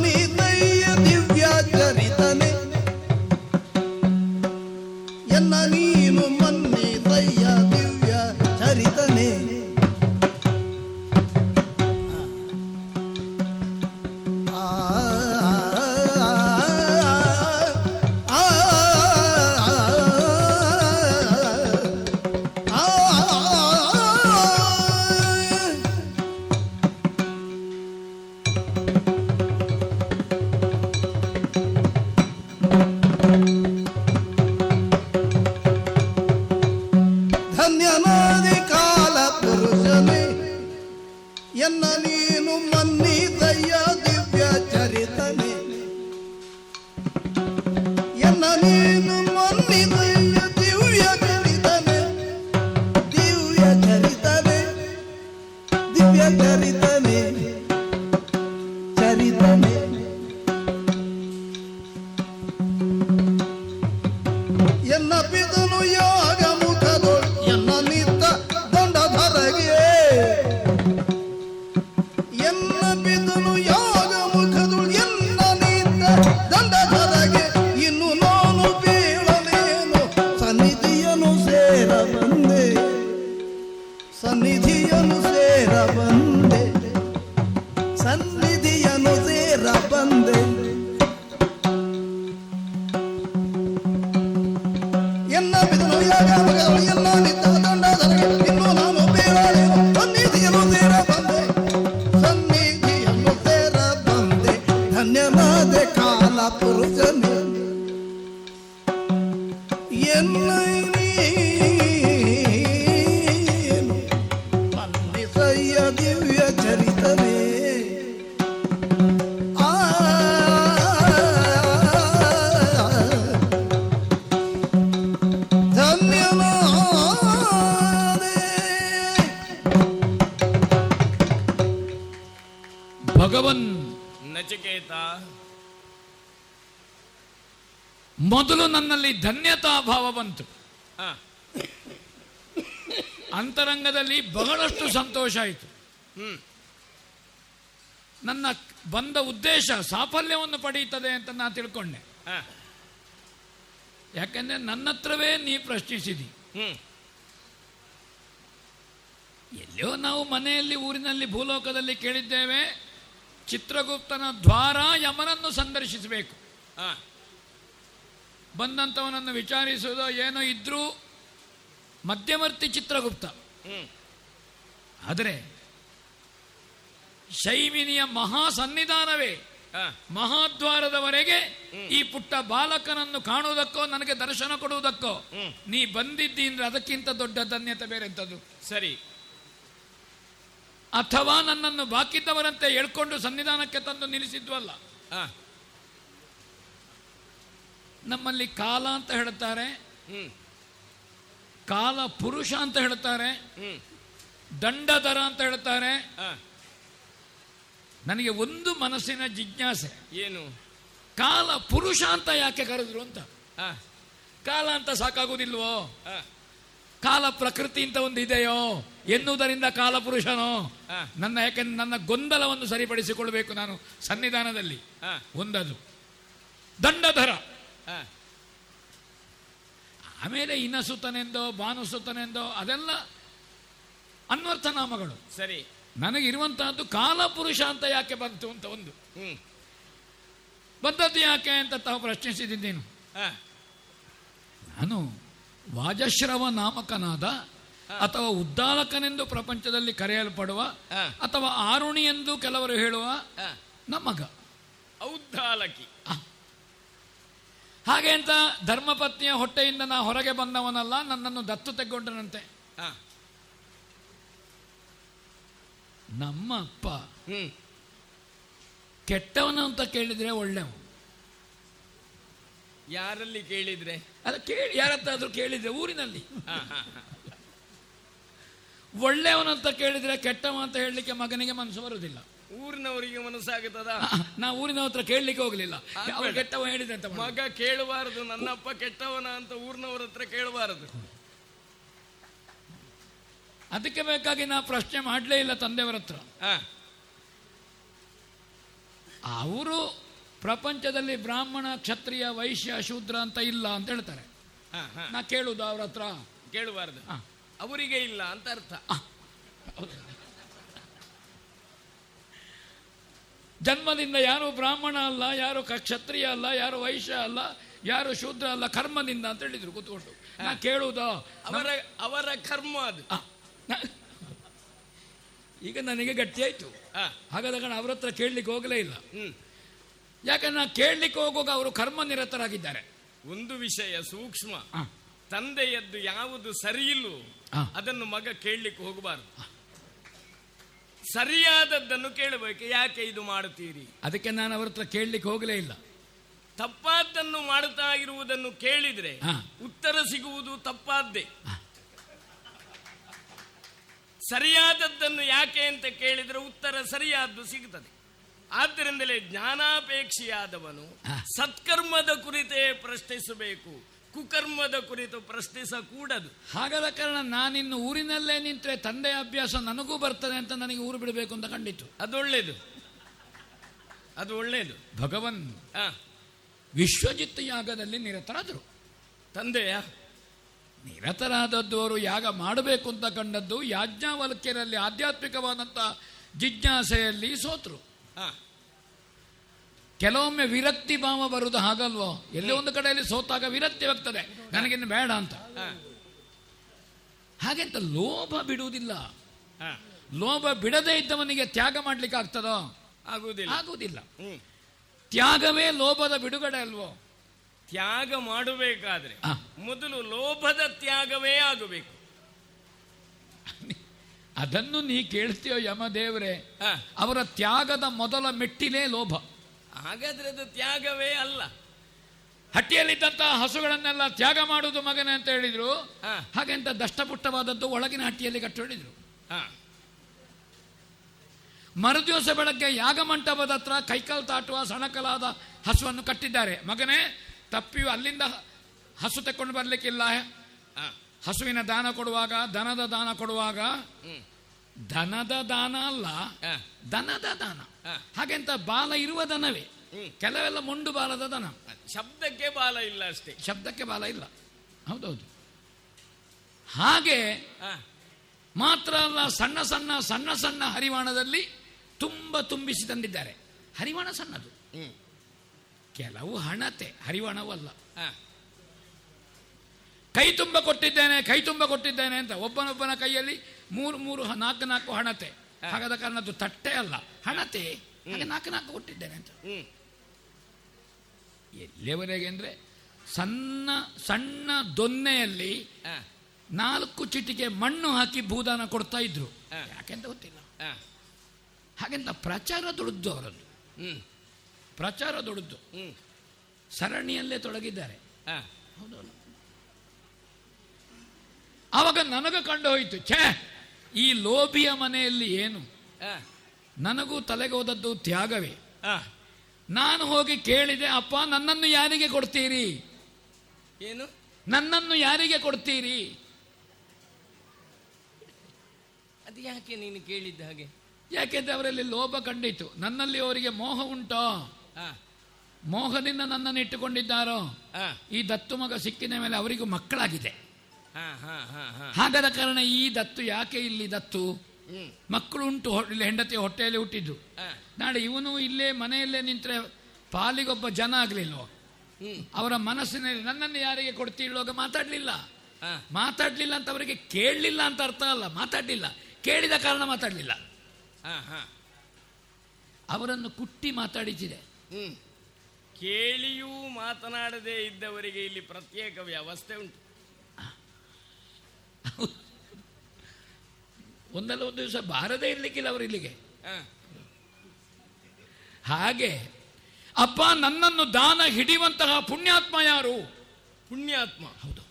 ಸಾಫಲ್ಯವನ್ನು ಪಡೆಯುತ್ತದೆ ಅಂತ ನಾನು ತಿಳ್ಕೊಂಡೆ. ಯಾಕೆಂದ್ರೆ ನನ್ನ ಹತ್ರವೇ ನೀ ಪ್ರಶ್ನಿಸಿದಿ. ಎಲ್ಲಿಯೋ ಎಲ್ಲೋ ನಾವು ಮನೆಯಲ್ಲಿ ಊರಿನಲ್ಲಿ ಭೂಲೋಕದಲ್ಲಿ ಕೇಳಿದ್ದೇವೆ ಚಿತ್ರಗುಪ್ತನ ದ್ವಾರ ಯಮನನ್ನು ಸಂದರ್ಶಿಸಬೇಕು. ಬಂದಂಥವನನ್ನು ವಿಚಾರಿಸುವುದು ಏನೋ ಇದ್ರೂ ಮಧ್ಯವರ್ತಿ ಚಿತ್ರಗುಪ್ತ. ಆದರೆ ಶೈವಿನಿಯ ಮಹಾ ಸನ್ನಿಧಾನವೇ ಮಹಾದ್ವಾರದವರೆಗೆ ಈ ಪುಟ್ಟ ಬಾಲಕನನ್ನು ಕಾಣುವುದಕ್ಕೋ ನನಗೆ ದರ್ಶನ ಕೊಡುವುದಕ್ಕೋ ನೀ ಬಂದಿದ್ದಿ ಅಂದ್ರೆ ಅದಕ್ಕಿಂತ ದೊಡ್ಡ ಧನ್ಯತೆ ಬೇರೆ ಎಂಥದ್ದು ಸರಿ. ಅಥವಾ ನನ್ನನ್ನು ಬಾಕಿದ್ದವರಂತೆ ಹೇಳ್ಕೊಂಡು ಸನ್ನಿಧಾನಕ್ಕೆ ತಂದು ನಿಲ್ಲಿಸಿದ್ವಲ್ಲ ನಮ್ಮಲ್ಲಿ ಕಾಲ ಅಂತ ಹೇಳ್ತಾರೆ. ಕಾಲ ಪುರುಷ ಅಂತ ಹೇಳ್ತಾರೆ. ದಂಡಧರ ಅಂತ ಹೇಳ್ತಾರೆ. ನನಗೆ ಒಂದು ಮನಸ್ಸಿನ ಜಿಜ್ಞಾಸೆ. ಏನು? ಕಾಲ ಪುರುಷ ಅಂತ ಯಾಕೆ ಕರೆದ್ರು ಅಂತ? ಕಾಲ ಅಂತ ಸಾಕಾಗುವುದಿಲ್ವೋ ಕಾಲ ಪ್ರಕೃತಿ ಅಂತ ಒಂದು ಇದೆಯೋ? ಎನ್ನುವುದರಿಂದ ಕಾಲ ಪುರುಷನೋ? ನನ್ನ ಯಾಕೆಂದ್ರೆ ನನ್ನ ಗೊಂದಲವನ್ನು ಸರಿಪಡಿಸಿಕೊಳ್ಬೇಕು ನಾನು ಸನ್ನಿಧಾನದಲ್ಲಿ? ಒಂದದು. ದಂಡಧರ. ಆಮೇಲೆ ಇನಸುತನೆಂದೋ ಬಾನುಸುತನೆಂದೋ ಅದೆಲ್ಲ ಅನ್ವರ್ಥನಾಮಗಳು. ಸರಿ. ನನಗಿರುವಂತಹದ್ದು ಕಾಲಪುರುಷ ಅಂತ ಯಾಕೆ ಬಂತು ಅಂತ ಒಂದು. ಬಂದದ್ದು ಯಾಕೆ ಅಂತ ತಾವು ಪ್ರಶ್ನಿಸಿದ್ದೀನಿ ನಾನು ವಾಜಶ್ರವ ನಾಮಕನಾದ ಅಥವಾ ಉದ್ದಾಲಕನೆಂದು ಪ್ರಪಂಚದಲ್ಲಿ ಕರೆಯಲ್ಪಡುವ ಅಥವಾ ಆರುಣಿ ಎಂದು ಕೆಲವರು ಹೇಳುವ ನಮಗ ನಮ್ಮಗ ಔದ್ದಾಲಕಿ. ಹಾಗೆ ಅಂತ ಧರ್ಮಪತ್ನಿಯ ಹೊಟ್ಟೆಯಿಂದ ನಾ ಹೊರಗೆ ಬಂದವನಲ್ಲ ನನ್ನನ್ನು ದತ್ತು ತೆಗೊಂಡನಂತೆ ಆ, ನಮ್ಮ ಅಪ್ಪ ಕೆಟ್ಟವನ ಅಂತ ಕೇಳಿದ್ರೆ ಒಳ್ಳೆವ ಯಾರಲ್ಲಿ ಕೇಳಿದ್ರೆ? ಅಲ್ಲ ಕೇಳಿ ಯಾರತ್ತಾದ್ರೂ ಕೇಳಿದ್ರೆ ಊರಿನಲ್ಲಿ. ಒಳ್ಳೆಯವನಂತ ಕೇಳಿದ್ರೆ ಕೆಟ್ಟವ ಅಂತ ಹೇಳಲಿಕ್ಕೆ ಮಗನಿಗೆ ಮನಸ್ಸು ಬರುವುದಿಲ್ಲ. ಊರಿನವರಿಗೆ ಮನಸ್ಸಾಗುತ್ತದ? ನಾ ಊರಿನ ಹತ್ರ ಕೇಳಲಿಕ್ಕೆ ಹೋಗಲಿಲ್ಲ. ಕೆಟ್ಟವ ಹೇಳಿದ್ರೆ ಅಂತ ಮಗ ಕೇಳಬಾರದು ನನ್ನಪ್ಪ ಕೆಟ್ಟವನ ಅಂತ ಊರಿನವ್ರ ಹತ್ರ ಕೇಳಬಾರದು. ಅದಕ್ಕೆ ಬೇಕಾಗಿ ನಾ ಪ್ರಶ್ನೆ ಮಾಡಲೇ ಇಲ್ಲ ತಂದೆಯವರ ಹತ್ರ. ಅವರು ಪ್ರಪಂಚದಲ್ಲಿ ಬ್ರಾಹ್ಮಣ ಕ್ಷತ್ರಿಯ ವೈಶ್ಯ ಶೂದ್ರ ಅಂತ ಇಲ್ಲ ಅಂತ ಹೇಳ್ತಾರೆ. ನಾ ಕೇಳುದು ಅವ್ರ ಹತ್ರ. ಕೇಳಬಾರ್ದು. ಅವರಿಗೆ ಇಲ್ಲ ಅಂತ ಅರ್ಥ. ಜನ್ಮದಿಂದ ಯಾರು ಬ್ರಾಹ್ಮಣ ಅಲ್ಲ ಯಾರು ಕ್ಷತ್ರಿಯ ಅಲ್ಲ ಯಾರು ವೈಶ್ಯ ಅಲ್ಲ ಯಾರು ಶೂದ್ರ ಅಲ್ಲ ಕರ್ಮದಿಂದ ಅಂತ ಹೇಳಿದ್ರು ಕೂತ್ಕೊಂಡು. ನಾ ಕೇಳುವುದೋ ಅವರ ಅವರ ಕರ್ಮ ಅದು. ಈಗ ನನಗೆ ಗಟ್ಟಿ ಆಯ್ತು ಆ, ಹಾಗಾದ ಕಾರಣ ಅವ್ರ ಹತ್ರ ಕೇಳಲಿಕ್ಕೆ ಹೋಗಲೇ ಇಲ್ಲ. ಹ್ಮ್. ಯಾಕಂದ್ರೆ ನಾ ಕೇಳಲಿಕ್ಕೆ ಹೋಗುವಾಗ ಅವರು ಕರ್ಮ ನಿರತರಾಗಿದ್ದಾರೆ ಒಂದು ವಿಷಯ ಸೂಕ್ಷ್ಮ. ತಂದೆಯದ್ದು ಯಾವುದು ಸರಿಯಿಲ್ಲೋ. ಅದನ್ನು ಮಗ ಕೇಳಲಿಕ್ಕೆ ಹೋಗಬಾರದು. ಸರಿಯಾದದ್ದನ್ನು ಕೇಳಬೇಕು. ಯಾಕೆ ಇದು ಮಾಡುತ್ತೀರಿ? ಅದಕ್ಕೆ ನಾನು ಅವ್ರ ಹತ್ರ ಕೇಳಲಿಕ್ಕೆ ಹೋಗಲೇ ಇಲ್ಲ. ತಪ್ಪಾದ್ದನ್ನು ಮಾಡುತ್ತಾ ಇರುವುದನ್ನು ಕೇಳಿದ್ರೆ. ಉತ್ತರ ಸಿಗುವುದು ತಪ್ಪಾದ್ದೇ. ಸರಿಯಾದದ್ದನ್ನು ಯಾಕೆ ಅಂತ ಕೇಳಿದ್ರೆ ಉತ್ತರ ಸರಿಯಾದ್ದು ಸಿಗುತ್ತದೆ ಆದ್ದರಿಂದಲೇ ಜ್ಞಾನಾಪೇಕ್ಷಿಯಾದವನು ಸತ್ಕರ್ಮದ ಕುರಿತೇ ಪ್ರಶ್ನಿಸಬೇಕು. ಕುಕರ್ಮದ ಕುರಿತು ಪ್ರಶ್ನಿಸಕೂಡದು. ಹಾಗಾದ ಕಾರಣ ನಾನಿನ್ನು ಊರಿನಲ್ಲೇ ನಿಂತರೆ ತಂದೆ ಅಭ್ಯಾಸ ನನಗೂ ಬರ್ತದೆ ಅಂತ ನನಗೆ ಊರು ಬಿಡಬೇಕು ಅಂತ ಕಂಡಿತು ಅದು ಒಳ್ಳೇದು. ಅದು ಒಳ್ಳೇದು. ಭಗವನ್ ವಿಶ್ವಜಿತ್ ಯಾಗದಲ್ಲಿ ನಿರತರಾದರು. ತಂದೆಯ ನಿರತರಾದದ್ದು ಅವರು ಯಾಗ ಮಾಡಬೇಕು ಅಂತ ಕಂಡದ್ದು ಯಾಜ್ಞಾವಲ್ಕ್ಯರಲ್ಲಿ ಆಧ್ಯಾತ್ಮಿಕವಾದಂಥ ಜಿಜ್ಞಾಸೆಯಲ್ಲಿ ಸೋತರು. ಕೆಲವೊಮ್ಮೆ ವಿರಕ್ತಿ ಭಾವ ಬರುವುದು ಹಾಗಲ್ವೋ? ಎಲ್ಲೇ ಒಂದು ಕಡೆಯಲ್ಲಿ ಸೋತಾಗ ವಿರಕ್ತಿ ಆಗ್ತದೆ. ನನಗಿನ್ನು ಬೇಡ ಅಂತ. ಹಾಗೆಂತ ಲೋಭ ಬಿಡುವುದಿಲ್ಲ. ಲೋಭ ಬಿಡದೇ ಇದ್ದವನಿಗೆ ತ್ಯಾಗ ಮಾಡ್ಲಿಕ್ಕೆ ಆಗ್ತದೋ ಆಗುವುದಿಲ್ಲ. ಆಗುವುದಿಲ್ಲ ತ್ಯಾಗವೇ ಲೋಭದ ಬಿಡುಗಡೆ ಅಲ್ವೋ? ತ್ಯಾಗ ಮಾಡಬೇಕಾದ್ರೆ. ಮೊದಲು ಲೋಭದ ತ್ಯಾಗವೇ ಆಗಬೇಕು. ಅದನ್ನು ನೀ ಕೇಳ್ತೀಯೋ ಯಮದೇವರೇ ಅವರ ತ್ಯಾಗದ ಮೊದಲ ಮೆಟ್ಟಿಲೇ ಲೋಭ. ಹಾಗಾದ್ರೆ ಅದು ತ್ಯಾಗವೇ ಅಲ್ಲ. ಹಟ್ಟಿಯಲ್ಲಿದ್ದಂತಹ ಹಸುಗಳನ್ನೆಲ್ಲ ತ್ಯಾಗ ಮಾಡುವುದು ಮಗನೇ ಅಂತ ಹೇಳಿದ್ರು. ಹಾಗೆ ಹಾಗೆಂತ ದಷ್ಟಪುಟ್ಟವಾದದ್ದು ಒಳಗಿನ ಹಟ್ಟಿಯಲ್ಲಿ ಕಟ್ಟು ಹೇಳಿದ್ರು ಮರುದಿವಸ ಬೆಳಗ್ಗೆ ಯಾಗ ಮಂಟಪದ ಹತ್ರ ಕೈಕಾಲು ತಾಟುವ ಸಣಕಲಾದ ಹಸುವನ್ನು ಕಟ್ಟಿದ್ದಾರೆ. ಮಗನೇ ತಪ್ಪಿಯು ಅಲ್ಲಿಂದ ಹಸು ತಕೊಂಡು ಬರಲಿಕ್ಕಿಲ್ಲ. ಹಸುವಿನ ದಾನ ಕೊಡುವಾಗ ದನದ ದಾನ ಕೊಡುವಾಗ. ದನದ ದಾನ ಅಲ್ಲ ದನದ ದಾನ. ಹಾಗೆಂತ ಬಾಲ ಇರುವ ದನವೇ. ಕೆಲವೆಲ್ಲ ಮೊಂಡು ಬಾಲದ ದನ. ಶಬ್ದಕ್ಕೆ ಬಾಲ ಇಲ್ಲ ಅಷ್ಟೇ. ಶಬ್ದಕ್ಕೆ ಬಾಲ ಇಲ್ಲ. ಹೌದೌದು. ಹಾಗೆ ಮಾತ್ರ ಅಲ್ಲ ಸಣ್ಣ ಸಣ್ಣ ಸಣ್ಣ ಸಣ್ಣ ಹರಿವಾಣದಲ್ಲಿ ತುಂಬ ತುಂಬಿಸಿ ತಂದಿದ್ದಾರೆ. ಹರಿವಾಣ ಸಣ್ಣದು. ಕೆಲವು ಹಣತೆ ಹರಿವಣವಲ್ಲ. ಕೈ ತುಂಬ ಕೊಟ್ಟಿದ್ದೇನೆ ಕೈ ತುಂಬ ಕೊಟ್ಟಿದ್ದೇನೆ ಅಂತ ಒಬ್ಬನೊಬ್ಬನ ಕೈಯಲ್ಲಿ ಮೂರು ಮೂರು ನಾಲ್ಕು ನಾಲ್ಕು ಹಣತೆ. ಹಾಗಾದ ಕಾರಣ ಅದು ತಟ್ಟೆ ಅಲ್ಲ ಹಣತೆ. ಹಾಗೆ ನಾಲ್ಕು ನಾಲ್ಕು ಕೊಟ್ಟಿದ್ದೇನೆ ಅಂತ. ಎಲ್ಲಿಯವರೆಗೆ ಅಂದ್ರೆ ಸಣ್ಣ ಸಣ್ಣ ದೊನ್ನೆಯಲ್ಲಿ ನಾಲ್ಕು ಚಿಟಿಕೆ ಮಣ್ಣು ಹಾಕಿ ಭೂದಾನ ಕೊಡ್ತಾ ಇದ್ರು. ಯಾಕೆಂತ ಗೊತ್ತಿಲ್ಲ. ಹಾಗೆಂತ ಪ್ರಚಾರ ದುಡಿದ್ದು ಅವರದ್ದು ಹ್ಮ್. ಪ್ರಚಾರ ದೊಡ್ಡದು. ಸರಣಿಯಲ್ಲೇ ತೊಡಗಿದ್ದಾರೆ. ಹೌದಲ್ಲ ಆವಾಗ ನನಗೆ ಕಂಡು ಹೋಯಿತು ಛೇ ಈ ಲೋಭಿಯ ಮನೆಯಲ್ಲಿ ಏನು? ನನಗೂ ತಲೆಗೋದದ್ದು ತ್ಯಾಗವೇ. ನಾನು ಹೋಗಿ ಕೇಳಿದೆ ಅಪ್ಪ ನನ್ನನ್ನು ಯಾರಿಗೆ ಕೊಡ್ತೀರಿ? ಏನು? ನನ್ನನ್ನು ಯಾರಿಗೆ ಕೊಡ್ತೀರಿ? ಅದು ಯಾಕೆ ನೀನು ಕೇಳಿದ್ದ ಹಾಗೆ? ಯಾಕೆಂದ್ರೆ ಅವರಲ್ಲಿ ಲೋಭ ಕಂಡಿತು. ನನ್ನಲ್ಲಿ ಅವರಿಗೆ ಮೋಹ ಉಂಟೋ. ಮೋಹದಿಂದ ನನ್ನನ್ನು ಇಟ್ಟುಕೊಂಡಿದ್ದಾರೋ? ಈ ದತ್ತು ಮಗ ಸಿಕ್ಕಿದ ಮೇಲೆ ಅವರಿಗೂ ಮಕ್ಕಳಾಗಿದೆ. ಹಾಗಾದ ಕಾರಣ ಈ ದತ್ತು ಯಾಕೆ ಇಲ್ಲಿ ದತ್ತು? ಮಕ್ಕಳು ಉಂಟು ಇಲ್ಲಿ ಹೆಂಡತಿ ಹೊಟ್ಟೆಯಲ್ಲಿ ಹುಟ್ಟಿದ್ದು. ನಾಳೆ ಇವನು ಇಲ್ಲೇ ಮನೆಯಲ್ಲೇ ನಿಂತರೆ ಪಾಲಿಗೊಬ್ಬ ಜನ ಆಗ್ಲಿಲ್ವೋ? ಅವರ ಮನಸ್ಸಿನಲ್ಲಿ ನನ್ನನ್ನು ಯಾರಿಗೆ ಕೊಡ್ತಿಳುವಾಗ ಮಾತಾಡ್ಲಿಲ್ಲ. ಮಾತಾಡಲಿಲ್ಲ ಮಾತಾಡ್ಲಿಲ್ಲ ಅಂತ ಅವರಿಗೆ ಕೇಳಲಿಲ್ಲ ಅಂತ ಅರ್ಥ ಅಲ್ಲ. ಮಾತಾಡ್ಲಿಲ್ಲ. ಕೇಳಿದ ಕಾರಣ ಮಾತಾಡ್ಲಿಲ್ಲ. ಅವರನ್ನು ಕುಟ್ಟಿ ಮಾತಾಡಿಸಿದೆ. ಹ್ಮ್ ಕೇಳಿಯೂ ಮಾತನಾಡದೇ ಇದ್ದವರಿಗೆ ಇಲ್ಲಿ ಪ್ರತ್ಯೇಕ ವ್ಯವಸ್ಥೆ ಉಂಟು. ಒಂದಲ್ಲ ಒಂದು ದಿವಸ ಬಾರದೇ ಇರ್ಲಿಕ್ಕಿಲ್ಲ ಅವರು ಇಲ್ಲಿಗೆ. ಹಾಗೆ ಅಪ್ಪ ನನ್ನನ್ನು ದಾನ ಹಿಡಿಯುವಂತಹ ಪುಣ್ಯಾತ್ಮ ಯಾರು? ಪುಣ್ಯಾತ್ಮ. ಹೌದು.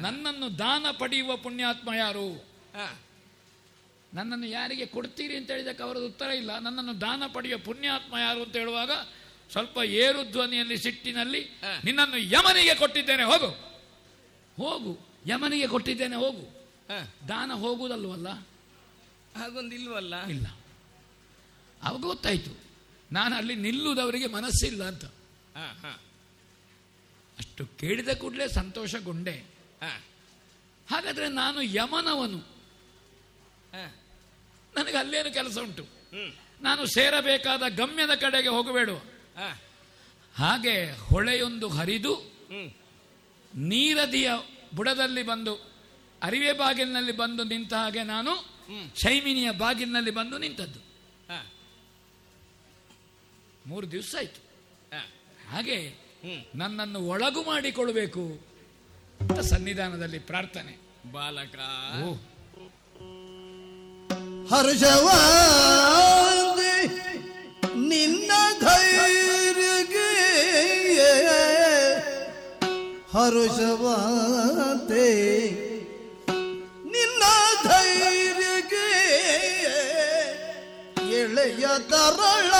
ನನ್ನನ್ನು ದಾನ ಪಡೆಯುವ ಪುಣ್ಯಾತ್ಮ ಯಾರು? ನನ್ನನ್ನು ಯಾರಿಗೆ ಕೊಡ್ತೀರಿ ಅಂತ ಹೇಳಿದಕ್ಕೆ ಅವರದ್ದು ಉತ್ತರ ಇಲ್ಲ. ನನ್ನನ್ನು ದಾನ ಪಡೆಯುವ ಪುಣ್ಯಾತ್ಮ ಯಾರು ಅಂತ ಹೇಳುವಾಗ ಸ್ವಲ್ಪ ಏರು ಧ್ವನಿಯಲ್ಲಿ ಸಿಟ್ಟಿನಲ್ಲಿ ನಿನ್ನನ್ನು ಯಮನಿಗೆ ಕೊಟ್ಟಿದ್ದೇನೆ ಹೋಗು. ಹೋಗು ಯಮನಿಗೆ ಕೊಟ್ಟಿದ್ದೇನೆ ಹೋಗು. ದಾನ ಹೋಗುವುದಲ್ವಲ್ಲ ಹಾಗೊಂದಿಲ್ವಲ್ಲ? ಇಲ್ಲ. ಅವಾಗ ಗೊತ್ತಾಯ್ತು. ನಾನು ಅಲ್ಲಿ ನಿಲ್ಲುವುದವರಿಗೆ ಮನಸ್ಸಿಲ್ಲ ಅಂತ. ಅಷ್ಟು ಕೇಳಿದ ಕೂಡಲೇ ಸಂತೋಷಗೊಂಡೆ. ಹಾಗಾದ್ರೆ ನಾನು ಯಮನವನು. ನನಗೆ ಅಲ್ಲೇನು ಕೆಲಸ ಉಂಟು? ನಾನು ಸೇರಬೇಕಾದ ಗಮ್ಯದ ಕಡೆಗೆ ಹೋಗಬೇಡು. ಹಾಗೆ ಹೊಳೆಯೊಂದು ಹರಿದು ನೀರದಿಯ ಬುಡದಲ್ಲಿ ಬಂದು ಅರಿವೆ ಬಾಗಿಲಿನಲ್ಲಿ ಬಂದು ನಿಂತ ಹಾಗೆ ನಾನು ಶೈಮಿನಿಯ ಬಾಗಿಲಿನಲ್ಲಿ ಬಂದು ನಿಂತದ್ದು. ಮೂರು ದಿವಸ ಆಯ್ತು. ಹಾಗೆ ನನ್ನನ್ನು ಒಳಗು ಮಾಡಿಕೊಳ್ಬೇಕು ಅಂತ ಸನ್ನಿಧಾನದಲ್ಲಿ ಪ್ರಾರ್ಥನೆ. ಬಾಲಕ. ಹರ್ಷವಾದಿ ನಿನ್ನ ಧೈರ್ಯಗೆ ಹರ್ಷವಾದೆ ನಿನ್ನ ಧೈರ್ಯಗೆ ಎಳೆಯ ತರಳ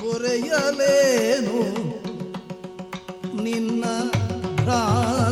ಬರೆಯಲೇನು ನಿನ್ನ ಭ್ರಾಂತಿಗೆ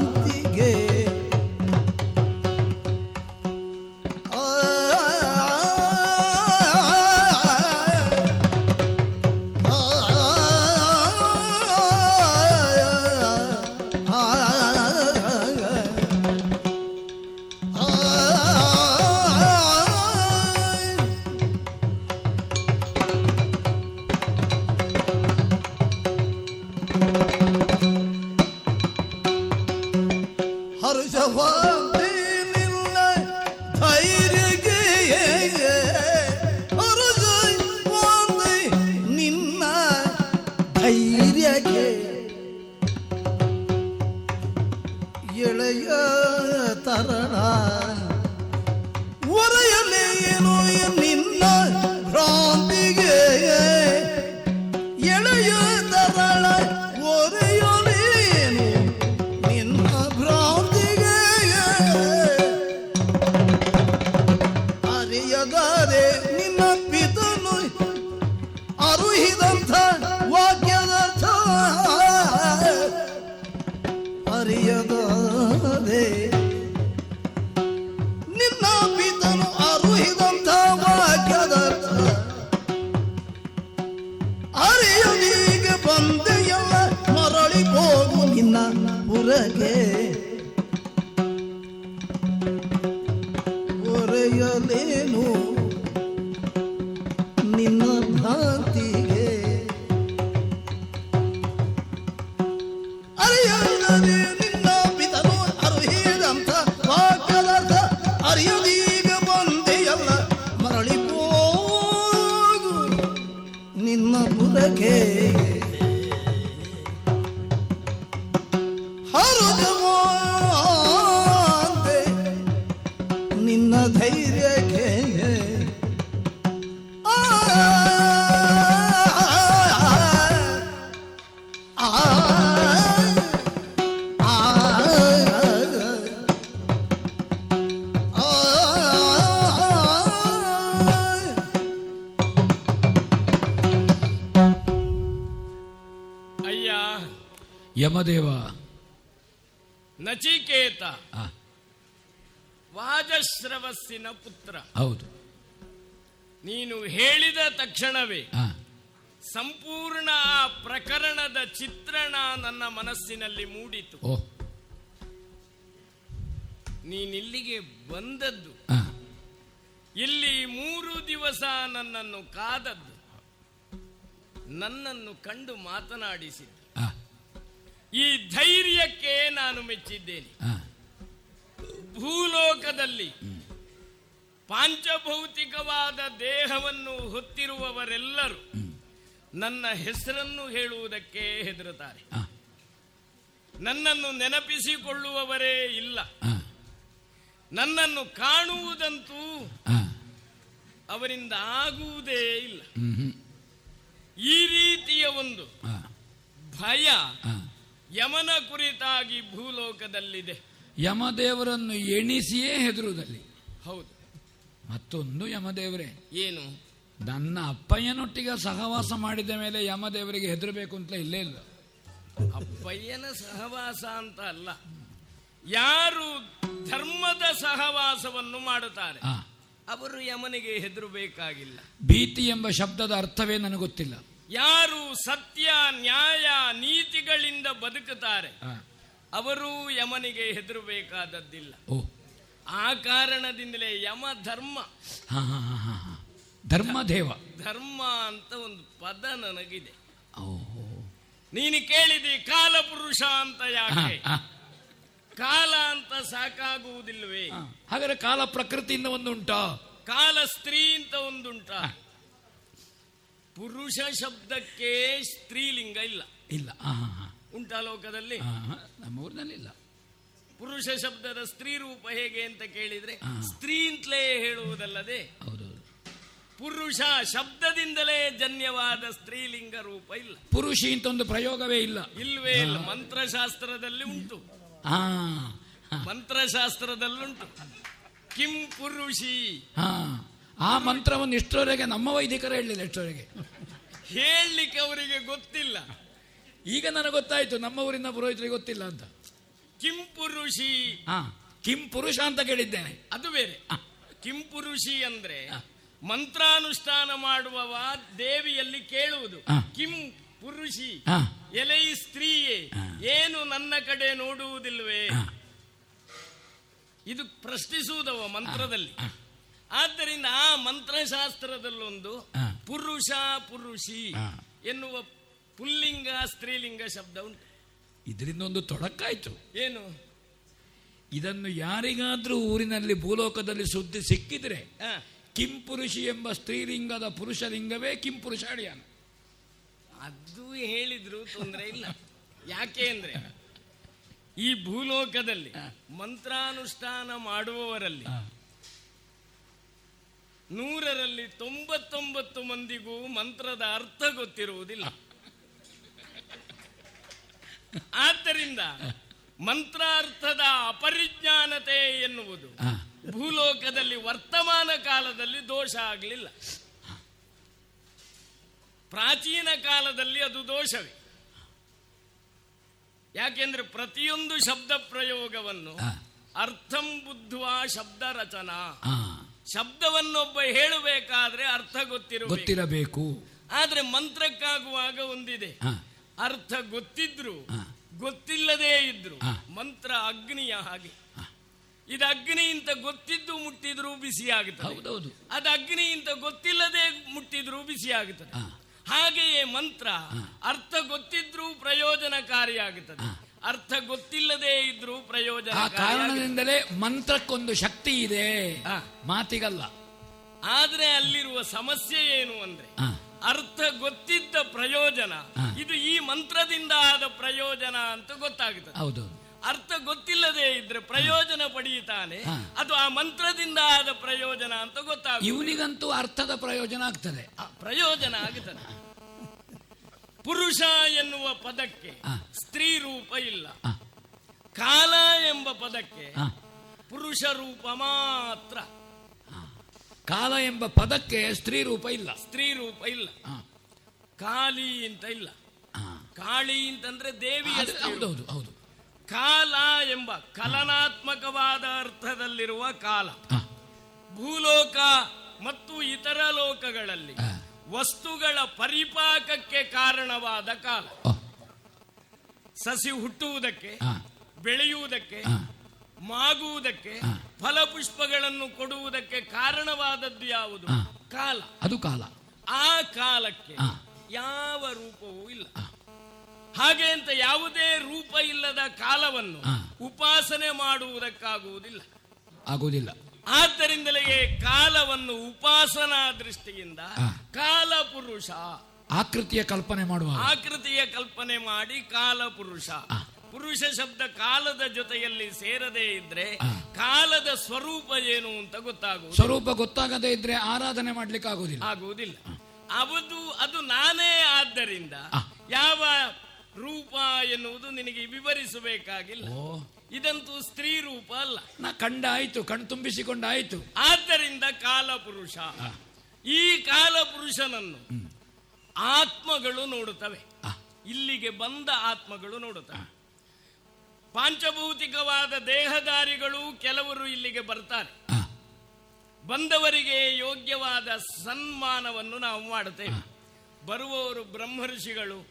ವಾಜಶ್ರವಸ್ಸಿನ ಪುತ್ರ. ಹೌದು. ನೀನು ಹೇಳಿದ ತಕ್ಷಣವೇ. ಸಂಪೂರ್ಣ ಆ ಪ್ರಕರಣದ ಚಿತ್ರಣ ನನ್ನ ಮನಸ್ಸಿನಲ್ಲಿ ಮೂಡಿತು. ನೀನಿಲ್ಲಿಗೆ ಬಂದದ್ದು. ಇಲ್ಲಿ ಮೂರು ದಿವಸ ನನ್ನನ್ನು ಕಾದದ್ದು. ನನ್ನನ್ನು ಕಂಡು ಮಾತನಾಡಿಸಿದ್ದು. ಈ ಧೈರ್ಯಕ್ಕೆ ನಾನು ಮೆಚ್ಚಿದ್ದೇನೆ. ಭೂಲೋಕದಲ್ಲಿ ಪಾಂಚಭೌತಿಕವಾದ ದೇಹವನ್ನು ಹೊತ್ತಿರುವವರೆಲ್ಲರೂ ನನ್ನ ಹೆಸರನ್ನು ಹೇಳುವುದಕ್ಕೆ ಹೆದರುತ್ತಾರೆ. ನನ್ನನ್ನು ನೆನಪಿಸಿಕೊಳ್ಳುವವರೇ ಇಲ್ಲ. ನನ್ನನ್ನು ಕಾಣುವುದಂತೂ. ಅವರಿಂದ ಆಗುವುದೇ ಇಲ್ಲ. ಈ ರೀತಿಯ ಒಂದು. ಭಯ. ಯಮನ ಕುರಿತಾಗಿ ಭೂಲೋಕದಲ್ಲಿದೆ ಯಮದೇವರನ್ನು ಎಣಿಸಿಯೇ ಹೆದರುವುದಲ್ಲಿ ಹೌದು ಮತ್ತೊಂದು ಯಮದೇವರೇ. ಏನು? ನನ್ನ ಅಪ್ಪಯ್ಯನೊಟ್ಟಿಗೆ ಸಹವಾಸ ಮಾಡಿದ ಮೇಲೆ ಯಮದೇವರಿಗೆ ಹೆದರಬೇಕು ಅಂತ ಇಲ್ಲೇ ಇಲ್ಲ. ಅಪ್ಪಯ್ಯನ ಸಹವಾಸ ಅಂತ ಅಲ್ಲ. ಯಾರು ಧರ್ಮದ ಸಹವಾಸವನ್ನು ಮಾಡುತ್ತಾರೆ. ಅವರು ಯಮನಿಗೆ ಹೆದರಬೇಕಾಗಿಲ್ಲ. ಭೀತಿ ಎಂಬ ಶಬ್ದದ ಅರ್ಥವೇ ನನಗೆ ಗೊತ್ತಿಲ್ಲ. ಯಾರು ಸತ್ಯ ನ್ಯಾಯ ನೀತಿಗಳಿಂದ ಬದುಕುತ್ತಾರೆ. ಅವರು ಯಮನಿಗೆ ಹೆದರಬೇಕಾದದ್ದಿಲ್ಲ. ಓ. ಆ ಕಾರಣದಿಂದಲೇ ಯಮ ಧರ್ಮ. ಧರ್ಮದೇವ ಧರ್ಮ ಅಂತ ಒಂದು ಪದ ನನಗಿದೆ. ಓಹೋ. ನೀನು ಕೇಳಿದಿ ಕಾಲ ಪುರುಷ ಅಂತ ಯಾಕೆ. ಕಾಲ ಅಂತ ಸಾಕಾಗುವುದಿಲ್ವೇ ಹಾಗಾದ್ರೆ ಕಾಲ ಪ್ರಕೃತಿಯಿಂದ ಒಂದು ಉಂಟಾ ಕಾಲ ಸ್ತ್ರೀ ಅಂತ ಒಂದುಂಟ? ಪುರುಷ ಶಬ್ದಕ್ಕೆ ಸ್ತ್ರೀಲಿಂಗ ಇಲ್ಲ. ಇಲ್ಲ. ಉಂಟಾ ಲೋಕದಲ್ಲಿ. ನಮ್ಮ ಊರಿನಲ್ಲಿ ಇಲ್ಲ ಪುರುಷ ಶಬ್ದದ ಸ್ತ್ರೀ ರೂಪ ಹೇಗೆ ಅಂತ ಕೇಳಿದ್ರೆ ಸ್ತ್ರೀ ಅಂತಲೇ ಹೇಳುವುದಲ್ಲದೆ ಪುರುಷ ಶಬ್ದದಿಂದಲೇ ಜನ್ಯವಾದ ಸ್ತ್ರೀಲಿಂಗ ರೂಪ ಇಲ್ಲ. ಪುರುಷಿ ಅಂತ ಒಂದು ಪ್ರಯೋಗವೇ ಇಲ್ಲ. ಇಲ್ವೇ ಇಲ್ಲ. ಮಂತ್ರಶಾಸ್ತ್ರದಲ್ಲಿ ಉಂಟು. ಮಂತ್ರಶಾಸ್ತ್ರದಲ್ಲುಂಟು. ಕಿಂ ಪುರುಷಿ. ಆ ಮಂತ್ರವನ್ನು ಇಷ್ಟರವರೆಗೆ ನಮ್ಮ ವೈದಿಕರು ಹೇಳಲಿಲ್ಲ ಇಷ್ಟರವರೆಗೆ. ಹೇಳಲಿಕ್ಕೆ ಅವರಿಗೆ ಗೊತ್ತಿಲ್ಲ. ಈಗ ನನಗೆ ಗೊತ್ತಾಯ್ತು ನಮ್ಮ ಊರಿನ ಪುರೋಹಿತರಿಗೆ ಗೊತ್ತಿಲ್ಲ ಅಂತ. ಕಿಂ ಪುರುಷಿ. ಹಾ. ಕಿಂ ಪುರುಷ ಅಂತ ಕೇಳಿದ್ದೇನೆ. ಅದು ಬೇರೆ. ಕಿಂ ಪುರುಷಿ ಅಂದ್ರೆ ಮಂತ್ರಾನುಷ್ಠಾನ ಮಾಡುವವ ದೇವಿಯಲ್ಲಿ ಕೇಳುವುದು. ಕಿಂ ಪುರುಷಿ. ಎಲೈ ಸ್ತ್ರೀಯೇ. ಏನು ನನ್ನ ಕಡೆ ನೋಡುವುದಿಲ್ವೇ ಇದು ಪ್ರಶ್ನಿಸುವುದವ ಮಂತ್ರದಲ್ಲಿ. ಆದ್ದರಿಂದ ಆ ಮಂತ್ರಶಾಸ್ತ್ರದಲ್ಲೊಂದು. ಪುರುಷ ಪುರುಷಿ. ಎನ್ನುವ ಪುಲ್ಲಿಂಗ ಸ್ತ್ರೀಲಿಂಗ ಶಬ್ದ ಉಂಟು. ಇದರಿಂದ ಒಂದು ತೊಡಕಾಯ್ತು. ಏನು? ಇದನ್ನು ಯಾರಿಗಾದ್ರೂ ಊರಿನಲ್ಲಿ ಭೂಲೋಕದಲ್ಲಿ ಸುದ್ದಿ ಸಿಕ್ಕಿದ್ರೆ ಕಿಂಪುರುಷಿ ಎಂಬ ಸ್ತ್ರೀಲಿಂಗದ ಪುರುಷಲಿಂಗವೇ ಕಿಂಪುರುಷ ಅಡಿಯಾನ ಅದು ಹೇಳಿದ್ರು ತೊಂದರೆ ಇಲ್ಲ. ಯಾಕೆ ಅಂದ್ರೆ ಈ ಭೂಲೋಕದಲ್ಲಿ ಮಂತ್ರಾನುಷ್ಠಾನ ಮಾಡುವವರಲ್ಲಿ ನೂರರಲ್ಲಿ ತೊಂಬತ್ತೊಂಬತ್ತು ಮಂದಿಗೂ ಮಂತ್ರದ ಅರ್ಥ ಗೊತ್ತಿರುವುದಿಲ್ಲ. ಆದ್ದರಿಂದ ಮಂತ್ರಾರ್ಥದ ಅಪರಿಜ್ಞಾನತೆ ಎನ್ನುವುದು ಭೂಲೋಕದಲ್ಲಿ ವರ್ತಮಾನ ಕಾಲದಲ್ಲಿ ದೋಷ ಆಗಲಿಲ್ಲ. ಪ್ರಾಚೀನ ಕಾಲದಲ್ಲಿ ಅದು ದೋಷವೇ. ಯಾಕೆಂದ್ರೆ ಪ್ರತಿಯೊಂದು ಶಬ್ದ ಪ್ರಯೋಗವನ್ನು ಅರ್ಥಂ ಬುದ್ಧುವ ಶಬ್ದ ರಚನಾ. ಶಬ್ದವನ್ನೊಬ್ಬ ಹೇಳಬೇಕಾದ್ರೆ ಅರ್ಥ ಗೊತ್ತಿರಬೇಕು. ಗೊತ್ತಿರಬೇಕು. ಆದ್ರೆ ಮಂತ್ರಕ್ಕಾಗುವಾಗ ಒಂದಿದೆ. ಅರ್ಥ ಗೊತ್ತಿದ್ರು ಗೊತ್ತಿಲ್ಲದೇ ಇದ್ರು. ಮಂತ್ರ ಅಗ್ನಿಯ ಹಾಗೆ. ಇದು ಅಗ್ನಿ ಇಂತ ಗೊತ್ತಿದ್ದು ಮುಟ್ಟಿದ್ರು ಬಿಸಿ ಆಗುತ್ತದೆ ಹೌದೌದು. ಅದು ಅಗ್ನಿ ಇಂತ ಗೊತ್ತಿಲ್ಲದೆ ಮುಟ್ಟಿದ್ರು ಬಿಸಿ ಆಗುತ್ತದೆ ಹಾಗೆಯೇ ಮಂತ್ರ ಅರ್ಥ ಗೊತ್ತಿದ್ರೂ ಪ್ರಯೋಜನಕಾರಿಯಾಗುತ್ತದೆ ಅರ್ಥ ಗೊತ್ತಿಲ್ಲದೆ ಇದ್ರೂ ಆ ಪ್ರಯೋಜನ ಕಾರಣದಿಂದಲೇ ಮಂತ್ರಕ್ಕೊಂದು ಶಕ್ತಿ ಇದೆ. ಮಾತಿಗಲ್ಲ. ಆದ್ರೆ ಅಲ್ಲಿರುವ ಸಮಸ್ಯೆ ಏನು ಅಂದ್ರೆ. ಅರ್ಥ ಗೊತ್ತಿದ್ದ ಪ್ರಯೋಜನ. ಇದು ಈ ಮಂತ್ರದಿಂದ ಆದ ಪ್ರಯೋಜನ ಅಂತ ಗೊತ್ತಾಗುತ್ತದೆ ಹೌದು. ಅರ್ಥ ಗೊತ್ತಿಲ್ಲದೆ ಇದ್ರೆ ಪ್ರಯೋಜನ ಪಡೆಯುತ್ತಾನೆ ಅದು ಆ ಮಂತ್ರದಿಂದ ಆದ ಪ್ರಯೋಜನ ಅಂತ ಗೊತ್ತಾಗ ಇವನಿಗಂತೂ ಅರ್ಥದ ಪ್ರಯೋಜನ ಆಗ್ತದೆ. ಪ್ರಯೋಜನ ಆಗುತ್ತದೆ ಪುರುಷ ಎನ್ನುವ ಪದಕ್ಕೆ ಸ್ತ್ರೀ ರೂಪ ಇಲ್ಲ. ಕಾಲ ಎಂಬ ಪದಕ್ಕೆ ಪುರುಷ ರೂಪ ಮಾತ್ರ. ಕಾಲ ಎಂಬ ಪದಕ್ಕೆ ಸ್ತ್ರೀ ರೂಪ ಇಲ್ಲ. ಸ್ತ್ರೀ ರೂಪ ಇಲ್ಲ. ಕಾಲಿ ಅಂತ ಇಲ್ಲ. ಕಾಳಿ ಅಂತಂದ್ರೆ ದೇವಿ ಹೌದೌದು ಹೌದು ಕಾಲ ಎಂಬ ಕಲನಾತ್ಮಕವಾದ ಅರ್ಥದಲ್ಲಿರುವ ಕಾಲ. ಭೂಲೋಕ ಮತ್ತು ಇತರ ಲೋಕಗಳಲ್ಲಿ ವಸ್ತುಗಳ ಪರಿಪಾಕಕ್ಕೆ ಕಾರಣವಾದ ಕಾಲ. ಸಸಿ ಹುಟ್ಟುವುದಕ್ಕೆ ಬೆಳೆಯುವುದಕ್ಕೆ ಮಾಗುವುದಕ್ಕೆ ಫಲಪುಷ್ಪಗಳನ್ನು ಕೊಡುವುದಕ್ಕೆ ಕಾರಣವಾದದ್ದು ಯಾವುದು? ಕಾಲ. ಅದು ಕಾಲ. ಆ ಕಾಲಕ್ಕೆ ಯಾವ ರೂಪವೂ ಇಲ್ಲ. ಹಾಗೆ ಅಂತ ಯಾವುದೇ ರೂಪ ಇಲ್ಲದ ಕಾಲವನ್ನು ಉಪಾಸನೆ ಮಾಡುವುದಕ್ಕಾಗುವುದಿಲ್ಲ. ಆಗುವುದಿಲ್ಲ. ಆದ್ದರಿಂದಲೇ ಕಾಲವನ್ನು ಉಪಾಸನಾ ದೃಷ್ಟಿಯಿಂದ ಕಾಲ ಪುರುಷ ಆಕೃತಿಯ ಕಲ್ಪನೆ ಮಾಡುವ ಆಕೃತಿಯ ಕಲ್ಪನೆ ಮಾಡಿ ಕಾಲ ಪುರುಷ ಪುರುಷ ಶಬ್ದ ಕಾಲದ ಜೊತೆಯಲ್ಲಿ ಸೇರದೇ ಇದ್ರೆ ಕಾಲದ ಸ್ವರೂಪ ಏನು ಅಂತ ಗೊತ್ತಾಗುವುದು ಸ್ವರೂಪ ಗೊತ್ತಾಗದೇ ಇದ್ರೆ ಆರಾಧನೆ ಮಾಡ್ಲಿಕ್ಕೆ ಆಗುವುದಿಲ್ಲ. ಆಗುವುದಿಲ್ಲ. ಅವದು ಅದು ನಾನೇ ಆದ್ದರಿಂದ ಯಾವ ರೂಪ ಎನ್ನುವುದು ನಿನಗೆ ವಿವರಿಸಬೇಕಾಗಿಲ್ಲ. ಇದಂತೂ ಸ್ತ್ರೀ ರೂಪ ಅಲ್ಲ. ನಾ ಕಂಡ ಆಯ್ತು ಕಣ್ ತುಂಬಿಸಿಕೊಂಡ ಆಯ್ತು ಆದ್ದರಿಂದ ಕಾಲಪುರುಷ. ಈ ಕಾಲಪುರುಷನನ್ನು ಆತ್ಮಗಳು ನೋಡುತ್ತವೆ. ಇಲ್ಲಿಗೆ ಬಂದ ಆತ್ಮಗಳು ನೋಡುತ್ತವೆ. ಪಾಂಚಭೌತಿಕವಾದ ದೇಹಧಾರಿಗಳು ಕೆಲವರು ಇಲ್ಲಿಗೆ ಬರ್ತಾರೆ. ಬಂದವರಿಗೆ ಯೋಗ್ಯವಾದ ಸನ್ಮಾನವನ್ನು ನಾವು ಮಾಡುತ್ತೇವೆ. ಬರುವವರು ಬ್ರಹ್ಮಋಷಿಗಳು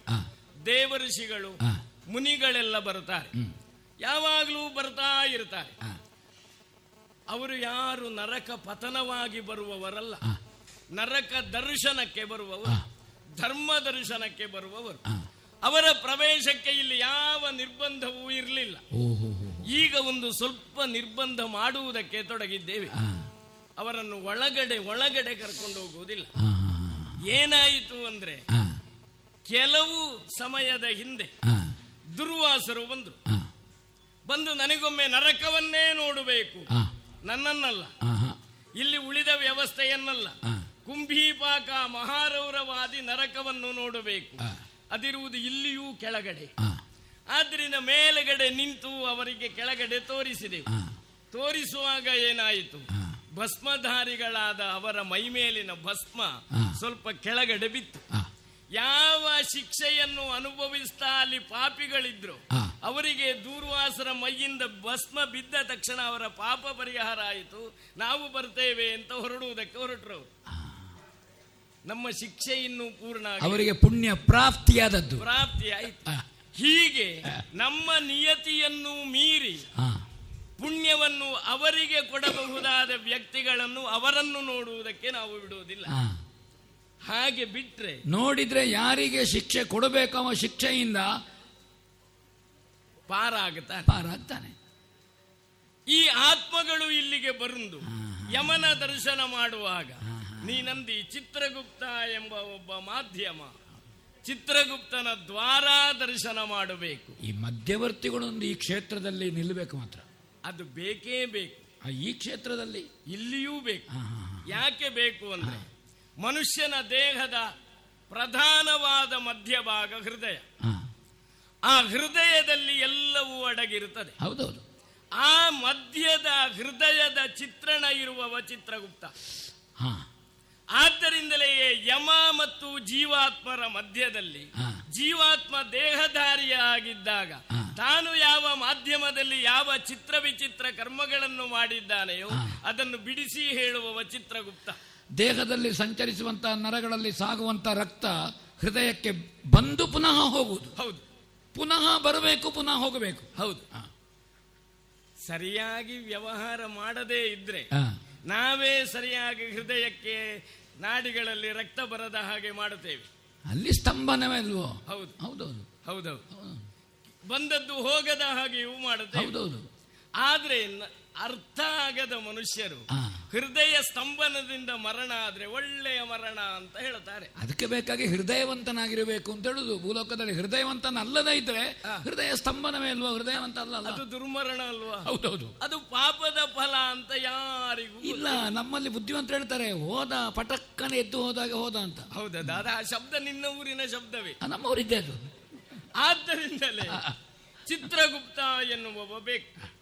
ದೇವಋಷಿಗಳು ಮುನಿಗಳೆಲ್ಲ ಬರುತ್ತಾರೆ. ಯಾವಾಗಲೂ ಬರ್ತಾ ಇರ್ತಾರೆ. ಅವರು ಯಾರು ನರಕ ಪತನವಾಗಿ ಬರುವವರಲ್ಲ. ನರಕ ದರ್ಶನಕ್ಕೆ ಬರುವವರು ಧರ್ಮ ದರ್ಶನಕ್ಕೆ ಬರುವವರು. ಅವರ ಪ್ರವೇಶಕ್ಕೆ ಇಲ್ಲಿ ಯಾವ ನಿರ್ಬಂಧವೂ ಇರಲಿಲ್ಲ. ಈಗ ಒಂದು ಸ್ವಲ್ಪ ನಿರ್ಬಂಧ ಮಾಡುವುದಕ್ಕೆ ತೊಡಗಿದ್ದೇವೆ. ಅವರನ್ನು ಒಳಗಡೆ ಒಳಗಡೆ ಕರ್ಕೊಂಡು ಹೋಗುವುದಿಲ್ಲ. ಏನಾಯಿತು ಅಂದ್ರೆ ಕೆಲವು ಸಮಯದ ಹಿಂದೆ ದುರ್ವಾಸರು ಬಂದರು. ಬಂದು ನನಗೊಮ್ಮೆ ನರಕವನ್ನೇ ನೋಡಬೇಕು. ನನ್ನನ್ನಲ್ಲ. ಇಲ್ಲಿ ಉಳಿದ ವ್ಯವಸ್ಥೆಯನ್ನಲ್ಲ. ಕುಂಭೀಪಾಕ ಮಹಾರೌರವಾದಿ ನರಕವನ್ನು ನೋಡಬೇಕು. ಅದಿರುವುದು ಇಲ್ಲಿಯೂ ಕೆಳಗಡೆ. ಆದ್ರಿಂದ ಮೇಲುಗಡೆ ನಿಂತು ಅವರಿಗೆ ಕೆಳಗಡೆ ತೋರಿಸಿದೆ. ತೋರಿಸುವಾಗ ಏನಾಯಿತು? ಭಸ್ಮಧಾರಿಗಳಾದ ಅವರ ಮೈಮೇಲಿನ ಭಸ್ಮ ಸ್ವಲ್ಪ ಕೆಳಗಡೆ ಬಿತ್ತು. ಯಾವ ಶಿಕ್ಷೆಯನ್ನು ಅನುಭವಿಸ್ತಾ ಅಲ್ಲಿ ಪಾಪಿಗಳಿದ್ರು ಅವರಿಗೆ ದೂರ್ವಾಸರ ಮೈಯಿಂದ ಭಸ್ಮ ಬಿದ್ದ ತಕ್ಷಣ ಅವರ ಪಾಪ ಪರಿಹಾರ ಆಯಿತು. ನಾವು ಬರ್ತೇವೆ ಅಂತ ಹೊರಡುವುದಕ್ಕೆ ಹೊರಟರು. ನಮ್ಮ ಶಿಕ್ಷೆ ಇನ್ನು ಪೂರ್ಣ ಅವರಿಗೆ ಪುಣ್ಯ ಪ್ರಾಪ್ತಿಯಾದದ್ದು. ಪ್ರಾಪ್ತಿ ಆಯ್ತು. ಹೀಗೆ ನಮ್ಮ ನಿಯತಿಯನ್ನು ಮೀರಿ ಪುಣ್ಯವನ್ನು ಅವರಿಗೆ ಕೊಡಬಹುದಾದ ವ್ಯಕ್ತಿಗಳನ್ನು ಅವರನ್ನು ನೋಡುವುದಕ್ಕೆ ನಾವು ಬಿಡುವುದಿಲ್ಲ. ಹಾಗೆ ಬಿಟ್ರೆ ನೋಡಿದ್ರೆ ಯಾರಿಗೆ ಶಿಕ್ಷೆ ಕೊಡಬೇಕು ಅವ ಶಿಕ್ಷೆಯಿಂದ ಪಾರಾಗುತ್ತಾನೆ ಪಾರಾಗ್ತಾನೆ. ಈ ಆತ್ಮಗಳು ಇಲ್ಲಿಗೆ ಬರುಂದು ಯಮನ ದರ್ಶನ ಮಾಡುವಾಗ ನೀನಂದಿ ಚಿತ್ರಗುಪ್ತ ಎಂಬ ಒಬ್ಬ ಮಾಧ್ಯಮ. ಚಿತ್ರಗುಪ್ತನ ದ್ವಾರ ದರ್ಶನ ಮಾಡಬೇಕು. ಈ ಮಧ್ಯವರ್ತಿಗಳೊಂದು ಈ ಕ್ಷೇತ್ರದಲ್ಲಿ ನಿಲ್ಲಬೇಕು ಮಾತ್ರ. ಅದು ಬೇಕೇ ಬೇಕು. ಈ ಕ್ಷೇತ್ರದಲ್ಲಿ. ಇಲ್ಲಿಯೂ ಬೇಕು. ಯಾಕೆ ಬೇಕು ಅಂದ್ರೆ ಮನುಷ್ಯನ ದೇಹದ ಪ್ರಧಾನವಾದ ಮಧ್ಯಭಾಗ ಹೃದಯ. ಆ ಹೃದಯದಲ್ಲಿ ಎಲ್ಲವೂ ಅಡಗಿರುತ್ತದೆ. ಹೌದೌದು. ಆ ಮಧ್ಯದ ಹೃದಯದ ಚಿತ್ರಣ ಇರುವವ ಚಿತ್ರಗುಪ್ತ. ಹಾ. ಆದ್ದರಿಂದಲೇ ಯಮ ಮತ್ತು ಜೀವಾತ್ಮರ ಮಧ್ಯದಲ್ಲಿ ಜೀವಾತ್ಮ ದೇಹಧಾರಿಯಾಗಿದ್ದಾಗ ತಾನು ಯಾವ ಮಾಧ್ಯಮದಲ್ಲಿ ಯಾವ ಚಿತ್ರ ವಿಚಿತ್ರ ಕರ್ಮಗಳನ್ನು ಮಾಡಿದ್ದಾನೆಯೋ ಅದನ್ನು ಬಿಡಿಸಿ ಹೇಳುವವ ಚಿತ್ರಗುಪ್ತ. ದೇಹದಲ್ಲಿ ಸಂಚರಿಸುವಂತಹ ನರಗಳಲ್ಲಿ ಸಾಗುವಂತ ರಕ್ತ ಹೃದಯಕ್ಕೆ ಬಂದು ಪುನಃ ಹೋಗುವುದು. ಹೌದು. ಪುನಃ ಬರಬೇಕು ಪುನಃ ಹೋಗಬೇಕು. ಹೌದು. ಸರಿಯಾಗಿ ವ್ಯವಹಾರ ಮಾಡದೇ ಇದ್ರೆ. ನಾವೇ ಸರಿಯಾಗಿ ಹೃದಯಕ್ಕೆ ನಾಡಿಗಳಲ್ಲಿ ರಕ್ತ ಬರದ ಹಾಗೆ ಮಾಡುತ್ತೇವೆ. ಅಲ್ಲಿ ಸ್ತಂಭನವೇ ಅಲ್ವೋ? ಹೌದು. ಹೌದೌದು. ಹೌದೌದು. ಬಂದದ್ದು ಹೋಗದ ಹಾಗೆಯೂ ಮಾಡುತ್ತೆ ಹೌದೌದು. ಆದ್ರೆ ಅರ್ಥ ಆಗದ ಮನುಷ್ಯರು ಹೃದಯ ಸ್ತಂಭನದಿಂದ ಮರಣ ಆದ್ರೆ ಒಳ್ಳೆಯ ಮರಣ ಅಂತ ಹೇಳ್ತಾರೆ. ಅದಕ್ಕೆ ಬೇಕಾಗಿ ಹೃದಯವಂತನಾಗಿರಬೇಕು ಅಂತ ಹೇಳುದು. ಭೂಲೋಕದಲ್ಲಿ ಹೃದಯವಂತನ ಅಲ್ಲದೇ ಇದ್ರೆ ಹೃದಯ ಸ್ತಂಭನವೇ ಅಲ್ವಾ ಹೃದಯವಂತ ಅಲ್ಲ ಅದು ದುರ್ಮರಣ ಅಲ್ವಾ? ಹೌದೌದು. ಅದು ಪಾಪದ ಫಲ ಅಂತ ಯಾರಿಗೂ ಇಲ್ಲ ನಮ್ಮಲ್ಲಿ ಬುದ್ಧಿವಂತ ಹೇಳ್ತಾರೆ ಹೋದ ಪಟಕ್ಕನೆ ಎದ್ದು ಹೋದಾಗ ಹೋದ ಅಂತ. ಹೌದಾ ಅದ ಆ ಶಬ್ದ ನಿನ್ನ ಊರಿನ ಶಬ್ದವೇ. ನಮ್ಮ ಊರಿದ್ದೇ ಅದು. ಆದ್ದರಿಂದಲೇ ಚಿತ್ರಗುಪ್ತ ಎನ್ನುವ ಬೇಕು.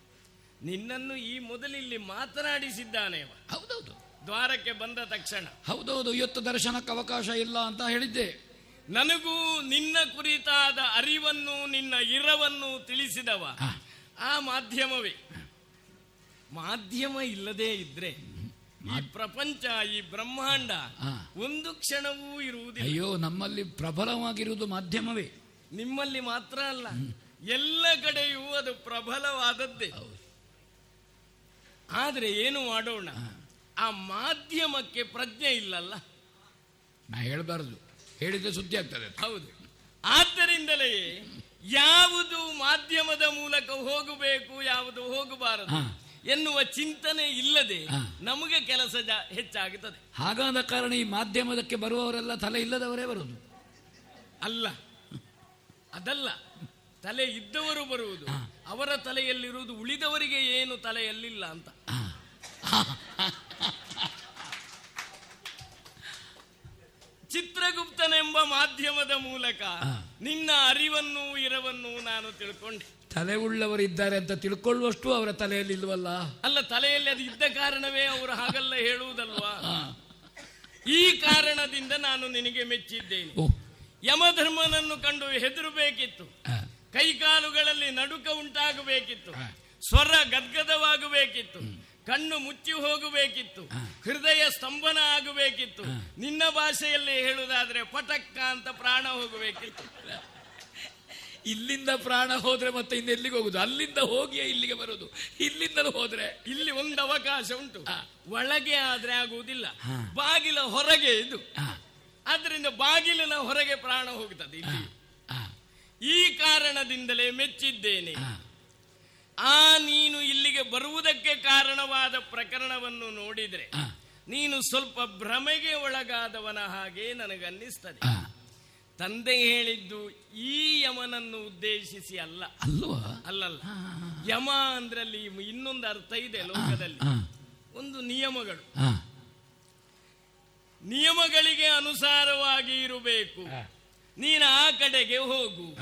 ನಿನ್ನನ್ನು ಈ ಮೊದಲಿಲ್ಲಿ ಮಾತನಾಡಿಸಿದ್ದಾನೆ ಹೌದೌದು. ದ್ವಾರಕ್ಕೆ ಬಂದ ತಕ್ಷಣ. ಹೌದೌದು ಇವತ್ತು ದರ್ಶನಕ್ಕೆ ಅವಕಾಶ ಇಲ್ಲ ಅಂತ ಹೇಳಿದ್ದೆ. ನನಗೂ ನಿನ್ನ ಕುರಿತಾದ ಅರಿವನ್ನು ನಿನ್ನ ಇರವನ್ನು ತಿಳಿಸಿದವ. ಆ ಮಾಧ್ಯಮವೇ. ಮಾಧ್ಯಮ ಇಲ್ಲದೆ ಇದ್ರೆ ಈ ಪ್ರಪಂಚ ಈ ಬ್ರಹ್ಮಾಂಡ ಒಂದು ಕ್ಷಣವೂ ಇರುವುದಿಲ್ಲ. ಅಯ್ಯೋ ನಮ್ಮಲ್ಲಿ ಪ್ರಬಲವಾಗಿರುವುದು ಮಾಧ್ಯಮವೇ. ನಿಮ್ಮಲ್ಲಿ ಮಾತ್ರ ಅಲ್ಲ. ಎಲ್ಲ ಕಡೆಯೂ ಅದು ಪ್ರಬಲವಾದದ್ದೇ. ಆದ್ರೆ ಏನು ಮಾಡೋಣ? ಆ ಮಾಧ್ಯಮಕ್ಕೆ ಪ್ರಜ್ಞೆ ಇಲ್ಲಲ್ಲ? ನಾ ಹೇಳಬಾರದು. ಹೇಳಿದ್ರೆ ಸುದ್ದಿ ಆಗ್ತದೆ ಹೌದು. ಆದ್ದರಿಂದಲೇ ಯಾವುದು ಮಾಧ್ಯಮದ ಮೂಲಕ ಹೋಗಬೇಕು ಯಾವುದು ಹೋಗಬಾರದು ಎನ್ನುವ ಚಿಂತನೆ ಇಲ್ಲದೆ ನಮಗೆ ಕೆಲಸ ಹೆಚ್ಚಾಗುತ್ತದೆ. ಹಾಗಾದ ಕಾರಣ ಈ ಮಾಧ್ಯಮದಕ್ಕೆ ಬರುವವರೆಲ್ಲ ತಲೆ ಇಲ್ಲದವರೇ ಬರುವುದು ಅಲ್ಲ. ಅದಲ್ಲ. ತಲೆ ಇದ್ದವರು ಬರುವುದು ಅವರ ತಲೆಯಲ್ಲಿರುವುದು ಉಳಿದವರಿಗೆ ಏನು ತಲೆಯಲ್ಲಿಲ್ಲ ಅಂತ. ಚಿತ್ರಗುಪ್ತನೆಂಬ ಮಾಧ್ಯಮದ ಮೂಲಕ ನಿನ್ನ ಅರಿವನ್ನು ಇರವನ್ನು ನಾನು ತಿಳ್ಕೊಂಡೆ. ತಲೆ ಉಳ್ಳವರು ಇದ್ದಾರೆ ಅಂತ ತಿಳ್ಕೊಳ್ಳುವಷ್ಟು ಅವರ ತಲೆಯಲ್ಲಿ ಇಲ್ವಲ್ಲ? ಅಲ್ಲ ತಲೆಯಲ್ಲಿ ಅದು ಇದ್ದ ಕಾರಣವೇ ಅವರು ಹಾಗಲ್ಲ ಹೇಳುವುದಲ್ವಾ? ಈ ಕಾರಣದಿಂದ ನಾನು ನಿನಗೆ ಮೆಚ್ಚಿದ್ದೇನೆ. ಯಮಧರ್ಮನನ್ನು ಕಂಡು ಹೆದರಬೇಕಿತ್ತು. ಕೈಕಾಲುಗಳಲ್ಲಿ ನಡುಕ ಉಂಟಾಗಬೇಕಿತ್ತು. ಸ್ವರ ಗದ್ಗದವಾಗಬೇಕಿತ್ತು. ಕಣ್ಣು ಮುಚ್ಚಿ ಹೋಗಬೇಕಿತ್ತು. ಹೃದಯ ಸ್ತಂಭನ ಆಗಬೇಕಿತ್ತು. ನಿನ್ನ ಭಾಷೆಯಲ್ಲಿ ಹೇಳುವುದಾದ್ರೆ ಪಟಕ್ಕ ಅಂತ ಪ್ರಾಣ ಹೋಗಬೇಕಿತ್ತು. ಇಲ್ಲಿಂದ ಪ್ರಾಣ ಹೋದ್ರೆ ಮತ್ತೆ ಇನ್ನು ಎಲ್ಲಿಗೆ ಹೋಗುದು? ಅಲ್ಲಿಂದ ಹೋಗಿಯೇ ಇಲ್ಲಿಗೆ ಬರೋದು. ಇಲ್ಲಿಂದಲೂ ಹೋದ್ರೆ ಇಲ್ಲಿ ಒಂದು ಅವಕಾಶ ಉಂಟು. ಒಳಗೆ ಆದ್ರೆ ಆಗುವುದಿಲ್ಲ. ಬಾಗಿಲ ಹೊರಗೆ ಇದು. ಆದ್ರಿಂದ ಬಾಗಿಲಿನ ಹೊರಗೆ ಪ್ರಾಣ ಹೋಗುತ್ತದೆ ಇಲ್ಲಿ. ಈ ಕಾರಣದಿಂದಲೇ ಮೆಚ್ಚಿದ್ದೇನೆ. ಆ ನೀನು ಇಲ್ಲಿಗೆ ಬರುವುದಕ್ಕೆ ಕಾರಣವಾದ ಪ್ರಕರಣವನ್ನು ನೋಡಿದ್ರೆ ನೀನು ಸ್ವಲ್ಪ ಭ್ರಮೆಗೆ ಒಳಗಾದವನ ಹಾಗೆ ನನಗನ್ನಿಸ್ತದೆ. ತಂದೆ ಹೇಳಿದ್ದು ಈ ಯಮನನ್ನು ಉದ್ದೇಶಿಸಿ ಅಲ್ಲ. ಅಲ್ವಾ? ಅಲ್ಲಲ್ಲ. ಯಮ ಅಂದ್ರಲ್ಲಿ ಇನ್ನೊಂದು ಅರ್ಥ ಇದೆ ಲೋಕದಲ್ಲಿ. ಒಂದು ನಿಯಮಗಳು. ನಿಯಮಗಳಿಗೆ ಅನುಸಾರವಾಗಿ ಇರಬೇಕು. ನೀನು ಆ ಕಡೆಗೆ ಹೋಗು.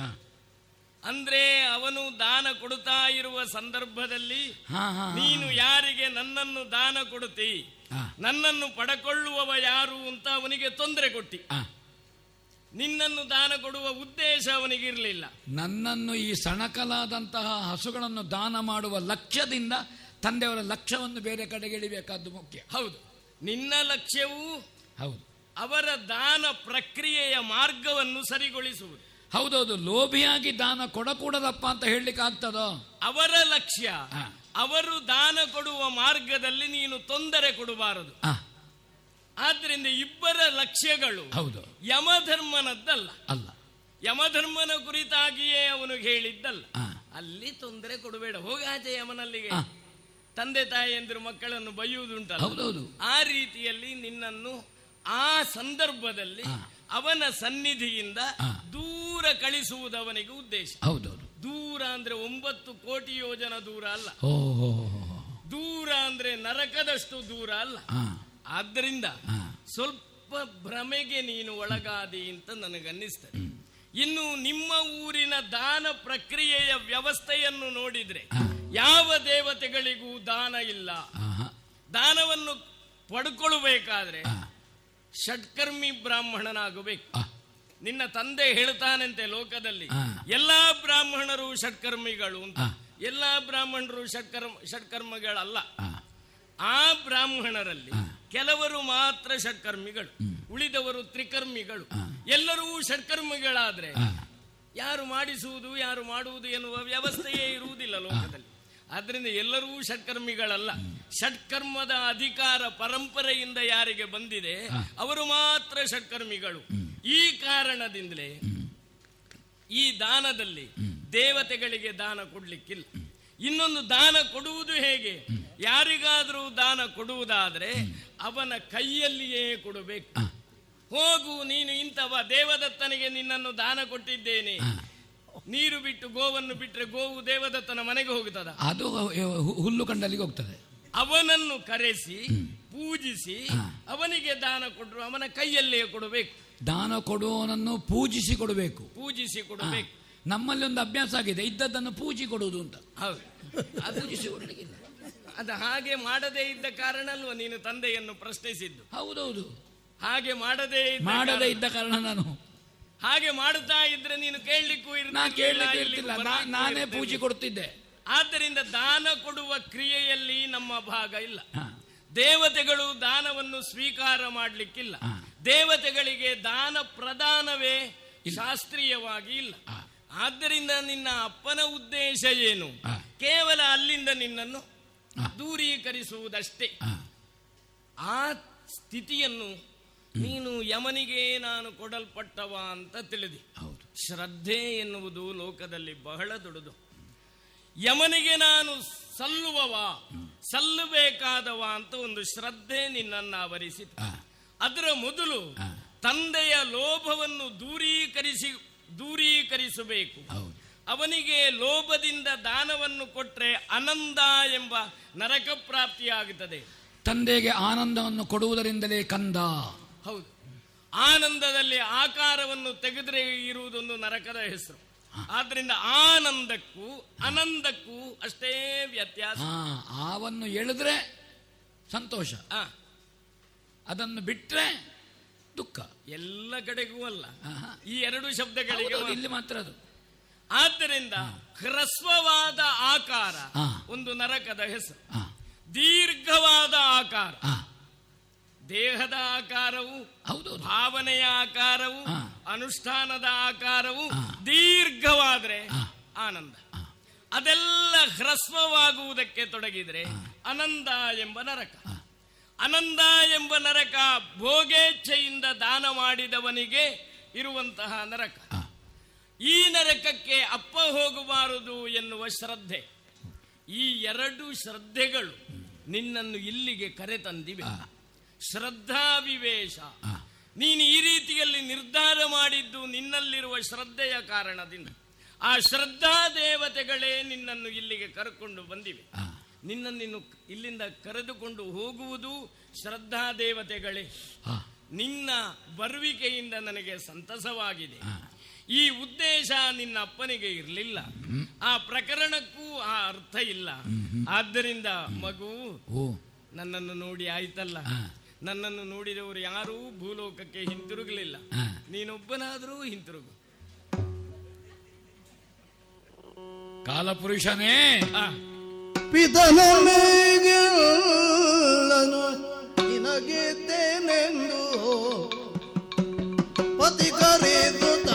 ಅಂದ್ರೆ ಅವನು ದಾನ ಕೊಡುತ್ತಾ ಇರುವ ಸಂದರ್ಭದಲ್ಲಿ. ನೀನು ಯಾರಿಗೆ ನನ್ನನ್ನು ದಾನ ಕೊಡುತ್ತಿ? ನನ್ನನ್ನು ಪಡಕೊಳ್ಳುವವ ಯಾರು ಅಂತ ಅವನಿಗೆ ತೊಂದರೆ ಕೊಟ್ಟಿ. ನಿನ್ನನ್ನು ದಾನ ಕೊಡುವ ಉದ್ದೇಶ ಅವನಿಗಿರಲಿಲ್ಲ. ನನ್ನನ್ನು ಈ ಸಣಕಲಾದಂತಹ ಹಸುಗಳನ್ನು ದಾನ ಮಾಡುವ ಲಕ್ಷ್ಯದಿಂದ ತಂದೆಯವರ ಲಕ್ಷ್ಯವನ್ನು ಬೇರೆ ಕಡೆಗೆ ಇಳಿಬೇಕಾದ್ದು ಮುಖ್ಯ. ಹೌದು. ನಿನ್ನ ಲಕ್ಷ್ಯವೂ ಹೌದು. ಅವರ ದಾನ ಪ್ರಕ್ರಿಯೆಯ ಮಾರ್ಗವನ್ನು ಸರಿಗೊಳಿಸುವುದು. ಹೌದೌದು ಲೋಭಿಯಾಗಿ ದಾನ ಕೊಡಕೂಡದಪ್ಪ ಅಂತ ಹೇಳಲಿಕ್ಕೆ ಆಗ್ತದೋ? ಅವರ ಲಕ್ಷ್ಯ ಅವರು ದಾನ ಕೊಡುವ ಮಾರ್ಗದಲ್ಲಿ ನೀನು ತೊಂದರೆ ಕೊಡಬಾರದು. ಆದ್ರಿಂದ ಇಬ್ಬರ ಲಕ್ಷ್ಯಗಳು ಹೌದು. ಯಮಧರ್ಮನದ್ದಲ್ಲ. ಅಲ್ಲ. ಯಮಧರ್ಮನ ಕುರಿತಾಗಿಯೇ ಅವನು ಹೇಳಿದ್ದಲ್ಲ. ಅಲ್ಲಿ ತೊಂದರೆ ಕೊಡಬೇಡ ಹೋಗಾಚೆ ಯಮನಲ್ಲಿಗೆ. ತಂದೆ ತಾಯಿಯಂದಿರು ಮಕ್ಕಳನ್ನು ಬೈಯುವುದುಂಟಲ್ಲ. ಆ ರೀತಿಯಲ್ಲಿ ನಿನ್ನನ್ನು ಆ ಸಂದರ್ಭದಲ್ಲಿ ಅವನ ಸನ್ನಿಧಿಯಿಂದ ದೂರ ಕಳಿಸುವುದವನಿಗೆ ಉದ್ದೇಶ. ಹೌದೌದು. ದೂರ ಅಂದ್ರೆ ಒಂಬತ್ತು ಕೋಟಿ ಯೋಜನ ದೂರ ಅಲ್ಲ. ದೂರ ಅಂದ್ರೆ ನರಕದಷ್ಟು ದೂರ ಅಲ್ಲ. ಆದ್ದರಿಂದ ಸ್ವಲ್ಪ ಭ್ರಮೆಗೆ ನೀನು ಒಳಗಾದಿ ಅಂತ ನನಗನ್ನಿಸ್ತದೆ. ಇನ್ನು ನಿಮ್ಮ ಊರಿನ ದಾನ ಪ್ರಕ್ರಿಯೆಯ ವ್ಯವಸ್ಥೆಯನ್ನು ನೋಡಿದ್ರೆ ಯಾವ ದೇವತೆಗಳಿಗೂ ದಾನ ಇಲ್ಲ. ದಾನವನ್ನು ಪಡ್ಕೊಳ್ಬೇಕಾದ್ರೆ ಷಟ್ಕರ್ಮಿ ಬ್ರಾಹ್ಮಣನಾಗಬೇಕು. ನಿನ್ನ ತಂದೆ ಹೇಳ್ತಾನಂತೆ ಲೋಕದಲ್ಲಿ. ಎಲ್ಲಾ ಬ್ರಾಹ್ಮಣರು ಷಟ್ಕರ್ಮಿಗಳು ಅಂತ. ಎಲ್ಲಾ ಬ್ರಾಹ್ಮಣರು ಷಟ್ಕರ್ಮ ಷಟ್ಕರ್ಮಗಳಲ್ಲ ಆ. ಬ್ರಾಹ್ಮಣರಲ್ಲಿ ಕೆಲವರು ಮಾತ್ರ ಷಟ್ಕರ್ಮಿಗಳು ಉಳಿದವರು ತ್ರಿಕರ್ಮಿಗಳು. ಎಲ್ಲರೂ ಷಟ್ಕರ್ಮಿಗಳಾದ್ರೆ ಯಾರು ಮಾಡಿಸುವುದು ಯಾರು ಮಾಡುವುದು ಎನ್ನುವ ವ್ಯವಸ್ಥೆಯೇ ಇರುವುದಿಲ್ಲ ಲೋಕದಲ್ಲಿ. ಆದ್ರಿಂದ ಎಲ್ಲರೂ ಷಟ್ಕರ್ಮಿಗಳಲ್ಲ ಷಟ್ಕರ್ಮದ ಅಧಿಕಾರ ಪರಂಪರೆಯಿಂದ ಯಾರಿಗೆ ಬಂದಿದೆ ಅವರು ಮಾತ್ರ ಷಟ್ಕರ್ಮಿಗಳು ಈ ಕಾರಣದಿಂದಲೇ ಈ ದಾನದಲ್ಲಿ ದೇವತೆಗಳಿಗೆ ದಾನ ಕೊಡ್ಲಿಕ್ಕಿಲ್ಲ. ಇನ್ನೊಂದು ದಾನ ಕೊಡುವುದು ಹೇಗೆ? ಯಾರಿಗಾದರೂ ದಾನ ಕೊಡುವುದಾದರೆ ಅವನ ಕೈಯಲ್ಲಿಯೇ ಕೊಡಬೇಕು. ಹೋಗು ನೀನು ಇಂಥವ ದೇವದತ್ತನಿಗೆ ನಿನ್ನನ್ನು ದಾನ ಕೊಟ್ಟಿದ್ದೇನೆ. ನೀರು ಬಿಟ್ಟು ಗೋವನ್ನು ಬಿಟ್ಟರೆ ಗೋವು ದೇವದತ್ತನ ಮನೆಗೆ ಹೋಗುತ್ತದ? ಅದು ಹುಲ್ಲು ಕಂಡಲ್ಲಿಗೆ ಹೋಗ್ತದೆ. ಅವನನ್ನು ಕರೆಸಿ ಪೂಜಿಸಿ ಅವನಿಗೆ ದಾನ ಕೊಟ್ಟರು ಅವನ ಕೈಯಲ್ಲೇ ಕೊಡಬೇಕು. ದಾನ ಕೊಡುವವನನ್ನು ಪೂಜಿಸಿ ಕೊಡಬೇಕು. ಪೂಜಿಸಿ ಕೊಡಬೇಕು. ನಮ್ಮಲ್ಲಿ ಒಂದು ಅಭ್ಯಾಸ ಆಗಿದೆ ಇದ್ದದ್ದನ್ನು ಪೂಜಿ ಕೊಡುವುದು ಅಂತ. ಹೌದು. ಅದು ಪೂಜಿಸಿ ಕೊಡಲಿಕ್ಕಿಲ್ಲ. ಅದು ಹಾಗೆ ಮಾಡದೇ ಇದ್ದ ಕಾರಣ ಅಲ್ವಾ ನೀನು ತಂದೆಯನ್ನು ಪ್ರಶ್ನಿಸಿದ್ದು? ಹೌದೌದು. ಹಾಗೆ ಮಾಡದೇ ಮಾಡದೇ ಇದ್ದ ಕಾರಣ ನಾನು ಹಾಗೆ ಮಾಡುತ್ತಾ ಇದ್ರೆ ನೀನು ಕೇಳಲಿಕ್ಕೂ ಇರಲಿಲ್ಲ ನಾನೇ ಪೂಜೆ ಕೊಡ್ತಿದ್ದೆ. ಆದ್ದರಿಂದ ದಾನ ಕೊಡುವ ಕ್ರಿಯೆಯಲ್ಲಿ ನಮ್ಮ ಭಾಗ ಇಲ್ಲ. ದೇವತೆಗಳು ದಾನವನ್ನು ಸ್ವೀಕಾರ ಮಾಡಲಿಕ್ಕಿಲ್ಲ. ದೇವತೆಗಳಿಗೆ ದಾನ ಪ್ರದಾನವೇ ಶಾಸ್ತ್ರೀಯವಾಗಿ ಇಲ್ಲ. ಆದ್ದರಿಂದ ನಿನ್ನ ಅಪ್ಪನ ಉದ್ದೇಶ ಏನು? ಕೇವಲ ಅಲ್ಲಿಂದ ನಿನ್ನನ್ನು ದೂರೀಕರಿಸುವುದಷ್ಟೇ. ಆ ಸ್ಥಿತಿಯನ್ನು ನೀನು ಯಮನಿಗೆ ನಾನು ಕೊಡಲ್ಪಟ್ಟವ ಅಂತ ತಿಳಿದಿ. ಶ್ರದ್ಧೆ ಎನ್ನುವುದು ಲೋಕದಲ್ಲಿ ಬಹಳ ದೊಡ್ಡದು. ಯಮನಿಗೆ ನಾನು ಸಲ್ಲುವವ ಸಲ್ಲಬೇಕಾದವ ಅಂತ ಒಂದು ಶ್ರದ್ಧೆ ನಿನ್ನನ್ನು ಆವರಿಸಿತು. ಅದರ ಮೊದಲು ತಂದೆಯ ಲೋಭವನ್ನು ದೂರೀಕರಿಸಿ ದೂರೀಕರಿಸಬೇಕು. ಅವನಿಗೆ ಲೋಭದಿಂದ ದಾನವನ್ನು ಕೊಟ್ಟರೆ ಆನಂದ ಎಂಬ ನರಕ ಪ್ರಾಪ್ತಿಯಾಗುತ್ತದೆ. ತಂದೆಗೆ ಆನಂದವನ್ನು ಕೊಡುವುದರಿಂದಲೇ ಕಂದ. ಹೌದು. ಆನಂದದಲ್ಲಿ ಆಕಾರವನ್ನು ತೆಗೆದ್ರೆ ಇರುವುದೊಂದು ನರಕದ ಹೆಸರು. ಆದ್ರಿಂದ ಆನಂದಕ್ಕೂ ಆನಂದಕ್ಕೂ ಅಷ್ಟೇ ವ್ಯತ್ಯಾಸ. ಆವನ್ನು ಎಳೆದ್ರೆ ಸಂತೋಷ. ಅದನ್ನು ಬಿಟ್ರೆ ದುಃಖ. ಎಲ್ಲ ಕಡೆಗೂ ಅಲ್ಲ. ಈ ಎರಡು ಶಬ್ದಗಳಿಗೆ ಇಲ್ಲಿ ಮಾತ್ರ ಅದು. ಆದ್ದರಿಂದ ಹ್ರಸ್ವವಾದ ಆಕಾರ ಒಂದು ನರಕದ ಹೆಸರು. ದೀರ್ಘವಾದ ಆಕಾರ. ದೇಹದ ಆಕಾರವು ಹೌದು ಭಾವನೆಯ ಆಕಾರವು ಅನುಷ್ಠಾನದ ಆಕಾರವು ದೀರ್ಘವಾದ್ರೆ ಆನಂದ. ಅದೆಲ್ಲ ಹ್ರಸ್ವವಾಗುವುದಕ್ಕೆ ತೊಡಗಿದ್ರೆ ಅನಂದ ಎಂಬ ನರಕ. ಅನಂದ ಎಂಬ ನರಕ ಭೋಗೇಚ್ಛೆಯಿಂದ ದಾನ ಮಾಡಿದವನಿಗೆ ಇರುವಂತಹ ನರಕ. ಈ ನರಕಕ್ಕೆ ಅಪ್ಪ ಹೋಗಬಾರದು ಎನ್ನುವ ಶ್ರದ್ಧೆ. ಈ ಎರಡು ಶ್ರದ್ಧೆಗಳು ನಿನ್ನನ್ನು ಇಲ್ಲಿಗೆ ಕರೆತಂದಿವೆ. ಶ್ರದ್ಧಾವಿವೇಶ ನೀನು ಈ ರೀತಿಯಲ್ಲಿ ನಿರ್ಧಾರ ಮಾಡಿದ್ದು ನಿನ್ನಲ್ಲಿರುವ ಶ್ರದ್ಧೆಯ ಕಾರಣದಿಂದ. ಆ ಶ್ರದ್ಧಾ ದೇವತೆಗಳೇ ನಿನ್ನನ್ನು ಇಲ್ಲಿಗೆ ಕರ್ಕೊಂಡು ಬಂದಿವೆ. ನಿನ್ನನ್ನು ಇಲ್ಲಿಂದ ಕರೆದುಕೊಂಡು ಹೋಗುವುದು ಶ್ರದ್ಧಾ ದೇವತೆಗಳೇ. ನಿನ್ನ ಬರುವಿಕೆಯಿಂದ ನನಗೆ ಸಂತಸವಾಗಿದೆ. ಈ ಉದ್ದೇಶ ನಿನ್ನ ಅಪ್ಪನಿಗೆ ಇರಲಿಲ್ಲ ಆ ಪ್ರಕರಣಕ್ಕೂ ಆ ಅರ್ಥ ಇಲ್ಲ. ಆದ್ದರಿಂದ ಮಗು ನನ್ನನ್ನು ನೋಡಿ ಆಯ್ತಲ್ಲ. ನನ್ನನ್ನು ನೋಡಿದವರು ಯಾರೂ ಭೂಲೋಕಕ್ಕೆ ಹಿಂತಿರುಗಲಿಲ್ಲ. ನೀನೊಬ್ಬನಾದರೂ ಹಿಂತಿರುಗು. ಕಾಲಪುರುಷನೇ. ಪಿತನ ನಿನಗೆ ಪತಿ ಕರೆದು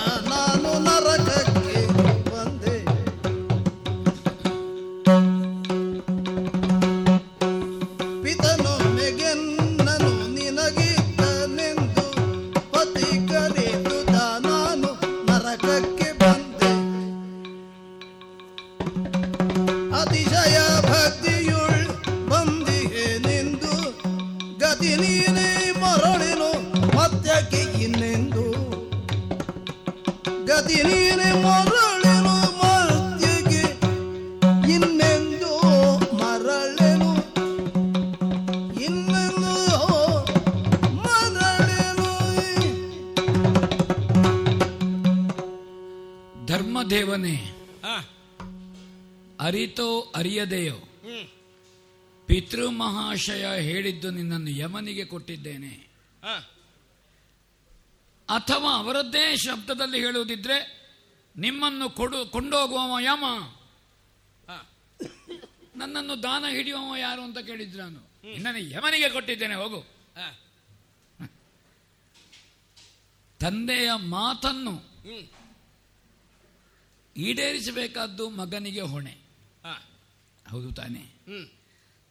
ಅರಿತೋ ಅರಿಯದೆಯೋ. ಪಿತೃ ಮಹಾಶಯ ಹೇಳಿದ್ದು ನಿನ್ನನ್ನು ಯಮನಿಗೆ ಕೊಟ್ಟಿದ್ದೇನೆ. ಅಥವಾ ಅವರದ್ದೇ ಶಬ್ದದಲ್ಲಿ ಹೇಳುವುದಿದ್ರೆ ನಿಮ್ಮನ್ನು ಕೊಡು ಕೊಂಡೋಗುವವ ಯಮ. ನನ್ನನ್ನು ದಾನ ಹಿಡಿಯುವವ ಯಾರು ಅಂತ ಕೇಳಿದ್ರು ನಾನು. ನಿನ್ನನ್ನು ಯಮನಿಗೆ ಕೊಟ್ಟಿದ್ದೇನೆ ಹೋಗು. ತಂದೆಯ ಮಾತನ್ನು ಈಡೇರಿಸಬೇಕಾದ್ದು ಮಗನಿಗೆ ಹೊಣೆ. ಹೌದು ತಾನೆ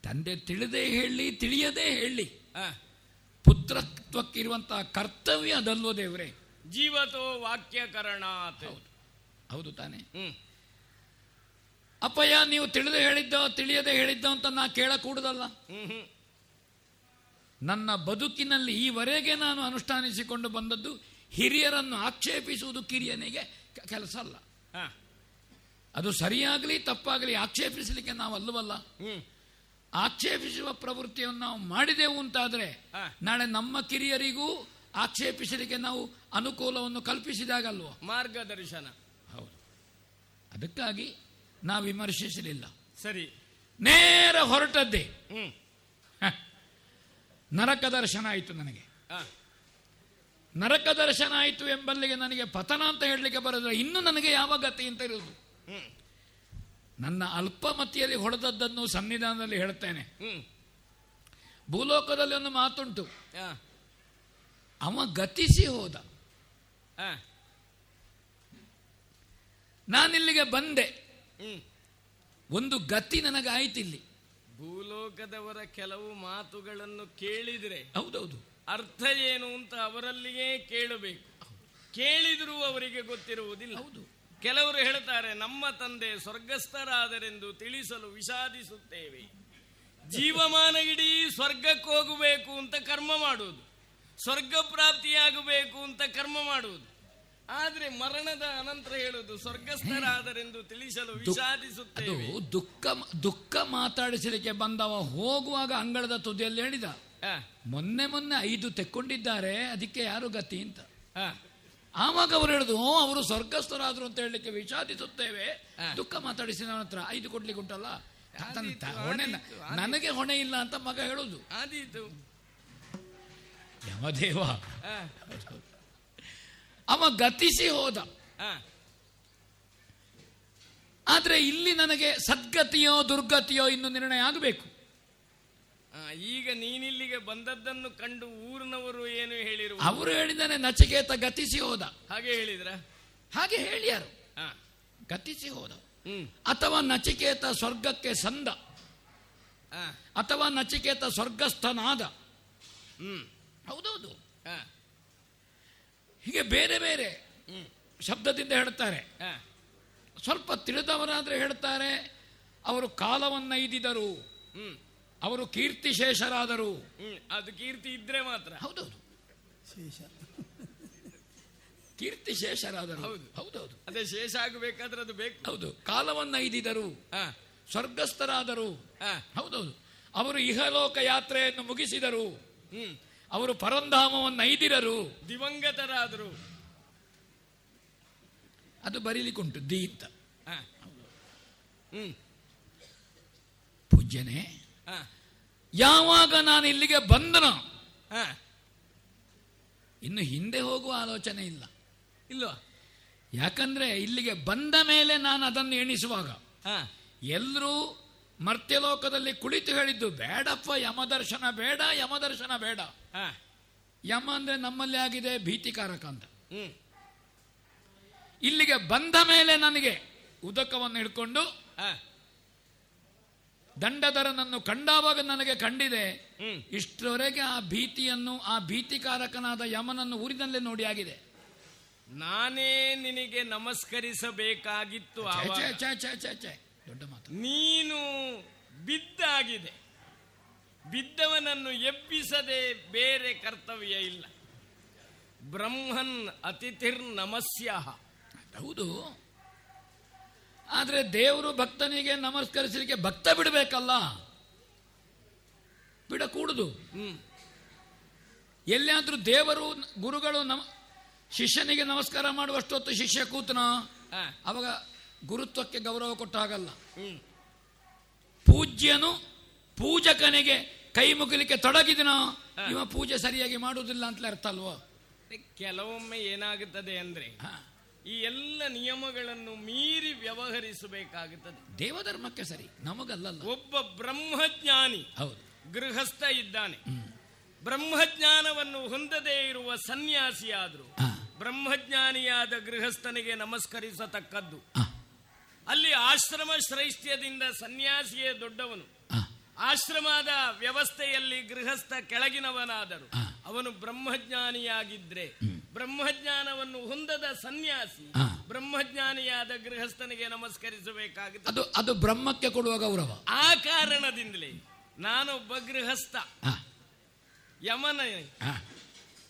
ತಂದೆ ತಿಳಿದೇ ಹೇಳಿ ತಿಳಿಯದೇ ಹೇಳಿ. ಪುತ್ರತ್ವಕ್ಕಿರುವಂತಹ ಕರ್ತವ್ಯ ಅದಲ್ವೋ ದೇವರೇ? ಜೀವತೋ ವಾಕ್ಯಕರಣ ಹೌದು. ತಾನೆ. ಹ್ಮ್. ಅಪ್ಪಯ್ಯ ನೀವು ತಿಳಿದು ಹೇಳಿದ್ದ ತಿಳಿಯದೆ ಹೇಳಿದ್ದ ಅಂತ ನಾ ಕೇಳಕೂಡದಲ್ಲ? ನನ್ನ ಬದುಕಿನಲ್ಲಿ ಈವರೆಗೆ ನಾನು ಅನುಷ್ಠಾನಿಸಿಕೊಂಡು ಬಂದದ್ದು ಹಿರಿಯರನ್ನು ಆಕ್ಷೇಪಿಸುವುದು ಕಿರಿಯನಿಗೆ ಕೆಲಸ ಅಲ್ಲ. ಅದು ಸರಿಯಾಗಲಿ ತಪ್ಪಾಗಲಿ ಆಕ್ಷೇಪಿಸಲಿಕ್ಕೆ ನಾವು ಅಲ್ಲವಲ್ಲ? ಆಕ್ಷೇಪಿಸುವ ಪ್ರವೃತ್ತಿಯನ್ನು ನಾವು ಮಾಡಿದೆವು ಅಂತಾದರೆ. ನಾಳೆ ನಮ್ಮ ಕಿರಿಯರಿಗೂ ಆಕ್ಷೇಪಿಸಲಿಕ್ಕೆ ನಾವು ಅನುಕೂಲವನ್ನು ಕಲ್ಪಿಸಿದಾಗಲ್ವೋ? ಮಾರ್ಗದರ್ಶನ. ಹೌದು. ಅದಕ್ಕಾಗಿ ನಾವು ವಿಮರ್ಶಿಸಲಿಲ್ಲ. ಸರಿ. ನೇರ ಹೊರಟದ್ದೇ. ನರಕ ದರ್ಶನ ಆಯಿತು ನನಗೆ. ನರಕ ದರ್ಶನ ಆಯಿತು ಎಂಬಲ್ಲಿಗೆ ನನಗೆ ಪತನ ಅಂತ ಹೇಳಲಿಕ್ಕೆ ಬರೋದಿಲ್ಲ. ಇನ್ನು ನನಗೆ ಯಾವ ಗತಿ ಅಂತ ಇರುವುದು? ಹ್ಮ್ ನನ್ನ ಅಲ್ಪಮತಿಯಲ್ಲಿ ಹೊಡೆದದ್ದನ್ನು ಸಂವಿಧಾನದಲ್ಲಿ ಹೇಳ್ತೇನೆ. ಭೂಲೋಕದಲ್ಲಿ ಒಂದು ಮಾತುಂಟು. ಅವ ಗತಿಸಿ ಹೋದ. ನಾನಿಲ್ಲಿಗೆ ಬಂದೆ. ಒಂದು ಗತಿ ನನಗೆ ಇಲ್ಲಿ ಭೂಲೋಕದವರ ಕೆಲವು ಮಾತುಗಳನ್ನು ಕೇಳಿದ್ರೆ ಹೌದೌದು. ಅರ್ಥ ಏನು ಅಂತ ಅವರಲ್ಲಿಯೇ ಕೇಳಬೇಕು. ಕೇಳಿದರೂ ಅವರಿಗೆ ಗೊತ್ತಿರುವುದಿಲ್ಲ. ಹೌದು. ಕೆಲವರು ಹೇಳ್ತಾರೆ ನಮ್ಮ ತಂದೆ ಸ್ವರ್ಗಸ್ಥರಾದರೆಂದು ತಿಳಿಸಲು ವಿಷಾದಿಸುತ್ತೇವೆ. ಜೀವಮಾನ ಇಡೀ ಸ್ವರ್ಗಕ್ಕೆ ಹೋಗಬೇಕು ಅಂತ ಕರ್ಮ ಮಾಡುವುದು. ಸ್ವರ್ಗ ಪ್ರಾಪ್ತಿಯಾಗಬೇಕು ಅಂತ ಕರ್ಮ ಮಾಡುವುದು. ಆದ್ರೆ ಮರಣದ ಅನಂತರ ಹೇಳುವುದು ಸ್ವರ್ಗಸ್ಥರಾದರೆಂದು ತಿಳಿಸಲು ವಿಷಾದಿಸುತ್ತೇವೆ. ದುಃಖ ದುಃಖ ಮಾತಾಡಿಸಲಿಕ್ಕೆ ಬಂದವ ಹೋಗುವಾಗ ಅಂಗಳದ ತುದಿಯಲ್ಲಿ ಹೇಳಿದ. ಮೊನ್ನೆ ಮೊನ್ನೆ ಐದು ತೆಕ್ಕೊಂಡಿದ್ದಾರೆ ಅದಕ್ಕೆ ಯಾರು ಗತಿ ಅಂತ? ಆವಾಗ ಅವರು ಹೇಳಿದ್ರು "ಓ, ಅವರು ಸ್ವರ್ಗಸ್ಥರಾದ್ರು ಅಂತ ಹೇಳಲಿಕ್ಕೆ ವಿಷಾದಿಸುತ್ತೇವೆ. ದುಃಖ ಮಾತಾಡಿಸಿ ನನ್ನ ಹತ್ರ ಐದು ಕೊಡ್ಲಿಕ್ಕೆ ಉಂಟಲ್ಲ? ಹೊಣೆ ನನಗೆ ಹೊಣೆ ಇಲ್ಲ ಅಂತ ಮಗ ಹೇಳುದು. ಆದೀತು. ಯಮದೇವ. ಅವ ಗತಿಸಿ ಹೋದ. ಆದ್ರೆ ಇಲ್ಲಿ ನನಗೆ ಸದ್ಗತಿಯೋ ದುರ್ಗತಿಯೋ ಇನ್ನು ನಿರ್ಣಯ ಆಗಬೇಕು. ಈಗ ನೀನಿಲ್ಲಿಗೆ ಬಂದದ್ದನ್ನು ಕಂಡು ಊರಿನವರು ಏನು ಹೇಳಿರು? ಅವರು ಹೇಳಿದಾನೆ ನಚಿಕೇತ ಗತಿಸಿ ಹೋದ. ಹಾಗೆ ಹೇಳಿದ್ರ? ಹಾಗೆ ಹೇಳ್ಯಾರು ಗತಿಸಿ ಹೋದ. ಅಥವಾ ನಚಿಕೇತ ಸ್ವರ್ಗಕ್ಕೆ ಸಂದ. ಅಥವಾ ನಚಿಕೇತ ಸ್ವರ್ಗಸ್ಥನಾದ. ಹ್ಮ್. ಹೌದೌದು. ಹೀಗೆ ಬೇರೆ ಬೇರೆ ಶಬ್ದದಿಂದ ಹೇಳ್ತಾರೆ. ಸ್ವಲ್ಪ ತಿಳಿದವರಾದ್ರೆ ಹೇಳ್ತಾರೆ ಅವರು ಕಾಲವನ್ನು ಐದಿದರು ಹ್ಮ್. ಅವರು ಕೀರ್ತಿಶೇಷರಾದರು ಶೇಷರಾದರು. ಅದು ಕೀರ್ತಿ ಇದ್ರೆ ಮಾತ್ರ. ಹೌದೌದು. ಶೇಷ. ಕೀರ್ತಿಶೇಷರಾದರು ಹೌದು. ಹೌದೌದು. ಅದೇ ಶೇಷ ಆಗಬೇಕಾದ್ರೆ ಅದು ಬೇಕು. ಹೌದು. ಕಾಲವನ್ನ ಐದಿದರು ಹಾ. ಸ್ವರ್ಗಸ್ಥರಾದರು. ಹಾ. ಹೌದೌದು. ಅವರು ಇಹಲೋಕ ಯಾತ್ರೆಯನ್ನು ಮುಗಿಸಿದರು. ಹ್ಮ್. ಅವರು ಪರಂಧಾಮವನ್ನು ಐದಿರರು ದಿವಂಗತರಾದರು. ಅದು ಬರೀಲಿಕ್ಕುಂಟು ದಿ ಅಂತ. ಪೂಜ್ಯನೇ ಯಾವಾಗ ನಾನು ಇಲ್ಲಿಗೆ ಬಂದನೋ ಇನ್ನು ಹಿಂದೆ ಹೋಗುವ ಆಲೋಚನೆ ಇಲ್ಲ. ಇಲ್ವಾ? ಯಾಕಂದ್ರೆ ಇಲ್ಲಿಗೆ ಬಂದ ಮೇಲೆ ನಾನು ಅದನ್ನು ಎಣಿಸುವಾಗ ಎಲ್ಲರೂ ಮರ್ತ್ಯಲೋಕದಲ್ಲಿ ಕುಳಿತು ಹೇಳಿದ್ದು ಬೇಡಪ್ಪ ಯಮದರ್ಶನ ಬೇಡ ಯಮದರ್ಶನ ಬೇಡ. ಯಮ ಅಂದ್ರೆ ನಮ್ಮಲ್ಲಿ ಆಗಿದೆ ಭೀತಿಕಾರಕ ಅಂತ. ಇಲ್ಲಿಗೆ ಬಂದ ಮೇಲೆ ನನಗೆ ಉದಕವನ್ನು ಹಿಡ್ಕೊಂಡು ದಂಡಧರನನ್ನು ಕಂಡಾವಾಗ ನನಗೆ ಕಂಡಿದೆ ಇಷ್ಟರವರೆಗೆ ಆ ಭೀತಿಯನ್ನು ಆ ಭೀತಿಕಾರಕನಾದ ಯಮನನ್ನು ಊರಿನಲ್ಲೇ ನೋಡಿ ಆಗಿದೆ. ನಾನೇ ನಿನಗೆ ನಮಸ್ಕರಿಸಬೇಕಾಗಿತ್ತು. ದೊಡ್ಡ ಮಾತು. ನೀನು ಬಿದ್ದಾಗಿದೆ. ಬಿದ್ದವನನ್ನು ಎಬ್ಬಿಸದೆ ಬೇರೆ ಕರ್ತವ್ಯ ಇಲ್ಲ. ಬ್ರಹ್ಮನ್ ಅತಿಥಿರ್ ನಮಸ್ಯ ಹೌದು. ಆದ್ರೆ ದೇವರು ಭಕ್ತನಿಗೆ ನಮಸ್ಕರಿಸಲಿಕ್ಕೆ ಭಕ್ತ ಬಿಡಬೇಕಲ್ಲ? ಬಿಡಕೂಡುದು. ಹ್ಮ್. ಎಲ್ಲಿಯಾದ್ರೂ ದೇವರು ಗುರುಗಳು ನಮ ಶಿಷ್ಯನಿಗೆ ನಮಸ್ಕಾರ ಮಾಡುವಷ್ಟೊತ್ತು ಶಿಷ್ಯ ಕೂತನ. ಅವಾಗ ಗುರುತ್ವಕ್ಕೆ ಗೌರವ ಕೊಟ್ಟಾಗಲ್ಲ. ಹ್ಮ್. ಪೂಜ್ಯನು ಪೂಜಕನಿಗೆ ಕೈ ಮುಗಿಲಿಕ್ಕೆ ತೊಡಗಿದನೋ ಇವ ಪೂಜೆ ಸರಿಯಾಗಿ ಮಾಡುವುದಿಲ್ಲ ಅಂತಲೇ ಅರ್ಥ ಅಲ್ವೋ? ಕೆಲವೊಮ್ಮೆ ಏನಾಗುತ್ತದೆ ಅಂದ್ರೆ. ಈ ಎಲ್ಲ ನಿಯಮಗಳನ್ನು ಮೀರಿ ವ್ಯವಹರಿಸಬೇಕಾಗುತ್ತದೆ. ದೇವಧರ್ಮಕ್ಕೆ ಸರಿ ನಮಗಲ್ಲ ಒಬ್ಬ ಬ್ರಹ್ಮಜ್ಞಾನಿ ಹೌದು. ಗೃಹಸ್ಥ ಇದ್ದಾನೆ. ಬ್ರಹ್ಮಜ್ಞಾನವನ್ನು ಹೊಂದದೇ ಇರುವ ಸನ್ಯಾಸಿಯಾದರೂ ಬ್ರಹ್ಮಜ್ಞಾನಿಯಾದ ಗೃಹಸ್ಥನಿಗೆ ನಮಸ್ಕರಿಸತಕ್ಕದ್ದು. ಅಲ್ಲಿ ಆಶ್ರಮ ಶ್ರೈಷ್ಠ್ಯದಿಂದ ಸನ್ಯಾಸಿಯೇ ದೊಡ್ಡವನು. ಆಶ್ರಮದ ವ್ಯವಸ್ಥೆಯಲ್ಲಿ ಗೃಹಸ್ಥ ಕೆಳಗಿನವನಾದರು. ಅವನು ಬ್ರಹ್ಮಜ್ಞಾನಿಯಾಗಿದ್ರೆ ಬ್ರಹ್ಮಜ್ಞಾನವನ್ನು ಹೊಂದದ ಸನ್ಯಾಸಿ ಬ್ರಹ್ಮಜ್ಞಾನಿಯಾದ ಗೃಹಸ್ಥನಿಗೆ ನಮಸ್ಕರಿಸಬೇಕಾಗುತ್ತದೆ ಅದು ಅದು ಬ್ರಹ್ಮಕ್ಕೆ ಕೊಡುವ ಗೌರವ ಆ ಕಾರಣದಿಂದಲೇ ನಾನೊಬ್ಬ ಗೃಹಸ್ಥ. ಯಮನ.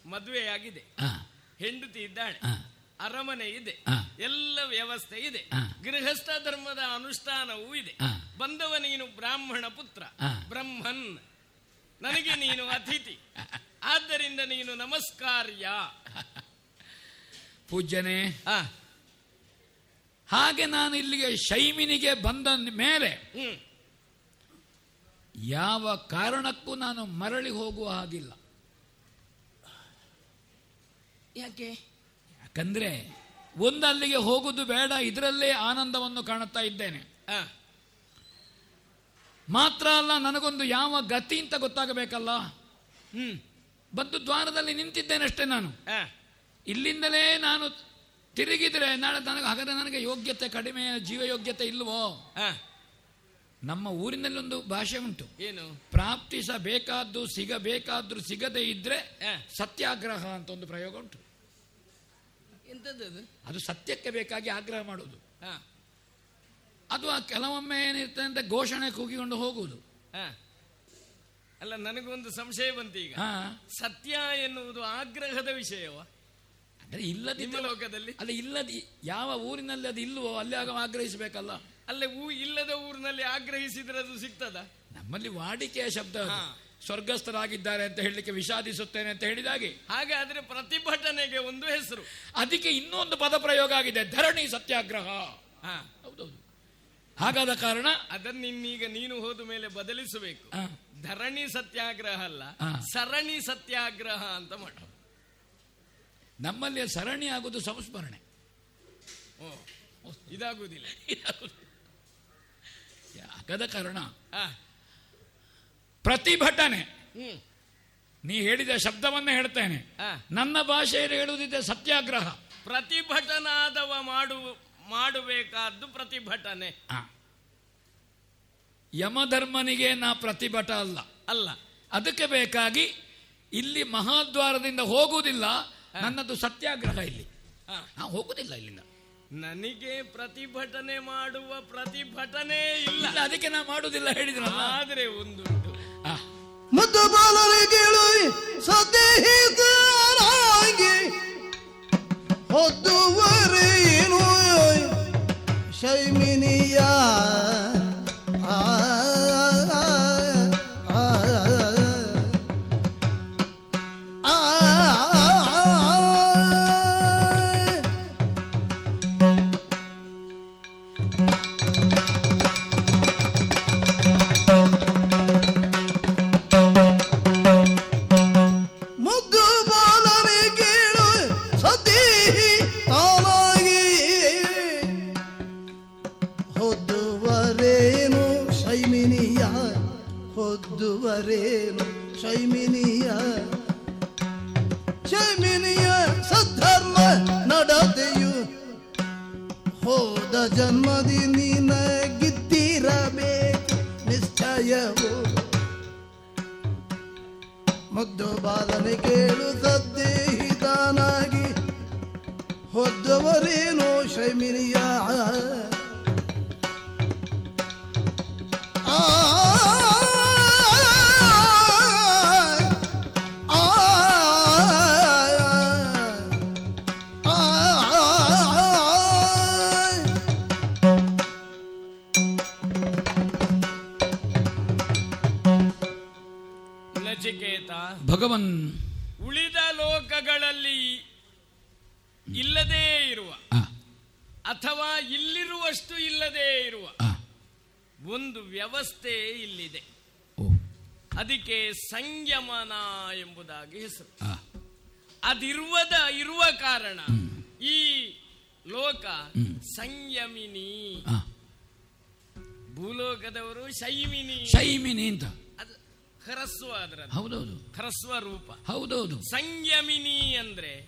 ಮದುವೆಯಾಗಿದೆ. ಹೆಂಡತಿ ಇದ್ದಾಳೆ. ಅರಮನೆ ಇದೆ. ಎಲ್ಲ ವ್ಯವಸ್ಥೆ ಇದೆ. ಗೃಹಸ್ಥ ಧರ್ಮದ ಅನುಷ್ಠಾನವೂ ಇದೆ. ಬಂದವ ನೀನು ಬ್ರಾಹ್ಮಣ ಪುತ್ರ. ಬ್ರಹ್ಮನ್. ನನಗೆ ನೀನು ಅತಿಥಿ. ಆದ್ದರಿಂದ ನೀನು ನಮಸ್ಕಾರ್ಯ. ಪೂಜ್ಯನೇ ಆ, ಹಾಗೆ ನಾನು ಇಲ್ಲಿಗೆ ಶೈಮಿನಿಗೆ ಬಂದ ಮೇಲೆ ಯಾವ ಕಾರಣಕ್ಕೂ ನಾನು ಮರಳಿ ಹೋಗುವ ಹಾಗಿಲ್ಲ. ಯಾಕೆ? ಯಾಕಂದ್ರೆ ಒಂದಲ್ಲಿಗೆ ಹೋಗುದು ಬೇಡ ಇದರಲ್ಲೇ ಆನಂದವನ್ನು ಕಾಣುತ್ತಾ ಇದ್ದೇನೆ. ಮಾತ್ರ ಅಲ್ಲ ನನಗೊಂದು ಯಾವ ಗತಿ ಅಂತ ಗೊತ್ತಾಗಬೇಕಲ್ಲ? ಹ್ಮ್. ಬಂದು ದ್ವಾರದಲ್ಲಿ ನಿಂತಿದ್ದೇನಷ್ಟೇ ನಾನು. ಇಲ್ಲಿಂದಲೇ ನಾನು ತಿರುಗಿದ್ರೆ ನಾಳೆ ನನಗೆ ಹಾಗಾದ್ರೆ ನನಗೆ ಯೋಗ್ಯತೆ ಕಡಿಮೆ ಜೀವ ಯೋಗ್ಯತೆ ಇಲ್ವೋ ನಮ್ಮ ಊರಿನಲ್ಲಿ ಒಂದು ಭಾಷೆ ಉಂಟು. ಏನು? ಪ್ರಾಪ್ತಿಸಬೇಕಾದ್ದು ಸಿಗಬೇಕಾದ್ರೂ ಸಿಗದೇ ಇದ್ರೆ. ಸತ್ಯಾಗ್ರಹ ಅಂತ ಒಂದು ಪ್ರಯೋಗ ಉಂಟು. ಅದು? ಸತ್ಯಕ್ಕೆ ಬೇಕಾಗಿ ಆಗ್ರಹ ಮಾಡುವುದು. ಆ ಕೆಲವೊಮ್ಮೆ ಏನಿರ್ತದೆ ಅಂತ ಘೋಷಣೆ ಕೂಗಿಕೊಂಡು ಹೋಗುವುದು. ಅಲ್ಲ ನನಗೊಂದು ಸಂಶಯ ಬಂತು ಈಗ. ಸತ್ಯ ಎನ್ನುವುದು ಆಗ್ರಹದ ವಿಷಯವ? ಅಂದ್ರೆ ಇಲ್ಲದಿದ್ದ ಲೋಕದಲ್ಲಿ? ಅಲ್ಲ ಇಲ್ಲದಿ ಯಾವ ಊರಿನಲ್ಲಿ ಅದು ಇಲ್ವೋ ಅಲ್ಲಿ ಆಗ ಆಗ್ರಹಿಸಬೇಕಲ್ಲ. ಅಲ್ಲೇ ಊ ಇಲ್ಲದ ಊರಿನಲ್ಲಿ ಆಗ್ರಹಿಸಿದ್ರೆ ಅದು ಸಿಗ್ತದ? ನಮ್ಮಲ್ಲಿ ವಾಡಿಕೆಯ ಶಬ್ದ. ಸ್ವರ್ಗಸ್ಥರಾಗಿದ್ದಾರೆ ಅಂತ ಹೇಳಲಿಕ್ಕೆ ವಿಷಾದಿಸುತ್ತೇನೆ ಅಂತ ಹೇಳಿದಾಗೆ ಹಾಗಾದ್ರೆ ಪ್ರತಿಭಟನೆಗೆ ಒಂದು ಹೆಸರು. ಅದಕ್ಕೆ ಇನ್ನೊಂದು ಪದ ಪ್ರಯೋಗ ಆಗಿದೆ ಧರಣಿ ಸತ್ಯಾಗ್ರಹ. ಹಾ. ಹೌದೌದು. ಹಾಗಾದ ಕಾರಣ ಅದನ್ನ ಇನ್ನೀಗ ನೀನು ಹೋದ ಮೇಲೆ ಬದಲಿಸಬೇಕು. ಧರಣಿ ಸತ್ಯಾಗ್ರಹ ಅಲ್ಲ. ಸರಣಿ ಸತ್ಯಾಗ್ರಹ ಅಂತ ಮಾಡು. ನಮ್ಮಲ್ಲಿ ಸರಣಿ ಆಗುವುದು ಸಂಸ್ಮರಣೆ. ಇದಾಗುವುದಿಲ್ಲ. ಆಗದ ಕಾರಣ ಪ್ರತಿಭಟನೆ. ನೀ ಹೇಳಿದ ಶಬ್ದವನ್ನೇ ಹೇಳ್ತೇನೆ. ನನ್ನ ಭಾಷೆಯಲ್ಲಿ ಹೇಳುವುದಿದೆ ಸತ್ಯಾಗ್ರಹ. ಪ್ರತಿಭಟನಾದವ ಮಾಡು. ಮಾಡಬೇಕಾದ್ದು ಪ್ರತಿಭಟನೆ. ಯಮಧರ್ಮನಿಗೆ ನಾ ಪ್ರತಿಭಟ ಅಲ್ಲ. ಅಲ್ಲ. ಅದಕ್ಕೆ ಬೇಕಾಗಿ ಇಲ್ಲಿ ಮಹಾದ್ವಾರದಿಂದ ಹೋಗುವುದಿಲ್ಲ ನನ್ನದು ಸತ್ಯಾಗ್ರಹ ಇಲ್ಲಿ. ಹೋಗುದಿಲ್ಲ ಇಲ್ಲಿಂದ. ನನಗೆ ಪ್ರತಿಭಟನೆ ಮಾಡುವ ಪ್ರತಿಭಟನೆ ಇಲ್ಲ. ಅದಕ್ಕೆ ನಾ ಮಾಡುವುದಿಲ್ಲ ಹೇಳಿದ್ರಲ್ಲ. ಆದ್ರೆ ಒಂದುಂಟು ಮುದ್ದು ಬಾಲರಿಗಳು ಸದೇಹಿತರಾಗಿ ಹೊದ್ದುವರೇನು ಶೈಮಿನಿಯ ಆ, ಆ, ಹೊದ್ದುವರೇನು ಶೈಮಿನಿಯ ಶೈಮಿನಿಯ ಸದ್ಧರ್ಮ ನಡತೆಯು ಹೋದ ಜನ್ಮದಿ ನಿನಗಿದ್ದಿರಬೇಕು ನಿಶ್ಚಯವು ಮುದ್ದು ಬಾಲನೆ ಕೇಳು ಸದ್ದೇಹಿತಾನಾಗಿ ಹೊದ್ದವರೇನೋ ಶೈಮಿನಿಯ ಆ ಆ ಭಗವನ್ ಉಳಿದ ಲೋಕಗಳಲ್ಲಿ ಇಲ್ಲದೇ ಇರುವ ಅಥವಾ ಇಲ್ಲಿರುವಷ್ಟು ಇಲ್ಲದೇ ಇರುವ ಒಂದು ವ್ಯವಸ್ಥೆ ಇಲ್ಲಿದೆ. ಅದಕ್ಕೆ ಸಂಯಮನ ಎಂಬುದಾಗಿ ಹೆಸರು. ಅದಿರುವದ ಇರುವ ಕಾರಣ ಈ ಲೋಕ ಸಂಯಮಿನಿ. ಭೂಲೋಕದವರು ಶೈಮಿನಿ. ಶೈಮಿನಿ ಅಂತ. ಹರಸ್ವ ಅದರ ಹೌದೌದು. ಹರಸ್ವ ರೂಪ. ಹೌದೌದು. ಸಂಯಮಿನಿ ಅಂದ್ರೆ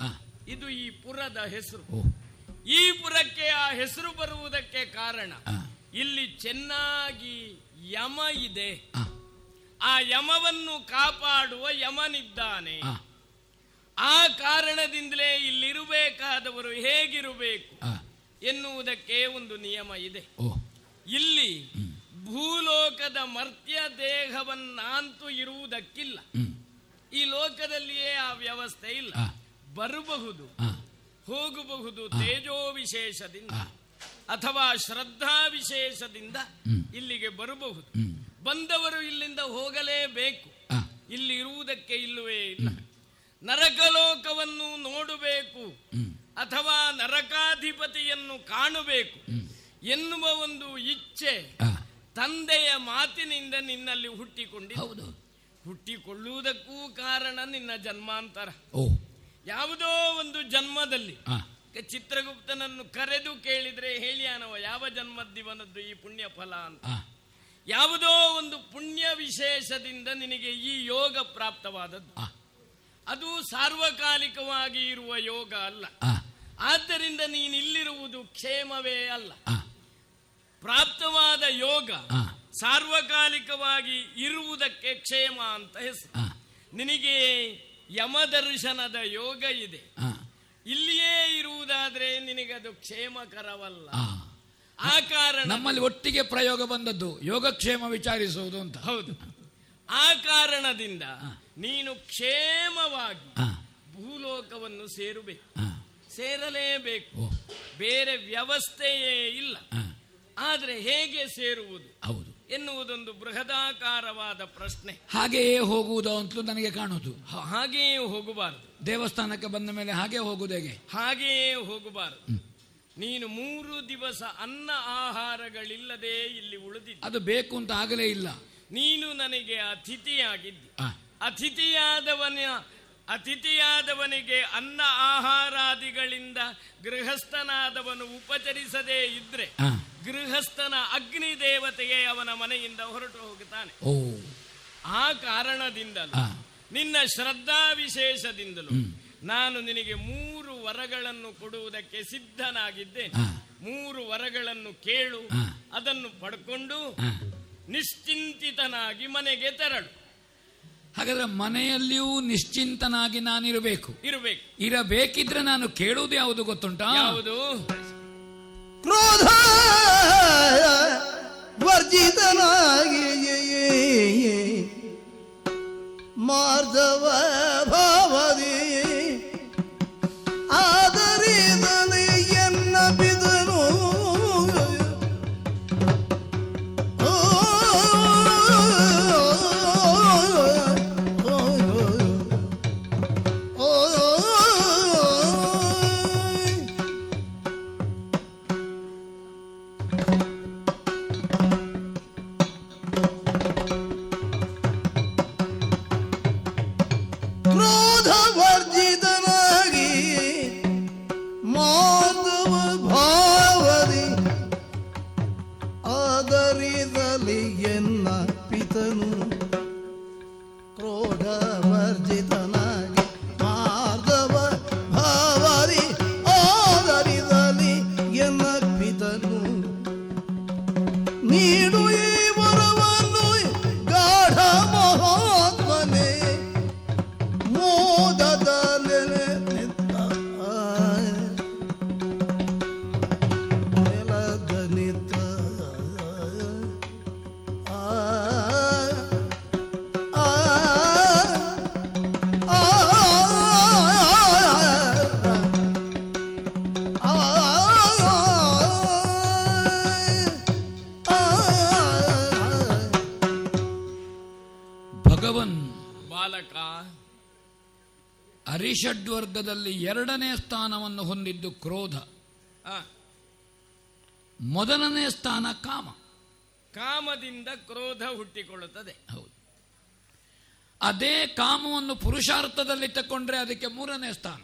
ಇದು ಈ ಪುರದ ಹೆಸರು. ಈ ಪುರಕ್ಕೆ ಆ ಹೆಸರು ಬರುವುದಕ್ಕೆ ಕಾರಣ ಇಲ್ಲಿ ಚೆನ್ನಾಗಿ ಯಮ ಇದೆ. ಆ. ಯಮವನ್ನು ಕಾಪಾಡುವ ಯಮನಿದ್ದಾನೆ. ಆ. ಕಾರಣದಿಂದಲೇ ಇಲ್ಲಿರಬೇಕಾದವರು ಹೇಗಿರಬೇಕು ಎನ್ನುವುದಕ್ಕೆ ಒಂದು ನಿಯಮ ಇದೆ. ಇಲ್ಲಿ ಭೂಲೋಕದ ಮರ್ತ್ಯ ದೇಹವನ್ನಂತೂ ಇರುವುದಕ್ಕಿಲ್ಲ. ಈ ಲೋಕದಲ್ಲಿಯೇ ಆ ವ್ಯವಸ್ಥೆ ಇಲ್ಲ. ಬರಬಹುದು ಹೋಗಬಹುದು ತೇಜೋ ವಿಶೇಷದಿಂದ ಅಥವಾ ಶ್ರದ್ಧಾ ವಿಶೇಷದಿಂದ ಇಲ್ಲಿಗೆ ಬರಬಹುದು. ಬಂದವರು ಇಲ್ಲಿಂದ ಹೋಗಲೇಬೇಕು. ಇಲ್ಲಿ ಇರುವುದಕ್ಕೆ ಇಲ್ಲವೇ ಇಲ್ಲ. ನರಕಲೋಕವನ್ನು ನೋಡಬೇಕು ಅಥವಾ ನರಕಾಧಿಪತಿಯನ್ನು ಕಾಣಬೇಕು ಎನ್ನುವ ಒಂದು ಇಚ್ಛೆ ತಂದೆಯ ಮಾತಿನಿಂದ ನಿನ್ನಲ್ಲಿ ಹುಟ್ಟಿಕೊಂಡಿ ಹೌದು. ಹುಟ್ಟಿಕೊಳ್ಳುವುದಕ್ಕೂ ಕಾರಣ ನಿನ್ನ ಜನ್ಮಾಂತರ. ಓ. ಯಾವುದೋ ಒಂದು ಜನ್ಮದಲ್ಲಿ ಚಿತ್ರಗುಪ್ತನನ್ನು ಕರೆದು ಕೇಳಿದ್ರೆ ಹೇಳಿಯಾನವ ಯಾವ ಜನ್ಮದ್ದಿವನದ್ದು ಈ ಪುಣ್ಯ ಫಲ ಅಂತ. ಯಾವುದೋ ಒಂದು ಪುಣ್ಯ ವಿಶೇಷದಿಂದ ನಿನಗೆ ಈ ಯೋಗ ಪ್ರಾಪ್ತವಾದದ್ದು. ಅದು ಸಾರ್ವಕಾಲಿಕವಾಗಿ ಇರುವ ಯೋಗ ಅಲ್ಲ. ಆದ್ದರಿಂದ ನೀನಿಲ್ಲಿರುವುದು ಕ್ಷೇಮವೇ ಅಲ್ಲ. ಪ್ರಾಪ್ತವಾದ ಯೋಗ ಸಾರ್ವಕಾಲಿಕವಾಗಿ ಇರುವುದಕ್ಕೆ ಕ್ಷೇಮ ಅಂತ ಹೆಸರು. ನಿನಗೆ ಯಮದರ್ಶನದ ಯೋಗ ಇದೆ. ಇಲ್ಲಿಯೇ ಇರುವುದಾದ್ರೆ ನಿನಗದು ಕ್ಷೇಮಕರವಲ್ಲ. ಆ. ಕಾರಣ ನಮ್ಮಲ್ಲಿ ಒಟ್ಟಿಗೆ ಪ್ರಯೋಗ ಬಂದದ್ದು ಯೋಗಕ್ಷೇಮ ವಿಚಾರಿಸುವುದು ಅಂತ. ಹೌದು. ಆ ಕಾರಣದಿಂದ ನೀನು ಕ್ಷೇಮವಾಗಿ ಭೂಲೋಕವನ್ನು ಸೇರಬೇಕು. ಸೇರಲೇಬೇಕು. ಬೇರೆ ವ್ಯವಸ್ಥೆಯೇ ಇಲ್ಲ. ಆದ್ರೆ ಹೇಗೆ ಸೇರುವುದು? ಹೌದು. ಎನ್ನುವುದೊಂದು ಬೃಹದಾಕಾರವಾದ ಪ್ರಶ್ನೆ. ಹಾಗೆಯೇ ಹೋಗುವುದು ಅಂತಲೂ ನನಗೆ ಕಾಣುವುದು. ಹಾಗೆಯೇ ಹೋಗಬಾರದು. ದೇವಸ್ಥಾನಕ್ಕೆ ಬಂದ ಮೇಲೆ ಹಾಗೆ ಹೋಗುವುದು ಹೇಗೆ? ಹಾಗೆಯೇ ಹೋಗಬಾರದು. ನೀನು ಮೂರು ದಿವಸ ಅನ್ನ ಆಹಾರಗಳಿಲ್ಲದೆ ಇಲ್ಲಿ ಉಳಿದಿದ್ದ. ಅದು ಬೇಕು ಅಂತ ಆಗಲೇ ಇಲ್ಲ. ನೀನು ನನಗೆ ಅತಿಥಿಯಾಗಿದ್ದಿ. ಅತಿಥಿಯಾದವನ ಅತಿಥಿಯಾದವನಿಗೆ ಅನ್ನ ಆಹಾರಾದಿಗಳಿಂದ ಗೃಹಸ್ಥನಾದವನು ಉಪಚರಿಸದೇ ಇದ್ರೆ ಗೃಹಸ್ಥನ ಅಗ್ನಿ ದೇವತೆಗೆ ಅವನ ಮನೆಯಿಂದ ಹೊರಟು ಹೋಗುತ್ತಾನೆ. ಓ. ಆ ಕಾರಣದಿಂದಲೂ ನಿನ್ನ ಶ್ರದ್ಧಾ ವಿಶೇಷದಿಂದಲೂ ನಾನು ನಿನಗೆ ಮೂರು ವರಗಳನ್ನು ಕೊಡುವುದಕ್ಕೆ ಸಿದ್ಧನಾಗಿದ್ದೇನೆ ಮೂರು ವರಗಳನ್ನು ಕೇಳು ಅದನ್ನು ಪಡ್ಕೊಂಡು ನಿಶ್ಚಿಂತಿತನಾಗಿ ಮನೆಗೆ ತೆರಳು. ಹಾಗಾದ್ರೆ ಮನೆಯಲ್ಲಿಯೂ ನಿಶ್ಚಿಂತನಾಗಿ ನಾನಿರಬೇಕು. ಇರಬೇಕು. ಇರಬೇಕಿದ್ರೆ ನಾನು ಕೇಳುವುದು ಯಾವುದು ಗೊತ್ತುಂಟಾ? ಯಾವುದು? ಕ್ರೋಧ ವರ್ಜಿತನಾಗಿ ಮಾರ್ಧವ ಭಾವದಿ ಅರಿಷಡ್ವರ್ಗದಲ್ಲಿ ಎರಡನೇ ಸ್ಥಾನವನ್ನು ಹೊಂದಿದ್ದು ಕ್ರೋಧ. ಮೊದಲನೇ ಸ್ಥಾನ ಕಾಮ. ಕಾಮದಿಂದ ಕ್ರೋಧ ಹುಟ್ಟಿಕೊಳ್ಳುತ್ತದೆ. ಹೌದು. ಅದೇ ಕಾಮವನ್ನು ಪುರುಷಾರ್ಥದಲ್ಲಿ ತಕೊಂಡ್ರೆ ಅದಕ್ಕೆ ಮೂರನೇ ಸ್ಥಾನ.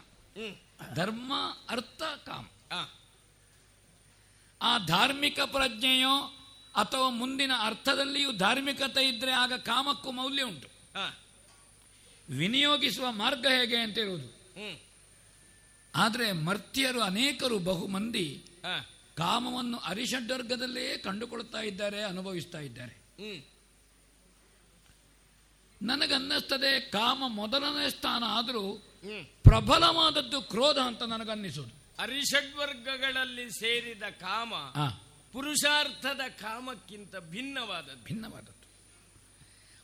ಧರ್ಮ ಅರ್ಥ ಕಾಮ. ಆ, ಆ ಧಾರ್ಮಿಕ ಪ್ರಜ್ಞೆಯೋ ಅಥವಾ ಮುಂದಿನ ಅರ್ಥದಲ್ಲಿಯೂ ಧಾರ್ಮಿಕತೆ ಇದ್ರೆ ಆಗ ಕಾಮಕ್ಕೂ ಮೌಲ್ಯ ಉಂಟು. ವಿನಿಯೋಗಿಸುವ ಮಾರ್ಗ ಹೇಗೆ ಅಂತ ಹೇಳುವುದು. ಆದರೆ ಮರ್ತ್ಯರು ಅನೇಕರು ಬಹು ಮಂದಿ ಕಾಮವನ್ನು ಅರಿಷಡ್ವರ್ಗದಲ್ಲೇ ಕಂಡುಕೊಳ್ತಾ ಇದ್ದಾರೆ ಅನುಭವಿಸ್ತಾ ಇದ್ದಾರೆ. ನನಗನ್ನಿಸ್ತದೆ ಕಾಮ ಮೊದಲನೇ ಸ್ಥಾನ ಆದರೂ ಪ್ರಬಲವಾದದ್ದು ಕ್ರೋಧ ಅಂತ ನನಗನ್ನಿಸೋದು. ಅರಿಷಡ್ವರ್ಗಗಳಲ್ಲಿ ಸೇರಿದ ಕಾಮ ಪುರುಷಾರ್ಥದ ಕಾಮಕ್ಕಿಂತ ಭಿನ್ನವಾದ ಭಿನ್ನವಾದದ್ದು.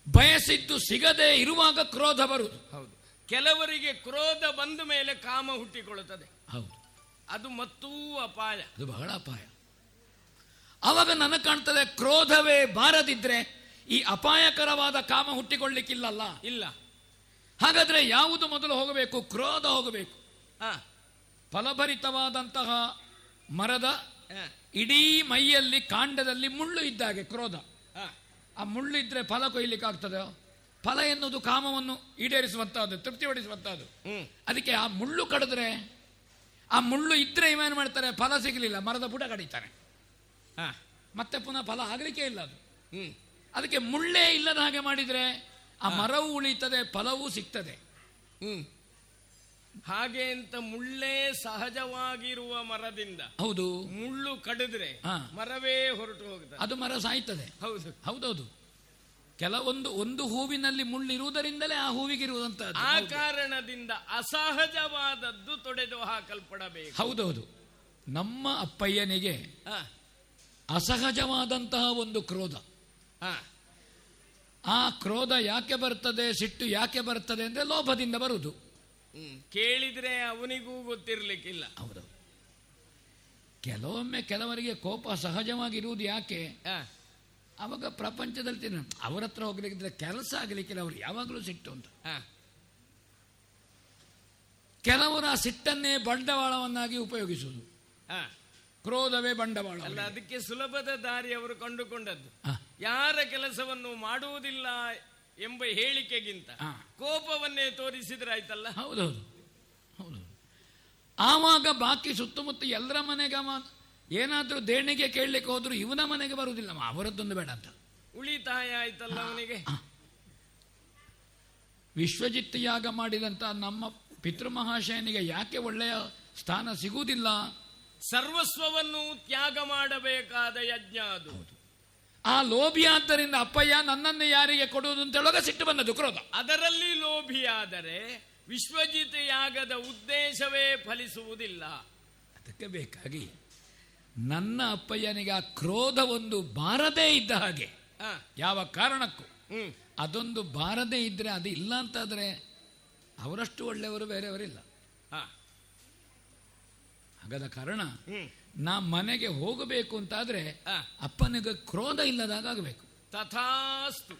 ಬಯಸಿದ್ದು ಸಿಗದೆ ಇರುವಾಗ ಕ್ರೋಧ ಬರುವುದು. ಹೌದು. ಕೆಲವರಿಗೆ ಕ್ರೋಧ ಬಂದ ಮೇಲೆ ಕಾಮ ಹುಟ್ಟಿಕೊಳ್ಳುತ್ತದೆ. ಹೌದು. ಅದು ಮತ್ತೂ ಅಪಾಯ. ಅದು ಬಹಳ ಅಪಾಯ. ಅವಾಗ ನನಗೆ ಕಾಣ್ತದೆ ಕ್ರೋಧವೇ ಬಾರದಿದ್ರೆ ಈ ಅಪಾಯಕರವಾದ ಕಾಮ ಹುಟ್ಟಿಕೊಳ್ಳಿಕ್ಕಿಲ್ಲಲ್ಲ? ಇಲ್ಲ. ಹಾಗಾದ್ರೆ ಯಾವುದು ಮೊದಲು ಹೋಗಬೇಕು? ಕ್ರೋಧ ಹೋಗಬೇಕು. ಹ. ಫಲಭರಿತವಾದಂತಹ ಮರದ ಇಡೀ ಮೈಯಲ್ಲಿ ಕಾಂಡದಲ್ಲಿ ಮುಳ್ಳು ಇದ್ದಾಗೆ ಕ್ರೋಧ. ಆ, ಮುಳ್ಳಿದ್ರೆ ಮುಳ್ಳು ಇದ್ರೆ ಫಲ ಕೊಯ್ಲಿಕ್ಕೆ ಆಗ್ತದೆ ಫಲ ಎನ್ನುವುದು ಕಾಮವನ್ನು ಈಡೇರಿಸುವಂತಹದ್ದು ತೃಪ್ತಿಪಡಿಸುವಂತಹದ್ದು. ಹ್ಮ್. ಅದಕ್ಕೆ ಆ ಮುಳ್ಳು ಕಡಿದ್ರೆ ಆ ಮುಳ್ಳು ಇದ್ರೆ ಇವೇನು ಮಾಡ್ತಾರೆ? ಫಲ ಸಿಗಲಿಲ್ಲ ಮರದ ಬುಡ ಕಡಿತಾರೆ. ಮತ್ತೆ ಪುನಃ ಫಲ ಆಗಲಿಕ್ಕೆ ಇಲ್ಲ ಅದು. ಅದಕ್ಕೆ ಮುಳ್ಳೇ ಇಲ್ಲದ ಹಾಗೆ ಮಾಡಿದರೆ ಆ ಮರವು ಉಳಿತದೆ ಫಲವೂ ಸಿಗ್ತದೆ. ಹಾಗೆ ಅಂತ ಮುಳ್ಳೇ ಸಹಜವಾಗಿರುವ ಮರದಿಂದ ಹೌದು. ಮುಳ್ಳು ಕಡಿದ್ರೆ. ಮರವೇ ಹೊರಟು ಹೋಗ್ತದೆ. ಅದು ಮರ ಸಾಯ್ತದೆ. ಹೌದು. ಹೌದೌದು. ಕೆಲವೊಂದು ಒಂದು ಹೂವಿನಲ್ಲಿ ಮುಳ್ಳಿರುವುದರಿಂದಲೇ ಆ ಹೂವಿಗಿರುವುದಂತಹದ್ದು ಆ ಕಾರಣದಿಂದ ಅಸಹಜವಾದದ್ದು ತೊಡೆದು ಹಾಕಲ್ಪಡಬೇಕು. ಹೌದೌದು. ನಮ್ಮ ಅಪ್ಪಯ್ಯನಿಗೆ ಅಸಹಜವಾದಂತಹ ಒಂದು ಕ್ರೋಧ. ಆ, ಆ ಕ್ರೋಧ ಯಾಕೆ ಬರ್ತದೆ ಸಿಟ್ಟು ಯಾಕೆ ಬರ್ತದೆ ಅಂದ್ರೆ ಲೋಭದಿಂದ ಬರುವುದು. ಕೇಳಿದ್ರೆ ಅವನಿಗೂ ಗೊತ್ತಿರಲಿಕ್ಕಿಲ್ಲ. ಹೌದೌದು ಕೆಲವೊಮ್ಮೆ ಕೆಲವರಿಗೆ ಕೋಪ ಸಹಜವಾಗಿರುವುದು ಯಾಕೆ? ಅವಾಗ ಪ್ರಪಂಚದಲ್ಲಿ ತಿನ್ನ- ಅವ್ರ ಹತ್ರ ಹೋಗ್ಲಿಕ್ಕಿದ್ರೆ ಕೆಲಸ ಆಗಲಿಕ್ಕಿಲ್ಲ ಅವ್ರು ಯಾವಾಗಲೂ ಸಿಟ್ಟು ಅಂತ. ಕೆಲವರ ಆ ಸಿಟ್ಟನ್ನೇ ಬಂಡವಾಳವನ್ನಾಗಿ ಉಪಯೋಗಿಸುವುದು. ಕ್ರೋಧವೇ ಬಂಡವಾಳ ಅಲ್ಲ ಅದಕ್ಕೆ ಸುಲಭದ ದಾರಿ ಅವರು ಕಂಡುಕೊಂಡದ್ದು. ಯಾರ ಕೆಲಸವನ್ನು ಮಾಡುವುದಿಲ್ಲ ಎಂಬ ಹೇಳಿಕೆಗಿಂತ ಕೋಪವನ್ನೇ ಕೋಪವನ್ನೇ ತೋರಿಸಿದ್ರಾಯ್ತಲ್ಲ ಹೌದೌದು. ಹೌದು ಆವಾಗ ಬಾಕಿ ಸುತ್ತಮುತ್ತ ಎಲ್ಲರ ಮನೆಗೆ ಏನಾದರೂ ದೇಣಿಗೆ ಕೇಳಲಿಕ್ಕೆ ಹೋದ್ರು ಇವನ ಮನೆಗೆ ಬರುವುದಿಲ್ಲ. ಅವ ಅವರದ್ದೊಂದು ಬೇಡ ಅಂತ. ಉಳಿತಾಯ ಆಯ್ತಲ್ಲ ಅವನಿಗೆ? ವಿಶ್ವಜಿತ್ ಯಾಗ ಮಾಡಿದಂತ ನಮ್ಮ ಪಿತೃಮಹಾಶಯನಿಗೆ ಯಾಕೆ ಒಳ್ಳೆಯ ಸ್ಥಾನ ಸಿಗುವುದಿಲ್ಲ? ಸರ್ವಸ್ವವನ್ನು ತ್ಯಾಗ ಮಾಡಬೇಕಾದ ಯಜ್ಞ ಅದು. ಆ ಲೋಭಿ ಆದ್ದರಿಂದ ಅಪ್ಪಯ್ಯ ನನ್ನನ್ನು ಯಾರಿಗೆ ಕೊಡುವುದು ಅಂತ ಹೇಳುವಾಗ ಸಿಟ್ಟು ಬಂದದ್ದು ಕ್ರೋಧ. ಅದರಲ್ಲಿ ಲೋಭಿಯಾದರೆ ವಿಶ್ವಜಿತೆಯಾಗದ ಉದ್ದೇಶವೇ ಫಲಿಸುವುದಿಲ್ಲ. ಅದಕ್ಕೆ ಬೇಕಾಗಿ ನನ್ನ ಅಪ್ಪಯ್ಯನಿಗೆ ಆ ಕ್ರೋಧ ಒಂದು ಬಾರದೇ ಇದ್ದ ಹಾಗೆ. ಯಾವ ಕಾರಣಕ್ಕೂ. ಅದೊಂದು ಬಾರದೇ ಇದ್ರೆ ಅದು ಇಲ್ಲ ಅಂತಾದ್ರೆ ಅವರಷ್ಟು ಒಳ್ಳೆಯವರು ಬೇರೆಯವರಿಲ್ಲ. ಹಾಗಾದ ಕಾರಣ ನಾ ಮನೆಗೆ ಹೋಗಬೇಕು ಅಂತಾದ್ರೆ. ಅಪ್ಪನಿಗೆ ಕ್ರೋಧ ಇಲ್ಲದಾಗ ಆಗಬೇಕು. ತಥಾಸ್ತು.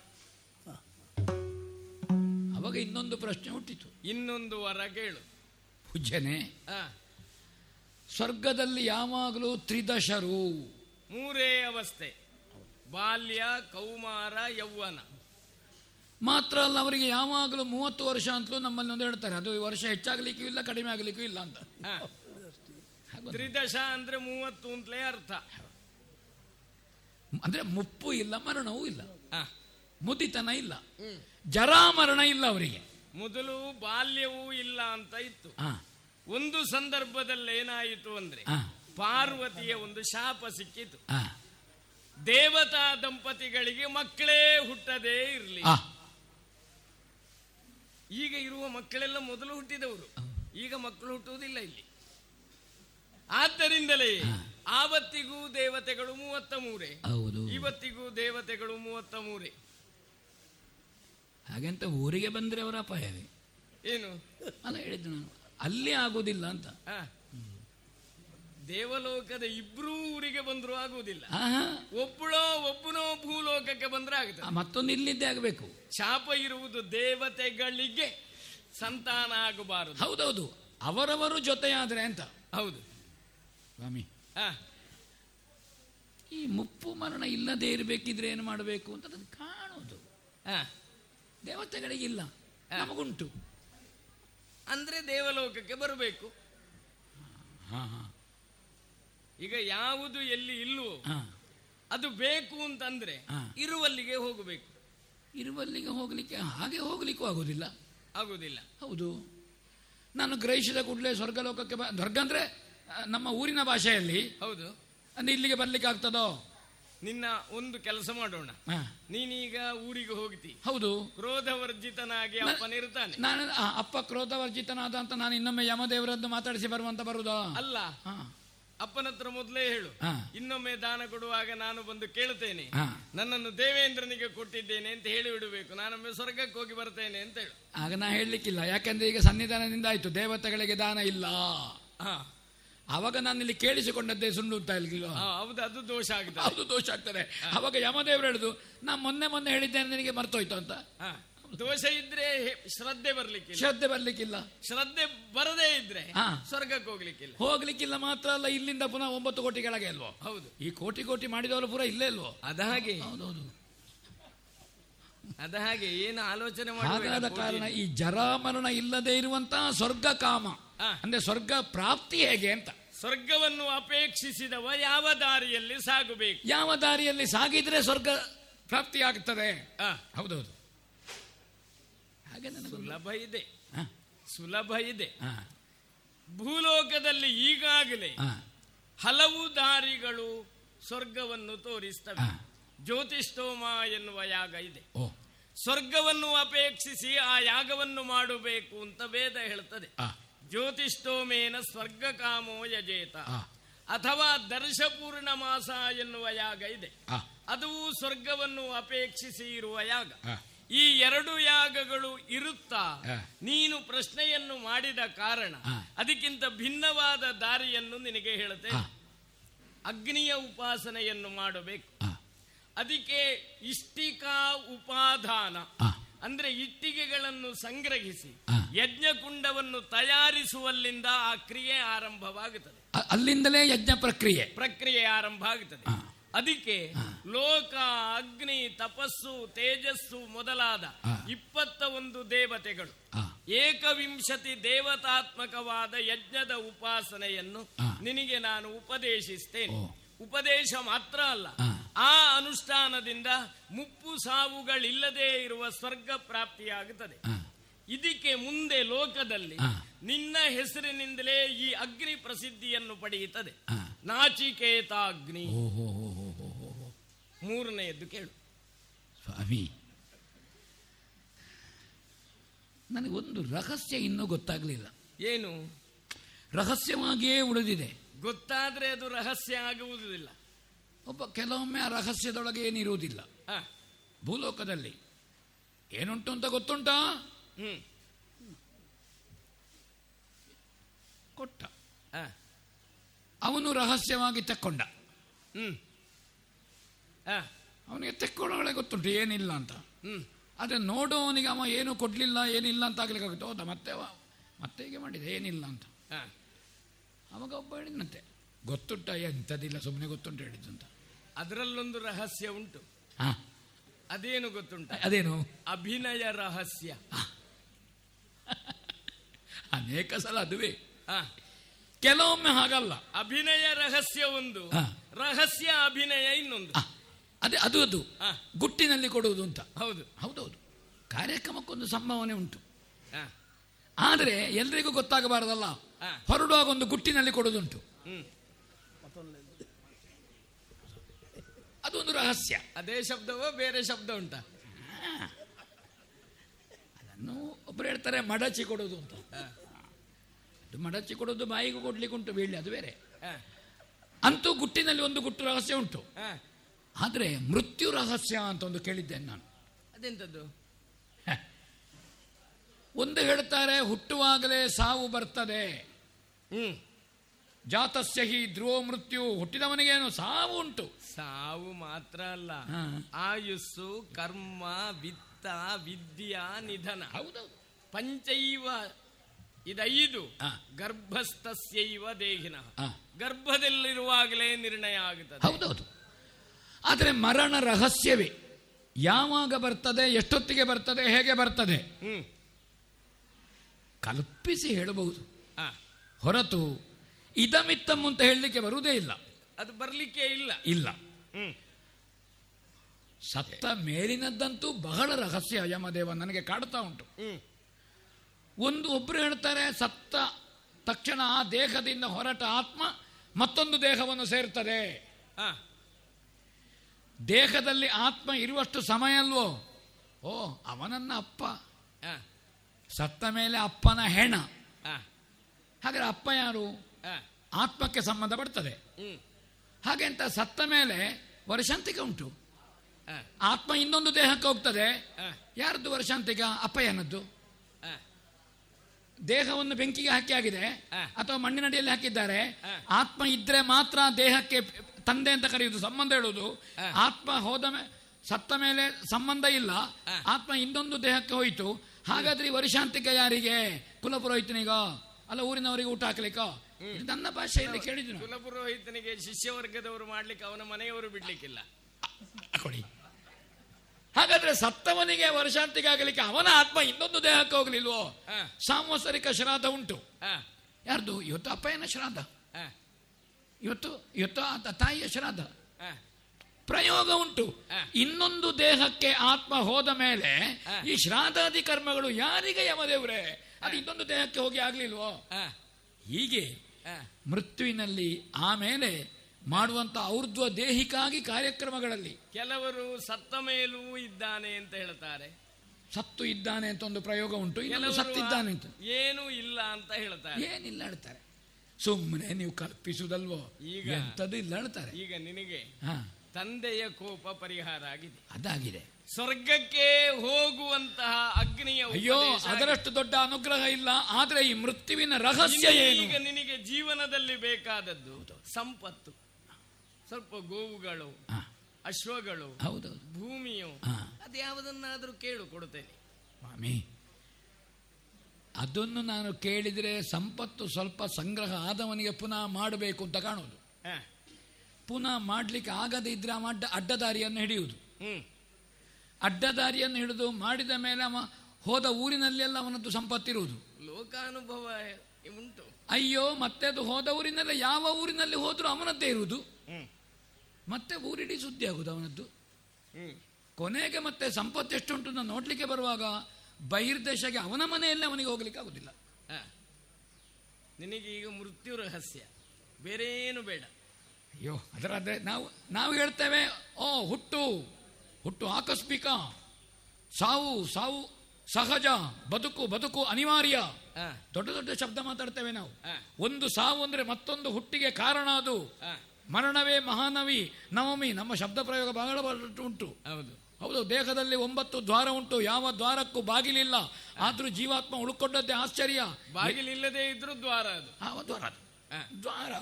ಅವಾಗ ಇನ್ನೊಂದು ಪ್ರಶ್ನೆ ಹುಟ್ಟಿತು. ಇನ್ನೊಂದು ವರ ಕೇಳು. ಪೂಜ್ಯನೇ ಸ್ವರ್ಗದಲ್ಲಿ ಯಾವಾಗಲೂ ತ್ರಿದಶರು. ಮೂರೇ ಅವಸ್ಥೆ. ಬಾಲ್ಯ ಕೌಮಾರ ಯೌವನ. ಮಾತ್ರ ಅಲ್ಲ ಅವರಿಗೆ ಯಾವಾಗಲೂ ಮೂವತ್ತು ವರ್ಷ ಅಂತಲೂ ನಮ್ಮಲ್ಲಿ ಒಂದು ಹೇಳ್ತಾರೆ. ಅದು ಈ ವರ್ಷ ಹೆಚ್ಚಾಗಲಿಕ್ಕೂ ಇಲ್ಲ ಕಡಿಮೆ ಆಗಲಿಕ್ಕೂ ಇಲ್ಲ ಅಂತ. ತ್ರಿದಶ ಅಂದ್ರೆ ಮೂವತ್ತು ಅಂತಲೇ ಅರ್ಥ. ಅಂದ್ರೆ ಮುಪ್ಪು ಇಲ್ಲ ಮರಣವೂ ಇಲ್ಲ. ಮುದಿತನ ಇಲ್ಲ. ಜರಾಮರಣ ಇಲ್ಲ ಅವರಿಗೆ. ಮೊದಲು ಬಾಲ್ಯವೂ ಇಲ್ಲ ಅಂತ ಇತ್ತು. ಒಂದು ಸಂದರ್ಭದಲ್ಲಿ ಏನಾಯಿತು ಅಂದ್ರೆ ಪಾರ್ವತಿಯ ಒಂದು ಶಾಪ ಸಿಕ್ಕಿತು. ದೇವತಾ ದಂಪತಿಗಳಿಗೆ ಮಕ್ಕಳೇ ಹುಟ್ಟದೇ ಇರಲಿ. ಈಗ ಇರುವ ಮಕ್ಕಳೆಲ್ಲ ಮೊದಲು ಹುಟ್ಟಿದವರು. ಈಗ ಮಕ್ಕಳು ಹುಟ್ಟುವುದಿಲ್ಲ ಇಲ್ಲಿ. ಆದ್ದರಿಂದಲೇ ಆವತ್ತಿಗೂ ದೇವತೆಗಳು ಮೂವತ್ತ ಮೂರೇ ಹೌದು. ಇವತ್ತಿಗೂ ದೇವತೆಗಳು ಮೂವತ್ತ ಮೂರೇ ಹಾಗೆಂತ ಊರಿಗೆ ಬಂದ್ರೆ ಅವರ ಅಪಾಯವೇ? ಏನು? ಅಲ್ಲ ಹೇಳಿದ್ದು ನಾನು. ಅಲ್ಲಿ ಆಗೋದಿಲ್ಲ ಅಂತ. ದೇವಲೋಕದ ಇಬ್ರೂ ಊರಿಗೆ ಬಂದರೂ ಆಗುವುದಿಲ್ಲ. ಒಬ್ಬಳೋ ಒಬ್ಬನೋ ಭೂಲೋಕಕ್ಕೆ ಬಂದ್ರೆ ಆಗುತ್ತೆ. ಮತ್ತೊಂದು ಇಲ್ಲಿದ್ದೇ ಆಗಬೇಕು. ಶಾಪ ಇರುವುದು ದೇವತೆಗಳಿಗೆ ಸಂತಾನ ಆಗಬಾರದು. ಹೌದೌದು. ಅವರವರು ಜೊತೆಯಾದ್ರೆ ಅಂತ. ಹೌದು. ಸ್ವಾಮಿ. ಆ, ಈ ಮುಪ್ಪು ಮರಣ ಇಲ್ಲದೇ ಇರಬೇಕಿದ್ರೆ ಏನು ಮಾಡಬೇಕು ಅಂತ ಅದನ್ನು ಕಾಣೋದು. ದೇವತೆಗಳಿಗಿಲ್ಲ. ನಮಗುಂಟು. ಅಂದರೆ ದೇವಲೋಕಕ್ಕೆ ಬರಬೇಕು. ಹಾ ಹಾಂ. ಈಗ ಯಾವುದು ಎಲ್ಲಿ ಇಲ್ಲವೋ ಹಾ ಅದು ಬೇಕು ಅಂತಂದ್ರೆ ಹಾ. ಇರುವಲ್ಲಿಗೆ ಹೋಗಬೇಕು. ಇರುವಲ್ಲಿಗೆ ಹೋಗಲಿಕ್ಕೆ ಹಾಗೆ ಹೋಗ್ಲಿಕ್ಕೂ ಆಗೋದಿಲ್ಲ. ಆಗೋದಿಲ್ಲ. ಹೌದು. ನಾನು ಗ್ರಹಿಸಿದ ಕೂಡಲೇ ಸ್ವರ್ಗಲೋಕಕ್ಕೆ ಬ ಸ್ವರ್ಗ ಅಂದ್ರೆ ನಮ್ಮ ಊರಿನ ಭಾಷೆಯಲ್ಲಿ ಹೌದು. ಅಂದ್ರೆ ಇಲ್ಲಿಗೆ ಬರ್ಲಿಕ್ಕೆ ಆಗ್ತದೋ? ನಿನ್ನ ಒಂದು ಕೆಲಸ ಮಾಡೋಣ. ನೀನೀಗ ಊರಿಗೆ ಹೋಗ್ತಿ. ಹೌದು. ಕ್ರೋಧವರ್ಜಿತನಾಗಿ ಅಪ್ಪನಿರ್ತಾನೆ ನಾನು ಅಪ್ಪ ಕ್ರೋಧವರ್ಜಿತನಾದ ಅಂತ ನಾನು ಇನ್ನೊಮ್ಮೆ ಯಮದೇವರದ್ದು ಮಾತಾಡಿಸಿ ಬರುವಂತ ಬರುದ ಅಲ್ಲ. ಅಪ್ಪನ ಹತ್ರ ಮೊದಲೇ ಹೇಳು. ಇನ್ನೊಮ್ಮೆ ದಾನ ಕೊಡುವಾಗ ನಾನು ಬಂದು ಕೇಳುತ್ತೇನೆ. ನನ್ನನ್ನು ದೇವೇಂದ್ರನಿಗೆ ಕೊಟ್ಟಿದ್ದೇನೆ ಅಂತ ಹೇಳಿ ಬಿಡಬೇಕು ನಾನೊಮ್ಮೆ ಸ್ವರ್ಗಕ್ಕೆ ಹೋಗಿ ಬರ್ತೇನೆ ಅಂತ ಹೇಳು. ಆಗ ನಾ ಹೇಳಲಿಕ್ಕಿಲ್ಲ. ಯಾಕಂದ್ರೆ ಈಗ ಸನ್ನಿಧಾನದಿಂದ ಆಯ್ತು. ದೇವತೆಗಳಿಗೆ ದಾನ ಇಲ್ಲ. ಹಾ. ಅವಾಗ ನಾನು ಇಲ್ಲಿ ಕೇಳಿಸಿಕೊಂಡದ್ದೇ ಸುಳ್ಳು ಅಂತ ಹೌದು ಅದು ದೋಷ ಆಗಿದೆ. ಅದು ದೋಷ ಆಗ್ತದೆ. ಅವಾಗ ಯಮದೇವರು ಹೇಳುದು ನಾ ಮೊನ್ನೆ ಮೊನ್ನೆ ಹೇಳಿದ್ದೇನೆ ನಿನಗೆ ಮರ್ತೋಯ್ತು ಅಂತ. ದೋಷ ಇದ್ರೆ ಶ್ರದ್ಧೆ ಬರ್ಲಿಕ್ಕೆ ಶ್ರದ್ಧೆ ಬರ್ಲಿಕ್ಕಿಲ್ಲ. ಶ್ರದ್ಧೆ ಬರದೇ ಇದ್ರೆ. ಸ್ವರ್ಗಕ್ಕೆ ಹೋಗ್ಲಿಕ್ಕಿಲ್ಲ. ಹೋಗ್ಲಿಕ್ಕಿಲ್ಲ ಮಾತ್ರ ಅಲ್ಲ ಇಲ್ಲಿಂದ ಪುನಃ ಒಂಬತ್ತು ಕೋಟಿ ಕೆಳಗೆ ಅಲ್ವೋ? ಹೌದು. ಈ ಕೋಟಿ ಕೋಟಿ ಮಾಡಿದವರು ಪೂರ ಇಲ್ಲೇ ಇಲ್ವೋ ಅದ ಹಾಗೆ. ಹೌದೌದು. ಅದ ಹಾಗೆ ಏನು ಆಲೋಚನೆ ಕಾರಣ ಈ ಜರಾಮರಣ ಇಲ್ಲದೆ ಇರುವಂತಹ ಸ್ವರ್ಗ ಕಾಮ. ಅಂದ್ರೆ ಸ್ವರ್ಗ ಪ್ರಾಪ್ತಿ ಹೇಗೆ ಅಂತ. ಸ್ವರ್ಗವನ್ನು ಅಪೇಕ್ಷಿಸಿದವ ಯಾವ ದಾರಿಯಲ್ಲಿ ಸಾಗಬೇಕು? ಯಾವ ದಾರಿಯಲ್ಲಿ ಸಾಗಿದ್ರೆ ಸ್ವರ್ಗ ಪ್ರಾಪ್ತಿ ಆಗ್ತದೆ? ಹೌದೌದು. ಹಾಗೆ ಸುಲಭ ಇದೆ. ಸುಲಭ ಇದೆ. ಭೂಲೋಕದಲ್ಲಿ ಈಗಾಗಲೇ ಹಲವು ದಾರಿಗಳು ಸ್ವರ್ಗವನ್ನು ತೋರಿಸ್ತವೆ. ಜ್ಯೋತಿಷ್ಠೋಮ ಎನ್ನುವ ಯಾಗ ಇದೆ. ಸ್ವರ್ಗವನ್ನು ಅಪೇಕ್ಷಿಸಿ ಆ ಯಾಗವನ್ನು ಮಾಡಬೇಕು ಅಂತ ವೇದ ಹೇಳ್ತದೆ. ಜ್ಯೋತಿಷ್ಠೋಮೇನ ಸ್ವರ್ಗ ಕಾಮೋ ಯಜೇತ ಅಥವಾ ದರ್ಶಪೂರ್ಣ ಮಾಸ ಎನ್ನುವ ಯಾಗ ಇದೆ. ಅದು ಸ್ವರ್ಗವನ್ನು ಅಪೇಕ್ಷಿಸಿ ಇರುವ ಯಾಗ. ಈ ಎರಡು ಯಾಗಗಳು ಇರುತ್ತಾ? ನೀನು ಪ್ರಶ್ನೆಯನ್ನು ಮಾಡಿದ ಕಾರಣ ಅದಕ್ಕಿಂತ ಭಿನ್ನವಾದ ದಾರಿಯನ್ನು ನಿನಗೆ ಹೇಳುತ್ತೇನೆ. ಅಗ್ನಿಯ ಉಪಾಸನೆಯನ್ನು ಮಾಡಬೇಕು. ಅದಕ್ಕೆ ಇಷ್ಟಿಕಾ ಉಪಾದಾನ. ಅಂದ್ರೆ ಇಟ್ಟಿಗೆಗಳನ್ನು ಸಂಗ್ರಹಿಸಿ. ಯಜ್ಞಕುಂಡವನ್ನು ತಯಾರಿಸುವಲ್ಲಿಂದ ಆ ಕ್ರಿಯೆ ಆರಂಭವಾಗುತ್ತದೆ ಅಲ್ಲಿಂದಲೇ ಯಜ್ಞ ಪ್ರಕ್ರಿಯೆ ಪ್ರಕ್ರಿಯೆ ಆರಂಭ ಆಗುತ್ತದೆ ಅದಕ್ಕೆ ಲೋಕ ಅಗ್ನಿ ತಪಸ್ಸು ತೇಜಸ್ಸು ಮೊದಲಾದ. ಇಪ್ಪತ್ತ ಒಂದು ದೇವತೆಗಳು ಏಕವಿಂಶತಿ ದೇವತಾತ್ಮಕವಾದ ಯಜ್ಞದ ಉಪಾಸನೆಯನ್ನು. ನಿನಗೆ ನಾನು ಉಪದೇಶಿಸ್ತೇನೆ. ಉಪದೇಶ ಮಾತ್ರ ಅಲ್ಲ. ಆ. ಅನುಷ್ಠಾನದಿಂದ ಮುಪ್ಪು ಸಾವುಗಳಿಲ್ಲದೇ ಇರುವ ಸ್ವರ್ಗ ಪ್ರಾಪ್ತಿಯಾಗುತ್ತದೆ. ಇದಕ್ಕೆ ಮುಂದೆ ಲೋಕದಲ್ಲಿ. ನಿನ್ನ ಹೆಸರಿನಿಂದಲೇ ಈ ಅಗ್ನಿ ಪ್ರಸಿದ್ಧಿಯನ್ನು ಪಡೆಯುತ್ತದೆ. ನಾಚಿಕೇತಾಗ್ನಿ. ಮೂರನೆಯದ್ದು ಕೇಳು. ಸ್ವಾಮಿ ನನಗೊಂದು ರಹಸ್ಯ ಇನ್ನೂ ಗೊತ್ತಾಗಲಿಲ್ಲ. ಏನು? ರಹಸ್ಯವಾಗಿಯೇ ಉಳಿದಿದೆ. ಗೊತ್ತಾದ್ರೆ ಅದು ರಹಸ್ಯ ಆಗುವುದಿಲ್ಲ. ಒಬ್ಬ ಕೆಲವೊಮ್ಮೆ ಆ ರಹಸ್ಯದೊಳಗೆ ಏನಿರುವುದಿಲ್ಲ. ಭೂಲೋಕದಲ್ಲಿ ಏನುಂಟು ಅಂತ ಗೊತ್ತುಂಟಾ? ಕೊಟ್ಟ. ಅವನು ರಹಸ್ಯವಾಗಿ ತಕ್ಕೊಂಡ. ಹ್ಮ್. ಆ, ಅವನಿಗೆ ತೆಕ್ಕೊಳ್ಳೋಳೆ ಗೊತ್ತುಂಟು ಏನಿಲ್ಲ ಅಂತ. ಹ್ಮ್. ಆದರೆ ನೋಡೋವನಿಗೆ ಅವ ಏನು ಕೊಡಲಿಲ್ಲ ಏನಿಲ್ಲ ಅಂತ ಆಗ್ಲಿಕ್ಕೆ ಆಗುತ್ತೆ ಹೌದಾ ಮತ್ತೆ ಮತ್ತೆ ಹೀಗೆ ಮಾಡಿದೆ ಏನಿಲ್ಲ ಅಂತ. ಅವಾಗ ಒಬ್ಬ ಹೇಳಿದಂತೆ ಗೊತ್ತುಂಟ ಎಂಥದಿಲ್ಲ ಸುಮ್ಮನೆ ಗೊತ್ತುಂಟು ಹೇಳಿದ್ದು ಅಂತ ಅದರಲ್ಲೊಂದು ರಹಸ್ಯ ಉಂಟು. ಹಾ. ಅದೇನು ಗೊತ್ತುಂಟ? ಅದೇನು? ಅಭಿನಯ ರಹಸ್ಯ. ಅನೇಕ ಸಲ ಅದುವೇ. ಕೆಲವೊಮ್ಮೆ ಹಾಗಲ್ಲ. ಅಭಿನಯ ರಹಸ್ಯ ಒಂದು. ರಹಸ್ಯ ಅಭಿನಯ ಇನ್ನೊಂದು. ಅದೇ ಅದು ಅದು. ಗುಟ್ಟಿನಲ್ಲಿ ಕೊಡುವುದು ಅಂತ. ಹೌದು. ಹೌದೌದು. ಕಾರ್ಯಕ್ರಮಕ್ಕೊಂದು ಸಂಭಾವನೆ ಉಂಟು. ಆದರೆ ಎಲ್ರಿಗೂ ಗೊತ್ತಾಗಬಾರದಲ್ಲ. ಹೊರಡುವಾಗ ಒಂದು ಗುಟ್ಟಿನಲ್ಲಿ ಕೊಡೋದುಂಟು. ಅದೊಂದು ರಹಸ್ಯ. ಅದೇ ಶಬ್ದವೋ ಬೇರೆ ಶಬ್ದ ಉಂಟ? ಅದನ್ನು ಒಬ್ರು ಹೇಳ್ತಾರೆ ಮಡಚಿ ಕೊಡೋದು ಅಂತ. ಅದು ಮಡಚಿ ಕೊಡೋದು ಬಾಯಿಗೂ ಕೊಡ್ಲಿಕ್ಕೆ ಉಂಟು ಬೀಳಿ ಅದು ಬೇರೆ. ಅಂತೂ ಗುಟ್ಟಿನಲ್ಲಿ ಒಂದು ಗುಟ್ಟು ರಹಸ್ಯ ಉಂಟು. ಆದರೆ ಮೃತ್ಯು ರಹಸ್ಯ ಅಂತ ಒಂದು ಕೇಳಿದ್ದೇನೆ ನಾನು. ಅದೆಂತದ್ದು? ಒಂದು ಹೇಳ್ತಾರೆ ಹುಟ್ಟುವಾಗಲೇ ಸಾವು ಬರ್ತದೆ. ಹ್ಮ್. ಜಾತಸ್ಯ ಹಿ ಧ್ರುವ ಮೃತ್ಯು ಹುಟ್ಟಿದವನಿಗೇನು ಸಾವು ಉಂಟು. ಸಾವು ಮಾತ್ರ ಅಲ್ಲ. ಆಯುಸ್ಸು ಕರ್ಮ ವಿತ್ತ ವಿದ್ಯಾ ನಿಧನ. ಹೌದೌದು. ಪಂಚೈವ ಇದೈದು. ಗರ್ಭಸ್ಥಸ್ಯೈವ ದೇಹಿನ. ಗರ್ಭದಲ್ಲಿರುವಾಗಲೇ ನಿರ್ಣಯ ಆಗುತ್ತದೆ. ಹೌದೌದು. ಆದರೆ ಮರಣ ರಹಸ್ಯವೇ. ಯಾವಾಗ ಬರ್ತದೆ ಎಷ್ಟೊತ್ತಿಗೆ ಬರ್ತದೆ ಹೇಗೆ ಬರ್ತದೆ? ಹ್ಮ್. ಕಲ್ಪಿಸಿ ಹೇಳಬಹುದು. ಹೊರತು ಇದಮಿತ್ತಮ್ ಅಂತ ಹೇಳಲಿಕ್ಕೆ ಬರುವುದೇ ಇಲ್ಲ. ಅದು ಬರಲಿಕ್ಕೆ ಇಲ್ಲ. ಇಲ್ಲ. ಸತ್ತ ಮೇಲಿನದ್ದಂತೂ ಬಹಳ ರಹಸ್ಯ ಯಮದೇವ ನನಗೆ ಕಾಡ್ತಾ ಉಂಟು. ಒಂದು ಒಬ್ಬರು ಹೇಳ್ತಾರೆ ಸತ್ತ ತಕ್ಷಣ ಆ ದೇಹದಿಂದ ಹೊರಟ ಆತ್ಮ ಮತ್ತೊಂದು ದೇಹವನ್ನು ಸೇರ್ತದೆ ದೇಹದಲ್ಲಿ ಆತ್ಮ ಇರುವಷ್ಟು ಸಮಯ ಅಲ್ವೋ? ಓ ಅವನನ್ನ ಅಪ್ಪ. ಸತ್ತ ಮೇಲೆ ಅಪ್ಪನ ಹೆಣ. ಹಾಗಾದ್ರೆ ಅಪ್ಪ ಯಾರು? ಆತ್ಮಕ್ಕೆ ಸಂಬಂಧ ಪಡ್ತದೆ. ಹಾಗೆ ಅಂತ ಸತ್ತ ಮೇಲೆ ವರ್ಷಾಂತಿಕ ಉಂಟು. ಆತ್ಮ ಇನ್ನೊಂದು ದೇಹಕ್ಕೆ ಹೋಗ್ತದೆ. ಯಾರದ್ದು ವರ್ಷಾಂತಿಕ ಅಪ್ಪ ಏನದ್ದು? ದೇಹವನ್ನು ಬೆಂಕಿಗೆ ಹಾಕಿ ಆಗಿದೆ ಅಥವಾ ಮಣ್ಣಿನಡಿಯಲ್ಲಿ ಹಾಕಿದ್ದಾರೆ. ಆತ್ಮ ಇದ್ರೆ ಮಾತ್ರ ದೇಹಕ್ಕೆ ತಂದೆ ಅಂತ ಕರೆಯುವುದು ಸಂಬಂಧ ಹೇಳುವುದು. ಆತ್ಮ ಹೋದ ಸತ್ತ ಮೇಲೆ ಸಂಬಂಧ ಇಲ್ಲ. ಆತ್ಮ ಇನ್ನೊಂದು ದೇಹಕ್ಕೆ ಹೋಯಿತು. ಹಾಗಾದ್ರೆ ವರ್ಷಾಂತಿಕ ಯಾರಿಗೆ ಕುಲಪುರೋಹಿತನಿಗೋ ಅಲ್ಲ ಊರಿನವರಿಗೆ ಊಟ ಹಾಕ್ಲಿಕ್ಕೋ? ನನ್ನ ಭಾಷೆಯಲ್ಲಿ ಕೇಳಿದ್ರು. ಕುಲಪುರೋಹಿತನಿಗೆ ಶಿಷ್ಯ ವರ್ಗದವರು ಮಾಡ್ಲಿಕ್ಕೆ ಅವನ ಮನೆಯವರು ಬಿಡ್ಲಿಕ್ಕಿಲ್ಲ. ಕೊಡಿ ಹಾಗಾದ್ರೆ ಸತ್ತವನಿಗೆ ವರ್ಷಾಂತಿಗೆ ಆಗಲಿಕ್ಕೆ ಅವನ ಆತ್ಮ ಇನ್ನೊಂದು ದೇಹಕ್ಕೆ ಹೋಗ್ಲಿಲ್ವೋ? ಸಾಂವತ್ಸರಿಕ ಶ್ರಾದ್ದ ಉಂಟು. ಯಾರ್ದು? ಇವತ್ತು ಅಪ್ಪಯ್ಯನ ಶ್ರಾದ್ದ? ಇವತ್ತು ಇವತ್ತು ತಾಯಿಯ ಶ್ರಾದ್ದ? ಪ್ರಯೋಗ ಉಂಟು. ಇನ್ನೊಂದು ದೇಹಕ್ಕೆ ಆತ್ಮ ಹೋದ ಮೇಲೆ ಈ ಶ್ರಾದಾದಿ ಕರ್ಮಗಳು ಯಾರಿಗೆ ಯಮದೇವ್ರೆ ಅದು ಇನ್ನೊಂದು ದೇಹಕ್ಕೆ ಹೋಗಿ ಆಗ್ಲಿಲ್ವೋ? ಹೀಗೆ ಮೃತ್ಯುವಿನಲ್ಲಿ ಆಮೇಲೆ ಮಾಡುವಂತ ಔರ್ಧ್ವ ದೇಹಿಕಾಗಿ ಕಾರ್ಯಕ್ರಮಗಳಲ್ಲಿ. ಕೆಲವರು ಸತ್ತ ಮೇಲೂ ಇದ್ದಾನೆ ಅಂತ ಹೇಳ್ತಾರೆ. ಸತ್ತು ಇದ್ದಾನೆ ಅಂತ ಒಂದು ಪ್ರಯೋಗ ಉಂಟು ಸತ್ತಿದ್ದಾನೆ ಅಂತ. ಏನು ಇಲ್ಲ ಅಂತ ಹೇಳ್ತಾರೆ. ಏನಿಲ್ಲ ಹೇಳ್ತಾರೆ ಸುಮ್ಮನೆ ನೀವು ಕಲ್ಪಿಸುದಲ್ವೋ? ಈಗ ಎಂತದ್ದು ಇಲ್ಲ ಹೇಳ್ತಾರೆ ಈಗ ನಿನಗೆ ಹಾ. ತಂದೆಯ ಕೋಪ ಪರಿಹಾರ ಆಗಿದೆ. ಅದಾಗಿದೆ. ಸ್ವರ್ಗಕ್ಕೆ ಹೋಗುವಂತಹ ಅಗ್ನಿಯ ಅಯ್ಯೋ ಅದರಷ್ಟು ದೊಡ್ಡ ಅನುಗ್ರಹ ಇಲ್ಲ ಆದ್ರೆ ಈ ಮೃತ್ಯುವಿನ ರಹಸ್ಯ ಏನು? ಈಗ ನಿನಗೆ ಜೀವನದಲ್ಲಿ ಬೇಕಾದದ್ದು ಸಂಪತ್ತು. ಸ್ವಲ್ಪ ಗೋವುಗಳು. ಅಶ್ವಗಳು ಹೌದು ಭೂಮಿಯು. ಅದು ಯಾವುದನ್ನಾದರೂ ಕೇಳು ಕೊಡುತ್ತೇನೆ. ಸ್ವಾಮಿ ಅದನ್ನು ನಾನು ಕೇಳಿದರೆ ಸಂಪತ್ತು ಸ್ವಲ್ಪ ಸಂಗ್ರಹ ಆದವನಿಗೆ ಪುನಃ ಮಾಡಬೇಕು ಅಂತ ಕಾಣೋದು ಹಾ. ಪುನಃ ಮಾಡಲಿಕ್ಕೆ ಆಗದೇ ಇದ್ರೆ ಅವ ಅಡ್ಡ ಅಡ್ಡದಾರಿಯನ್ನು ಹಿಡಿಯುವುದು. ಅಡ್ಡದಾರಿಯನ್ನು ಹಿಡಿದು ಮಾಡಿದ ಮೇಲೆ ಅವ ಹೋದ ಊರಿನಲ್ಲೆಲ್ಲ ಅವನದ್ದು ಸಂಪತ್ತಿರುವುದು. ಲೋಕಾನುಭವ ಉಂಟು. ಅಯ್ಯೋ ಮತ್ತೆ ಅದು ಹೋದ ಊರಿನಲ್ಲಿ ಯಾವ ಊರಿನಲ್ಲಿ ಹೋದರೂ ಅವನದ್ದೇ ಇರುವುದು. ಮತ್ತೆ ಊರಿಡೀ ಸುದ್ದಿ ಆಗುದು ಅವನದ್ದು. ಕೊನೆಗೆ ಮತ್ತೆ ಸಂಪತ್ತು ಎಷ್ಟುಂಟು ಅಂತ ನೋಡ್ಲಿಕ್ಕೆ ಬರುವಾಗ ಬಹಿರ್ದೇಶಕ್ಕೆ ಅವನ ಮನೆಯಲ್ಲೇ ಅವನಿಗೆ ಹೋಗ್ಲಿಕ್ಕೆ ಆಗುದಿಲ್ಲ. ನಿನಗೆ ಈಗ ಮೃತ್ಯು ರಹಸ್ಯ. ಬೇರೇನು ಬೇಡ. ಅಯ್ಯೋ ಅದರಾದರೆ ನಾವು ನಾವು ಹೇಳ್ತೇವೆ ಓ ಹುಟ್ಟು ಹುಟ್ಟು ಆಕಸ್ಮಿಕ ಸಾವು ಸಾವು ಸಹಜ ಬದುಕು ಬದುಕು ಅನಿವಾರ್ಯ. ದೊಡ್ಡ ದೊಡ್ಡ ಶಬ್ದ ಮಾತಾಡ್ತೇವೆ ನಾವು. ಒಂದು ಸಾವು ಅಂದ್ರೆ ಮತ್ತೊಂದು ಹುಟ್ಟಿಗೆ ಕಾರಣ ಅದು. ಮರಣವೇ ಮಹಾನವಿ ನವಮಿ ನಮ್ಮ ಶಬ್ದ ಪ್ರಯೋಗ ಬಹಳ ಉಂಟು. ಹೌದು. ಹೌದು ದೇಹದಲ್ಲಿ ಒಂಬತ್ತು ದ್ವಾರ ಉಂಟು ಯಾವ ದ್ವಾರಕ್ಕೂ ಬಾಗಿಲಿಲ್ಲ. ಆದ್ರೂ ಜೀವಾತ್ಮ ಉಳ್ಕೊಂಡದ್ದೇ ಆಶ್ಚರ್ಯ. ಬಾಗಿಲಿಲ್ಲದೆ ಇದ್ರೂ ದ್ವಾರ ಅದು. ಆ, ದ್ವಾರ ಅದು. ದ್ವಾರ.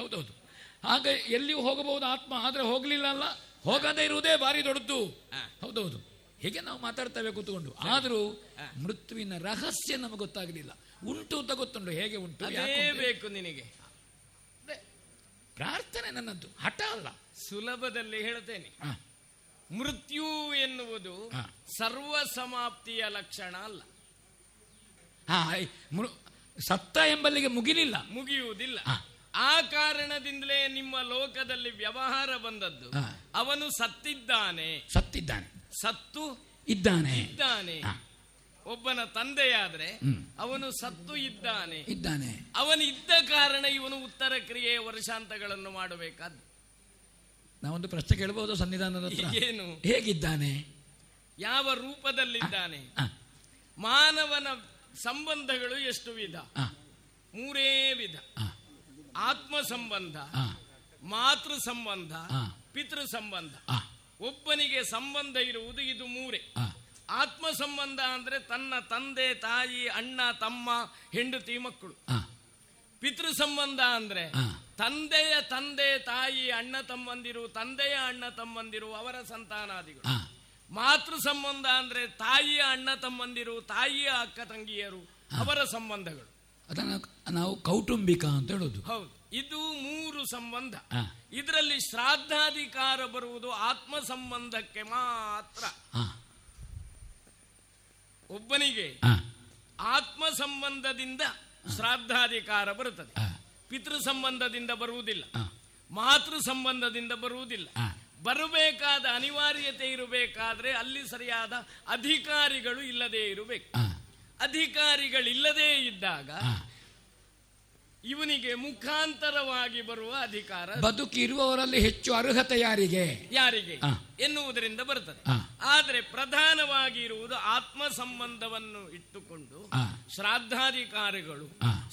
ಹೌದೌದು. ಹಾಗೆ ಎಲ್ಲಿಯೂ ಹೋಗಬಹುದು ಆತ್ಮ ಆದರೆ ಹೋಗಲಿಲ್ಲ ಅಲ್ಲ. ಹೋಗದೇ ಇರುವುದೇ ಭಾರಿ ದೊಡ್ಡದು ಹೌದೌದು. ಹೀಗೆ ನಾವು ಮಾತಾಡ್ತೇವೆ ಕೂತ್ಕೊಂಡು. ಆದರೂ ಮೃತ್ಯುವಿನ ರಹಸ್ಯ ನಮಗೆ ಗೊತ್ತಾಗಲಿಲ್ಲ. ಉಂಟು ಅಂತ ಗೊತ್ತುಂಟು. ಹೇಗೆ ಉಂಟು? ಬೇಕು ನಿನಗೆ. ಪ್ರಾರ್ಥನೆ ನನ್ನದು. ಹಠ ಅಲ್ಲ. ಸುಲಭದಲ್ಲಿ ಹೇಳ್ತೇನೆ. ಮೃತ್ಯು ಎನ್ನುವುದು ಸರ್ವ ಸಮಾಪ್ತಿಯ ಲಕ್ಷಣ ಅಲ್ಲ. ಸತ್ತ ಎಂಬಲ್ಲಿಗೆ ಮುಗಿಲಿಲ್ಲ. ಮುಗಿಯುವುದಿಲ್ಲ. ಆ ಕಾರಣದಿಂದಲೇ ನಿಮ್ಮ ಲೋಕದಲ್ಲಿ ವ್ಯವಹಾರ ಬಂದದ್ದು. ಅವನು ಸತ್ತಿದ್ದಾನೆ. ಸತ್ತಿದ್ದಾನೆ. ಸತ್ತು ಇದ್ದಾನೆ. ಇದ್ದಾನೆ. ಒಬ್ಬನ ತಂದೆಯಾದ್ರೆ ಅವನು ಸತ್ತು ಇದ್ದಾನೆ. ಇದ್ದಾನೆ. ಅವನು ಇದ್ದ ಕಾರಣ ಇವನು ಉತ್ತರ ಕ್ರಿಯೆ ವರ್ಷಾಂತಗಳನ್ನು ಮಾಡಬೇಕಾದ ನಾವೊಂದು ಪ್ರಶ್ನೆ ಕೇಳಬಹುದು ಸನ್ನಿಧಾನದ ಏನು? ಹೇಗಿದ್ದಾನೆ? ಯಾವ ರೂಪದಲ್ಲಿದ್ದಾನೆ. ಮಾನವನ ಸಂಬಂಧಗಳು ಎಷ್ಟು ವಿಧ. ಮೂರೇ ವಿಧ. ಆತ್ಮ ಸಂಬಂಧ. ಮಾತೃ ಸಂಬಂಧ. ಪಿತೃ ಸಂಬಂಧ ಒಬ್ಬನಿಗೆ ಸಂಬಂಧ ಇರುವುದು ಇದು ಮೂರೇ. ಆತ್ಮ ಸಂಬಂಧ ಅಂದ್ರೆ ತನ್ನ ತಂದೆ ತಾಯಿ ಅಣ್ಣ ತಮ್ಮ ಹೆಂಡತಿ ಮಕ್ಕಳು. ಪಿತೃ ಸಂಬಂಧ ಅಂದ್ರೆ ತಂದೆಯ ತಂದೆ ತಾಯಿ ಅಣ್ಣ ತಮ್ಮಂದಿರು ತಂದೆಯ ಅಣ್ಣ ತಮ್ಮಂದಿರು ಅವರ ಸಂತಾನಾದಿಗಳು. ಮಾತೃ ಸಂಬಂಧ ಅಂದ್ರೆ ತಾಯಿಯ ಅಣ್ಣ ತಮ್ಮಂದಿರು ತಾಯಿಯ ಅಕ್ಕ ತಂಗಿಯರು ಅವರ ಸಂಬಂಧಗಳು. ಅದನ್ನ ನಾವು ಕೌಟುಂಬಿಕ ಅಂತ ಹೇಳೋದು. ಹೌದು. ಇದು ಮೂರು ಸಂಬಂಧ. ಇದರಲ್ಲಿ ಶ್ರಾದ್ದಾಧಿಕಾರ ಬರುವುದು ಆತ್ಮ ಸಂಬಂಧಕ್ಕೆ ಮಾತ್ರ. ಒಬ್ಬನಿಗೆ ಆತ್ಮ ಸಂಬಂಧದಿಂದ ಶ್ರಾದ್ದಾಧಿಕಾರ ಬರುತ್ತದೆ. ಪಿತೃ ಸಂಬಂಧದಿಂದ ಬರುವುದಿಲ್ಲ. ಮಾತೃ ಸಂಬಂಧದಿಂದ ಬರುವುದಿಲ್ಲ. ಬರಬೇಕಾದ ಅನಿವಾರ್ಯತೆ ಇರಬೇಕಾದ್ರೆ ಅಲ್ಲಿ ಸರಿಯಾದ ಅಧಿಕಾರಿಗಳು ಇಲ್ಲದೇ ಇರಬೇಕು. ಅಧಿಕಾರಿಗಳಿಲ್ಲದೇ ಇದ್ದಾಗ ಇವನಿಗೆ ಮುಖಾಂತರವಾಗಿ ಬರುವ ಅಧಿಕಾರ ಬದುಕಿರುವವರಲ್ಲಿ ಹೆಚ್ಚು ಅರ್ಹತೆ ಯಾರಿಗೆ? ಯಾರಿಗೆ? ಎನ್ನುವುದರಿಂದ ಬರುತ್ತದೆ. ಆದರೆ ಪ್ರಧಾನವಾಗಿ ಇರುವುದು ಆತ್ಮ ಸಂಬಂಧವನ್ನು ಇಟ್ಟುಕೊಂಡು. ಶ್ರಾದ್ದಾಧಿಕಾರಿಗಳು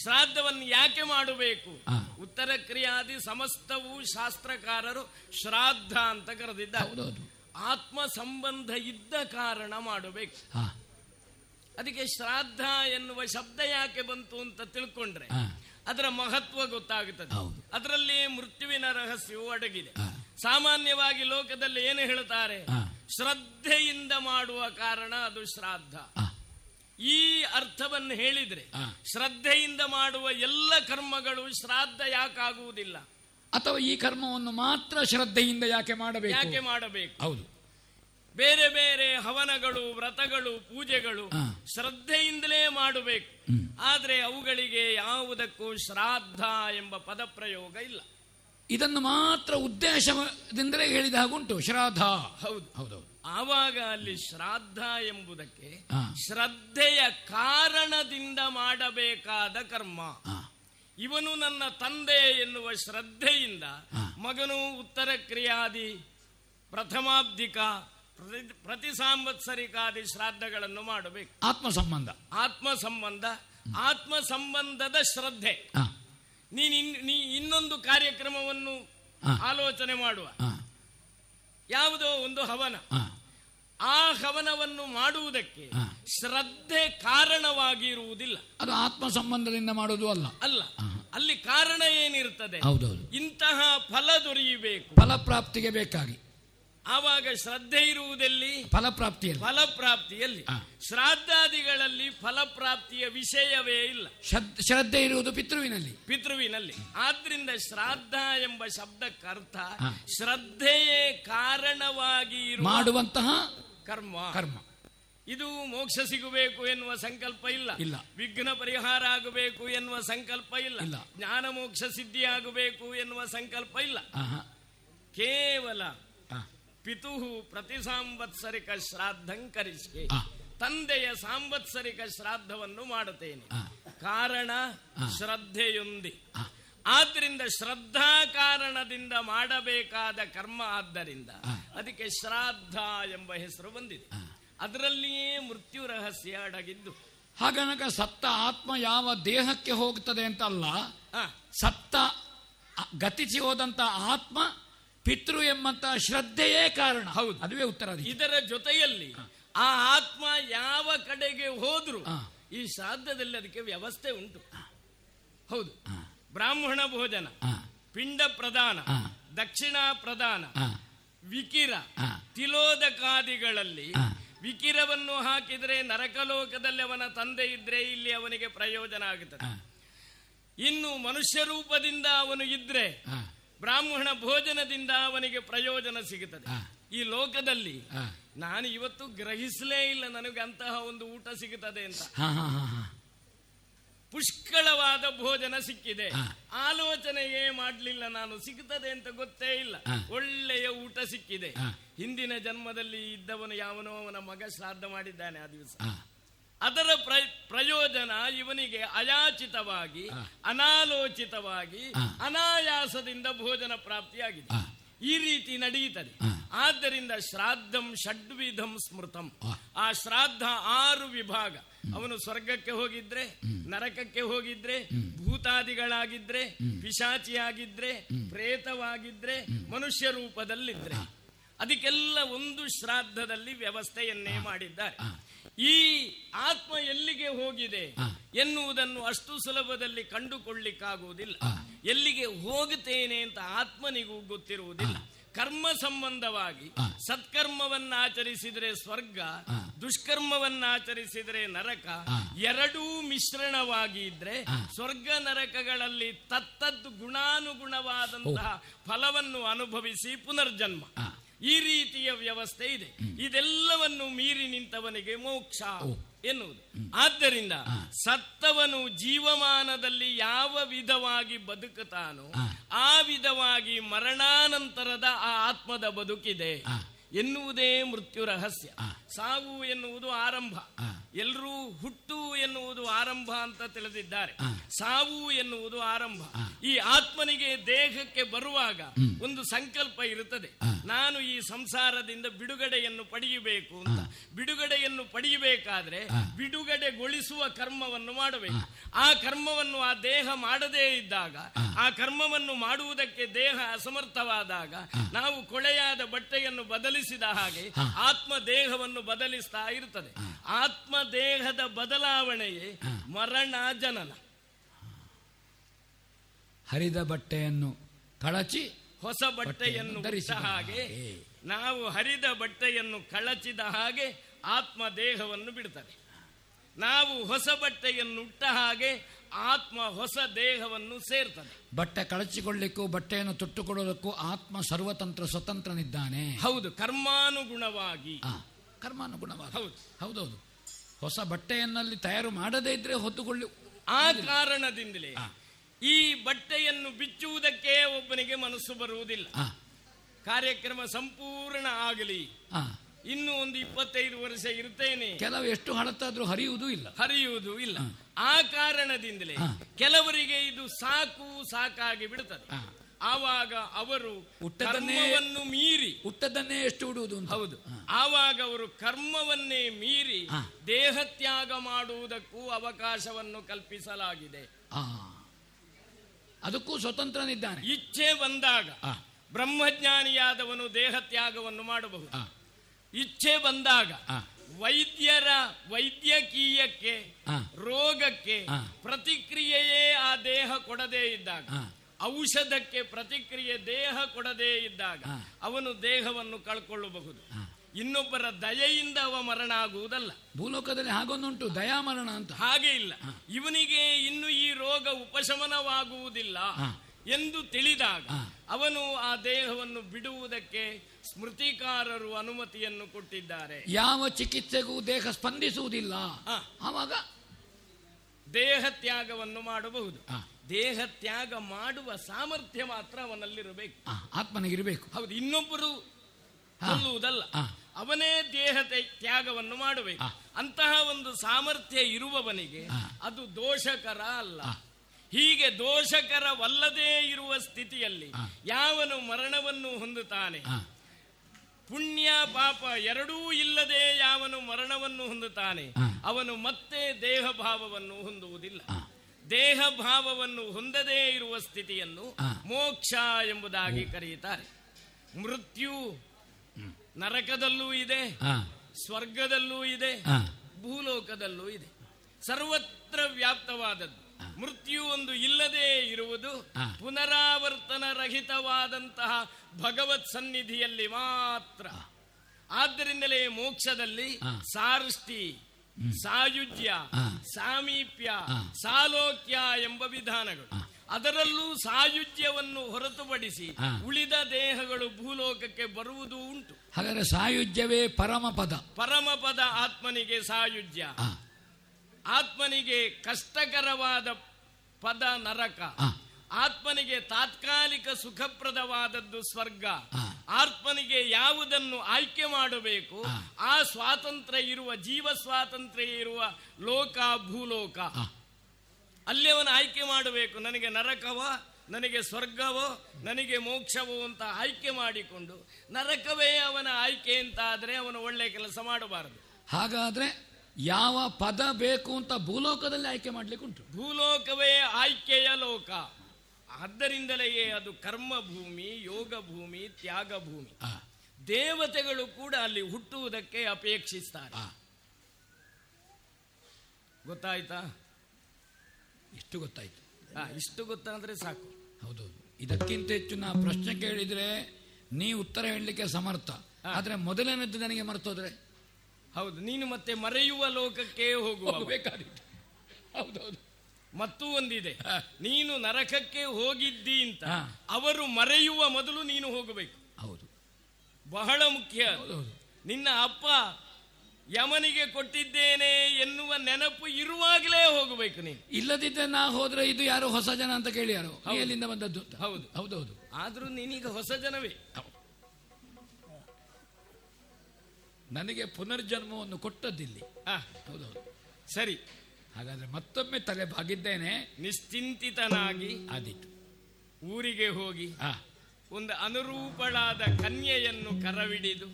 ಶ್ರಾದ್ದವನ್ನು ಯಾಕೆ ಮಾಡಬೇಕು? ಉತ್ತರ ಕ್ರಿಯಾದಿ ಸಮಸ್ತವೂ ಶಾಸ್ತ್ರಕಾರರು ಶ್ರಾದ್ದ ಅಂತ ಕರೆದಿದ್ದ ಆತ್ಮ ಸಂಬಂಧ ಇದ್ದ ಕಾರಣ ಮಾಡಬೇಕು. ಅದಕ್ಕೆ ಶ್ರಾದ್ದ ಎನ್ನುವ ಶಬ್ದ ಯಾಕೆ ಬಂತು ಅಂತ ತಿಳ್ಕೊಂಡ್ರೆ ಅದರ ಮಹತ್ವ ಗೊತ್ತಾಗುತ್ತದೆ. ಅದರಲ್ಲಿ ಮೃತ್ಯುವಿನ ರಹಸ್ಯವು ಅಡಗಿದೆ. ಸಾಮಾನ್ಯವಾಗಿ ಲೋಕದಲ್ಲಿ ಏನು ಹೇಳ್ತಾರೆ? ಶ್ರದ್ಧೆಯಿಂದ ಮಾಡುವ ಕಾರಣ ಅದು ಶ್ರಾದ್ದ ಈ ಅರ್ಥವನ್ನು ಹೇಳಿದ್ರೆ ಶ್ರದ್ಧೆಯಿಂದ ಮಾಡುವ ಎಲ್ಲ ಕರ್ಮಗಳು ಶ್ರಾದ್ದ ಯಾಕಾಗುವುದಿಲ್ಲ? ಅಥವಾ ಈ ಕರ್ಮವನ್ನು ಮಾತ್ರ ಶ್ರದ್ಧೆಯಿಂದ ಯಾಕೆ ಮಾಡಬೇಕು? ಯಾಕೆ ಮಾಡಬೇಕು? ಹೌದು. ಬೇರೆ ಬೇರೆ ಹವನಗಳು ವ್ರತಗಳು ಪೂಜೆಗಳು. ಶ್ರದ್ಧೆಯಿಂದಲೇ ಮಾಡಬೇಕು. ಆದರೆ ಅವುಗಳಿಗೆ ಯಾವುದಕ್ಕೂ ಶ್ರಾದ್ದ ಎಂಬ ಪದ ಪ್ರಯೋಗ ಇಲ್ಲ. ಇದನ್ನು ಮಾತ್ರ ಉದ್ದೇಶದಿಂದಲೇ ಹೇಳಿದ ಹಾಗುಂಟು ಶ್ರಾದ್ದ ಹೌದು. ಹೌದೌದು ಆವಾಗ ಅಲ್ಲಿ ಶ್ರಾದ್ದ ಎಂಬುದಕ್ಕೆ. ಶ್ರದ್ಧೆಯ ಕಾರಣದಿಂದ ಮಾಡಬೇಕಾದ ಕರ್ಮ. ಇವನು ನನ್ನ ತಂದೆ ಎನ್ನುವ ಶ್ರದ್ಧೆಯಿಂದ ಮಗನು ಉತ್ತರ ಕ್ರಿಯಾದಿ ಪ್ರಥಮಾಬ್ದಿಕ ಪ್ರತಿ- ಸಾಂವತ್ಸರಿಕಾದಿ ಶ್ರಾದ್ದಗಳನ್ನು ಮಾಡಬೇಕು. ಆತ್ಮ ಸಂಬಂಧ ಆತ್ಮ ಸಂಬಂಧ ಆತ್ಮ ಸಂಬಂಧದ ಶ್ರದ್ಧೆ ನೀನು ನೀ ಇನ್ನೊಂದು ಕಾರ್ಯಕ್ರಮವನ್ನು ಆಲೋಚನೆ ಮಾಡುವ. ಯಾವುದೋ ಒಂದು ಹವನ. ಆ ಹವನವನ್ನು ಮಾಡುವುದಕ್ಕೆ ಶ್ರದ್ಧೆ ಕಾರಣವಾಗಿರುವುದಿಲ್ಲ. ಅದು ಆತ್ಮ ಸಂಬಂಧದಿಂದ ಮಾಡುವುದು ಅಲ್ಲ. ಅಲ್ಲ. ಅಲ್ಲಿ ಕಾರಣ ಏನಿರ್ತದೆ? ಇಂತಹ ಫಲ ದೊರೆಯಬೇಕು. ಫಲಪ್ರಾಪ್ತಿಗೆ ಬೇಕಾಗಿ. ಆವಾಗ ಶ್ರದ್ಧೆ ಇರುವುದಲ್ಲಿ? ಫಲಪ್ರಾಪ್ತಿಯಲ್ಲಿ. ಫಲಪ್ರಾಪ್ತಿಯಲ್ಲಿ. ಶ್ರಾದ್ದಾದಿಗಳಲ್ಲಿ ಫಲಪ್ರಾಪ್ತಿಯ ವಿಷಯವೇ ಇಲ್ಲ. ಶ್ರದ್ಧೆ- ಇರುವುದು ಪಿತೃವಿನಲ್ಲಿ. ಪಿತೃವಿನಲ್ಲಿ. ಆದ್ರಿಂದ ಶ್ರಾದ್ದ ಎಂಬ ಶಬ್ದಕ್ಕರ್ಥ ಶ್ರದ್ಧೆಯೇ ಕಾರಣವಾಗಿ ಮಾಡುವಂತಹ ಕರ್ಮ. ಕರ್ಮ. ಇದು ಮೋಕ್ಷ ಸಿಗಬೇಕು ಎನ್ನುವ ಸಂಕಲ್ಪ ಇಲ್ಲ. ಇಲ್ಲ. ವಿಘ್ನ ಪರಿಹಾರ ಆಗಬೇಕು ಎನ್ನುವ ಸಂಕಲ್ಪ ಇಲ್ಲ. ಇಲ್ಲ. ಜ್ಞಾನ ಮೋಕ್ಷ ಸಿದ್ಧಿ ಆಗಬೇಕು ಎನ್ನುವ ಸಂಕಲ್ಪ ಇಲ್ಲ. ಕೇವಲ. ಪಿತುಹು ಪ್ರತಿ ಸಾಂವತ್ಸರಿಕ ಶ್ರಾದ್ದಂ ತಂದೆಯ ಸಾಂವತ್ಸರಿಕ ಶ್ರಾದ್ದವನ್ನು ಮಾಡುತ್ತೇನೆ. ಕಾರಣ ಶ್ರದ್ಧೆಯೊಂದಿ. ಆದ್ರಿಂದ ಶ್ರದ್ಧಾ ಕಾರಣದಿಂದ ಮಾಡಬೇಕಾದ ಕರ್ಮ ಆದ್ದರಿಂದ ಅದಕ್ಕೆ ಶ್ರಾದ್ದ ಎಂಬ ಹೆಸರು ಬಂದಿದೆ. ಅದರಲ್ಲಿಯೇ ಮೃತ್ಯು ರಹಸ್ಯ ಅಡಗಿದ್ದು. ಹಾಗನಕ ಸತ್ತ ಆತ್ಮ ಯಾವ ದೇಹಕ್ಕೆ ಹೋಗ್ತದೆ ಅಂತಲ್ಲ ಸತ್ತ ಗತಿಸಿ ಹೋದಂತ ಆತ್ಮ ಪಿತೃ ಎಂಬಂತಹ ಶ್ರದ್ಧೆಯೇ ಕಾರಣ. ಹೌದು. ಅದುವೇ ಉತ್ತರ ಇದರ ಜೊತೆಯಲ್ಲಿ ಆ ಆತ್ಮ ಯಾವ ಕಡೆಗೆ ಹೋದ್ರು ಈ ಶ್ರಾದ್ದದಲ್ಲಿ ಅದಕ್ಕೆ ವ್ಯವಸ್ಥೆ ಉಂಟು. ಹೌದು. ಬ್ರಾಹ್ಮಣ ಭೋಜನ ಪಿಂಡ ಪ್ರದಾನ ದಕ್ಷಿಣ ಪ್ರದಾನ ವಿಕಿರ ತಿಲೋದಕಾದಿಗಳಲ್ಲಿ ವಿಕಿರವನ್ನು ಹಾಕಿದರೆ ನರಕಲೋಕದಲ್ಲಿ ಅವನ ತಂದೆ ಇದ್ರೆ ಇಲ್ಲಿ ಅವನಿಗೆ ಪ್ರಯೋಜನ ಆಗುತ್ತದೆ. ಇನ್ನು ಮನುಷ್ಯ ರೂಪದಿಂದ ಅವನು ಇದ್ರೆ ಬ್ರಾಹ್ಮಣ ಭೋಜನದಿಂದ ಅವನಿಗೆ ಪ್ರಯೋಜನ ಸಿಗುತ್ತದೆ. ಈ ಲೋಕದಲ್ಲಿ ನಾನು ಇವತ್ತು ಗ್ರಹಿಸಲೇ ಇಲ್ಲ ನನಗೆ ಅಂತಹ ಒಂದು ಊಟ ಸಿಗುತ್ತದೆ ಅಂತ. ಪುಷ್ಕಳವಾದ ಭೋಜನ ಸಿಕ್ಕಿದೆ. ಆಲೋಚನೆಯೇ ಮಾಡಲಿಲ್ಲ ನಾನು ಸಿಗುತ್ತದೆ ಅಂತ ಗೊತ್ತೇ ಇಲ್ಲ. ಒಳ್ಳೆಯ ಊಟ ಸಿಕ್ಕಿದೆ. ಹಿಂದಿನ ಜನ್ಮದಲ್ಲಿ ಇದ್ದವನು ಯಾವನೋ ಅವನ ಮಗ ಶ್ರಾದ್ದ ಮಾಡಿದ್ದಾನೆ ಆ ದಿವಸ. ಅದರ ಪ್ರ- ಪ್ರಯೋಜನ ಇವನಿಗೆ ಅಯಾಚಿತವಾಗಿ ಅನಾಲೋಚಿತವಾಗಿ ಅನಾಯಾಸದಿಂದ ಭೋಜನ ಪ್ರಾಪ್ತಿಯಾಗಿದೆ. ಈ ರೀತಿ ನಡೆಯುತ್ತದೆ. ಆದ್ದರಿಂದ ಶ್ರಾದ್ದಂ ಷಡ್ವಿಧಂ ಸ್ಮೃತಂ. ಆ ಶ್ರಾದ್ದ ಆರು ವಿಭಾಗ. ಅವನು ಸ್ವರ್ಗಕ್ಕೆ ಹೋಗಿದ್ರೆ ನರಕಕ್ಕೆ ಹೋಗಿದ್ರೆ ಭೂತಾದಿಗಳಾಗಿದ್ರೆ ಪಿಶಾಚಿಯಾಗಿದ್ರೆ ಪ್ರೇತವಾಗಿದ್ರೆ ಮನುಷ್ಯ ರೂಪದಲ್ಲಿದ್ರೆ ಅದಕ್ಕೆಲ್ಲ ಒಂದು ಶ್ರಾದ್ದದಲ್ಲಿ ವ್ಯವಸ್ಥೆಯನ್ನೇ ಮಾಡಿದ್ದಾರೆ. ಈ ಆತ್ಮ ಎಲ್ಲಿಗೆ ಹೋಗಿದೆ ಎನ್ನುವುದನ್ನು ಅಷ್ಟು ಸುಲಭದಲ್ಲಿ ಕಂಡುಕೊಳ್ಳಿಕ್ಕಾಗುವುದಿಲ್ಲ. ಎಲ್ಲಿಗೆ ಹೋಗುತ್ತೇನೆ ಅಂತ ಆತ್ಮನಿಗೂ ಗೊತ್ತಿರುವುದಿಲ್ಲ. ಕರ್ಮ ಸಂಬಂಧವಾಗಿ ಸತ್ಕರ್ಮವನ್ನಾಚರಿಸಿದರೆ ಸ್ವರ್ಗ ದುಷ್ಕರ್ಮವನ್ನಾಚರಿಸಿದರೆ ನರಕ ಎರಡೂ ಮಿಶ್ರಣವಾಗಿ ಇದ್ರೆ ಸ್ವರ್ಗ ನರಕಗಳಲ್ಲಿ ತತ್ತದ್ದು ಗುಣಾನುಗುಣವಾದಂತಹ ಫಲವನ್ನು ಅನುಭವಿಸಿ ಪುನರ್ಜನ್ಮ. ಈ ರೀತಿಯ ವ್ಯವಸ್ಥೆ ಇದೆ. ಇದೆಲ್ಲವನ್ನು ಮೀರಿ ನಿಂತವನಿಗೆ ಮೋಕ್ಷ ಎನ್ನುವುದು. ಆದ್ದರಿಂದ ಸತ್ತವನು ಜೀವಮಾನದಲ್ಲಿ ಯಾವ ವಿಧವಾಗಿ ಬದುಕುತ್ತಾನೋ ಆ ವಿಧವಾಗಿ ಮರಣಾನಂತರದ ಆ ಆತ್ಮದ ಬದುಕಿದೆ ಎನ್ನುವುದೇ ಮೃತ್ಯು ರಹಸ್ಯ. ಸಾವು ಎನ್ನುವುದು ಆರಂಭ. ಎಲ್ಲರೂ ಹುಟ್ಟು ಎನ್ನುವುದು ಆರಂಭ ಅಂತ ತಿಳಿದಿದ್ದಾರೆ. ಸಾವು ಎನ್ನುವುದು ಆರಂಭ. ಈ ಆತ್ಮನಿಗೆ ದೇಹಕ್ಕೆ ಬರುವಾಗ ಒಂದು ಸಂಕಲ್ಪ ಇರುತ್ತದೆ. ನಾನು ಈ ಸಂಸಾರದಿಂದ ಬಿಡುಗಡೆಯನ್ನು ಪಡೆಯಬೇಕು ಅಂತ. ಬಿಡುಗಡೆಯನ್ನು ಪಡೆಯಬೇಕಾದ್ರೆ ಬಿಡುಗಡೆಗೊಳಿಸುವ ಕರ್ಮವನ್ನು ಮಾಡಬೇಕು. ಆ ಕರ್ಮವನ್ನು ಆ ದೇಹ ಮಾಡದೇ ಇದ್ದಾಗ ಆ ಕರ್ಮವನ್ನು ಮಾಡುವುದಕ್ಕೆ ದೇಹ ಅಸಮರ್ಥವಾದಾಗ ನಾವು ಕೊಳೆಯಾದ ಬಟ್ಟೆಯನ್ನು ಬದಲಿಸಿದ ಹಾಗೆ ಆತ್ಮ ದೇಹವನ್ನು ಬದಲಿಸ್ತಾ ಇರುತ್ತದೆ. ಆತ್ಮ ದೇಹದ ಬದಲಾವಣೆಯೇ ಮರಣ ಜನನ. ಹರಿದ ಬಟ್ಟೆಯನ್ನು ಕಳಚಿ ಹೊಸ ಬಟ್ಟೆಯನ್ನು ಧರಿಸಿದ ಹಾಗೆ ನಾವು ಹರಿದ ಬಟ್ಟೆಯನ್ನು ಕಳಚಿದ ಹಾಗೆ ಆತ್ಮ ದೇಹವನ್ನು ಬಿಡುತ್ತದೆ ನಾವು ಹೊಸ ಬಟ್ಟೆಯನ್ನು ಉಟ್ಟ ಹಾಗೆ ಆತ್ಮ ಹೊಸ ದೇಹವನ್ನು ಸೇರ್ತದೆ. ಬಟ್ಟೆ ಕಳಚಿಕೊಳ್ಳಿಕ್ಕೂ ಬಟ್ಟೆಯನ್ನು ತೊಟ್ಟುಕೊಳ್ಳೋದಕ್ಕೂ ಆತ್ಮ ಸರ್ವತಂತ್ರ ಸ್ವತಂತ್ರನಿದ್ದಾನೆ. ಹೌದು ಕರ್ಮಾನುಗುಣವಾಗಿ. ಕರ್ಮಾನುಗುಣವಾಗಿ. ಹೌದು. ಹೌದೌದು. ಹೊಸ ಬಟ್ಟೆಯನ್ನಲ್ಲಿ ತಯಾರು ಮಾಡದೇ ಇದ್ರೆ ಹೊತ್ತುಕೊಳ್ಳಿ. ಆ ಕಾರಣದಿಂದಲೇ ಈ ಬಟ್ಟೆಯನ್ನು ಬಿಚ್ಚುವುದಕ್ಕೆ ಒಬ್ಬನಿಗೆ ಮನಸ್ಸು ಬರುವುದಿಲ್ಲ. ಕಾರ್ಯಕ್ರಮ ಸಂಪೂರ್ಣ ಆಗಲಿ. ಇನ್ನು ಒಂದು ಇಪ್ಪತ್ತೈದು ವರ್ಷ ಇರ್ತೇನೆ. ಕೆಲವು ಎಷ್ಟು ಹಳತ್ತಾದ್ರೂ ಹರಿಯುವುದು ಇಲ್ಲ. ಹರಿಯುವುದು ಇಲ್ಲ. ಆ. ಕಾರಣದಿಂದಲೇ ಕೆಲವರಿಗೆ ಇದು ಸಾಕು ಸಾಕಾಗಿ ಬಿಡುತ್ತದೆ ಆವಾಗ ಅವರು ಕರ್ಮವನ್ನು ಮೀರಿ ಹುಟ್ಟದನ್ನೇ ಎಷ್ಟು ಉಡುವುದು ಅಂತ? ಹೌದು. ಆವಾಗ ಅವರು ಕರ್ಮವನ್ನೇ ಮೀರಿ ದೇಹ ತ್ಯಾಗ ಮಾಡುವುದಕ್ಕೂ ಅವಕಾಶವನ್ನು ಕಲ್ಪಿಸಲಾಗಿದೆ. ಆ, ಅದಕ್ಕೂ ಸ್ವತಂತ್ರನಿದ್ದಾನೆ. ಇಚ್ಛೆ ಬಂದಾಗ ಬ್ರಹ್ಮಜ್ಞಾನಿಯಾದವನು ದೇಹ ತ್ಯಾಗವನ್ನು ಮಾಡಬಹುದು ಇಚ್ಛೆ ಬಂದಾಗ ವೈದ್ಯರ ವೈದ್ಯಕೀಯಕ್ಕೆ ರೋಗಕ್ಕೆ ಪ್ರತಿಕ್ರಿಯೆಯೇ ಆ ದೇಹ ಕೊಡದೇ ಇದ್ದಾಗ ಔಷಧಕ್ಕೆ ಪ್ರತಿಕ್ರಿಯೆ ದೇಹ ಕೊಡದೇ ಇದ್ದಾಗ ಅವನು ದೇಹವನ್ನು ಕಳ್ಕೊಳ್ಳಬಹುದು. ಇನ್ನೊಬ್ಬರ ದಯೆಯಿಂದ ಅವ ಮರಣ ಆಗುವುದಲ್ಲ ಭೂಲೋಕದಲ್ಲಿ ಹಾಗೊಂದುಂಟು ದಯಾ ಮರಣ ಅಂತ. ಹಾಗೆ ಇಲ್ಲ. ಇವನಿಗೆ ಇನ್ನು ಈ ರೋಗ ಉಪಶಮನವಾಗುವುದಿಲ್ಲ ಎಂದು ತಿಳಿದಾಗ ಅವನು ಆ ದೇಹವನ್ನು ಬಿಡುವುದಕ್ಕೆ ಸ್ಮೃತಿಕಾರರು ಅನುಮತಿಯನ್ನು ಕೊಟ್ಟಿದ್ದಾರೆ. ಯಾವ ಚಿಕಿತ್ಸೆಗೂ ದೇಹ ಸ್ಪಂದಿಸುವುದಿಲ್ಲ. ಆವಾಗ ದೇಹ ತ್ಯಾಗವನ್ನು ಮಾಡಬಹುದು. ದೇಹ ತ್ಯಾಗ ಮಾಡುವ ಸಾಮರ್ಥ್ಯ ಮಾತ್ರ ಅವನಲ್ಲಿರಬೇಕು. ಆತ್ಮನಿಗಿರಬೇಕು. ಹೌದು ಇನ್ನೊಬ್ಬರು ಕೊಲ್ಲುವುದಲ್ಲ ಅವನೇ ದೇಹ ತ್ಯಾಗವನ್ನು ಮಾಡಬೇಕು. ಅಂತಹ ಒಂದು ಸಾಮರ್ಥ್ಯ ಇರುವವನಿಗೆ ಅದು ದೋಷಕರ ಅಲ್ಲ. ಹೀಗೆ ದೋಷಕರವಲ್ಲದೇ ಇರುವ ಸ್ಥಿತಿಯಲ್ಲಿ ಯಾವನು ಮರಣವನ್ನು ಹೊಂದುತ್ತಾನೆ? ಪುಣ್ಯ ಪಾಪ ಎರಡೂ ಇಲ್ಲದೆ ಯಾವನು ಮರಣವನ್ನು ಹೊಂದುತ್ತಾನೆ? ಅವನು ಮತ್ತೆ ದೇಹ ಭಾವವನ್ನು ಹೊಂದುವುದಿಲ್ಲ ದೇಹ ಭಾವವನ್ನು ಹೊಂದದೇ ಇರುವ ಸ್ಥಿತಿಯನ್ನು ಮೋಕ್ಷ ಎಂಬುದಾಗಿ ಕರೆಯುತ್ತಾರೆ. ಮೃತ್ಯು ನರಕದಲ್ಲೂ ಇದೆ ಸ್ವರ್ಗದಲ್ಲೂ ಇದೆ. ಭೂಲೋಕದಲ್ಲೂ ಇದೆ. ಸರ್ವತ್ರ ವ್ಯಾಪ್ತವಾದದ್ದು. ಮೃತ್ಯು ಒಂದು ಇಲ್ಲದೆ ಇರುವುದು ಪುನರಾವರ್ತನ ರಹಿತವಾದಂತಹ ಭಗವತ್ ಸನ್ನಿಧಿಯಲ್ಲಿ ಮಾತ್ರ. ಆದ್ದರಿಂದಲೇ ಮೋಕ್ಷದಲ್ಲಿ. ಸಾರುಷ್ಟಿ ಸಾಯುಜ್ಯ ಸಾಮೀಪ್ಯ ಸಾಲೋಕ್ಯ ಎಂಬ ವಿಧಾನಗಳು. ಅದರಲ್ಲೂ ಸಾಯುಜ್ಯವನ್ನು ಹೊರತುಪಡಿಸಿ ಉಳಿದ ದೇಹಗಳು ಭೂಲೋಕಕ್ಕೆ ಬರುವುದು ಉಂಟು. ಹಾಗಾದರೆ ಸಾಯುಜ್ಯವೇ ಪರಮ ಪದ ಪರಮಪದ ಆತ್ಮನಿಗೆ ಸಾಯುಜ್ಯ. ಆತ್ಮನಿಗೆ ಕಷ್ಟಕರವಾದ ಪದ ನರಕ. ಆತ್ಮನಿಗೆ ತಾತ್ಕಾಲಿಕ ಸುಖಪ್ರದವಾದದ್ದು ಸ್ವರ್ಗ. ಆತ್ಮನಿಗೆ ಯಾವುದನ್ನು ಆಯ್ಕೆ ಮಾಡಬೇಕು ಆ. ಸ್ವಾತಂತ್ರ್ಯ ಇರುವ ಜೀವ ಸ್ವಾತಂತ್ರ್ಯ ಇರುವ ಲೋಕ ಭೂಲೋಕ. ಅಲ್ಲಿ ಅವನು ಆಯ್ಕೆ ಮಾಡಬೇಕು ನನಗೆ ನರಕವೋ ನನಗೆ ಸ್ವರ್ಗವೋ ನನಗೆ ಮೋಕ್ಷವೋ ಅಂತ ಆಯ್ಕೆ ಮಾಡಿಕೊಂಡು ನರಕವೇ ಅವನ ಆಯ್ಕೆ ಅಂತ ಆದರೆ ಅವನು ಒಳ್ಳೆ ಕೆಲಸ ಮಾಡಬಾರದು. ಹಾಗಾದ್ರೆ ಯಾವ ಪದ ಬೇಕು ಅಂತ ಭೂಲೋಕದಲ್ಲಿ ಆಯ್ಕೆ ಮಾಡ್ಲಿಕ್ಕೆ ಉಂಟು ಭೂಲೋಕವೇ ಆಯ್ಕೆಯ ಲೋಕ. ಆದ್ದರಿಂದಲೇ ಅದು ಕರ್ಮ ಭೂಮಿ ಯೋಗ ಭೂಮಿ ತ್ಯಾಗ ಭೂಮಿ ದೇವತೆಗಳು ಕೂಡ ಅಲ್ಲಿ ಹುಟ್ಟುವುದಕ್ಕೆ ಅಪೇಕ್ಷಿಸ್ತಾರೆ. ಗೊತ್ತಾಯ್ತಾ? ಇಷ್ಟು ಗೊತ್ತಾಯ್ತು? ಆ, ಇಷ್ಟು ಗೊತ್ತಾದ್ರೆ ಸಾಕು. ಹೌದೌದು ಇದಕ್ಕಿಂತ ಹೆಚ್ಚು ನಾ ಪ್ರಶ್ನೆ ಕೇಳಿದ್ರೆ ನೀ ಉತ್ತರ ಹೇಳಲಿಕ್ಕೆ ಸಮರ್ಥ. ಆದ್ರೆ ಮೊದಲನೇದ್ದು ನನಗೆ ಮರ್ತೋದ್ರೆ ಹೌದು ನೀನು ಮತ್ತೆ ಮರೆಯುವ ಲೋಕಕ್ಕೆ ಹೋಗುವ. ಬೇಕಾದಿತ್ತು ಹೌದೌದು. ಮತ್ತೂ ಒಂದಿದೆ. ನೀನು ನರಕಕ್ಕೆ ಹೋಗಿದ್ದಿ ಅಂತ ಅವರು ಮರೆಯುವ ಮೊದಲು ನೀನು ಹೋಗಬೇಕು. ಹೌದು. ಬಹಳ ಮುಖ್ಯ. ನಿನ್ನ ಅಪ್ಪ ಯಮನಿಗೆ ಕೊಟ್ಟಿದ್ದೇನೆ ಎನ್ನುವ ನೆನಪು ಇರುವಾಗಲೇ ಹೋಗಬೇಕು ನೀನು. ಇಲ್ಲದಿದ್ದರೆ ನಾ ಹೋದ್ರೆ ಇದು ಯಾರು ಹೊಸ ಜನ ಅಂತ ಕೇಳಿ ಯಾರು? ಹೌದು. ಎಲ್ಲಿಂದ ಬಂದದ್ದು ಅಂತ. ಹೌದು. ಹೌದೌದು ಆದ್ರೂ ನೀನೀಗ ಹೊಸ ಜನವೇ. ನನಗೆ ಪುನರ್ಜನ್ಮವನ್ನು ಕೊಟ್ಟದ್ದಿಲ್ಲಿ. ಹೌದು ಹೌದೌದು ಸರಿ. ಹಾಗಾದ್ರೆ ಮತ್ತೊಮ್ಮೆ ತಲೆ ಬಾಗಿದ್ದೇನೆ. ನಿಶ್ಚಿಂತಿತನಾಗಿ ಆದೀತು. ಊರಿಗೆ ಹೋಗಿ ಹಾ ಒಂದು ಅನುರೂಪಳಾದ ಕನ್ಯೆಯನ್ನು ಕರವಿಡಿದು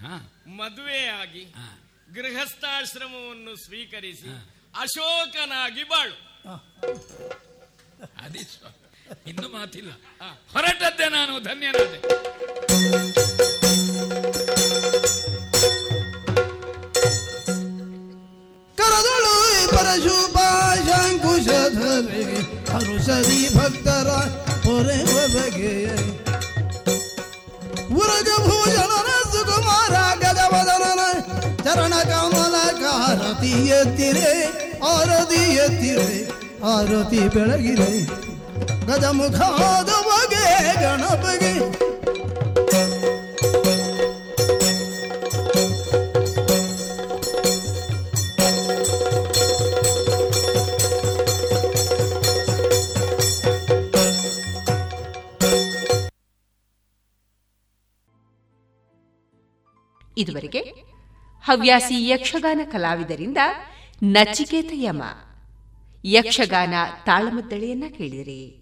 ಹಾ ಮದುವೆಯಾಗಿ. ಗೃಹಸ್ಥಾಶ್ರಮವನ್ನು ಸ್ವೀಕರಿಸಿ ಅಶೋಕನಾಗಿ ಬಾಳು. ಅದೇ. ಇನ್ನು ಮಾತಿಲ್ಲ. ಹೊರಟದ್ದೆ ನಾನು ಧನ್ಯನಾದೆ. ಕರದಳು ಪರಶುಭಾಶಂಕುಶಧರೆ ಹರುಷದಿ ಭಕ್ತರ ಹೊರೆವ ಬಗೆಯ ಉರಜ ಭೂಷಣನ ಸುಕುಮಾರ ಗಜವದನನ ಚರಣ ಕಮಲ ಕಾರತಿ ಎತ್ತಿರೆ ಆರತಿ ಎತ್ತಿರೆ ಆರತಿ ಬೆಳಗಿದೆ ಗಜಮುಖಾದ ಬಗೆ ಗಣಪಗೆ ಇದುವರೆಗೆ ಹವ್ಯಾಸಿ ಯಕ್ಷಗಾನ ಕಲಾವಿದರಿಂದ ನಚಿಕೇತ ಯಮ ಯಕ್ಷಗಾನ ತಾಳಮದ್ದಳೆಯನ್ನ ಕೇಳಿದಿರಿ.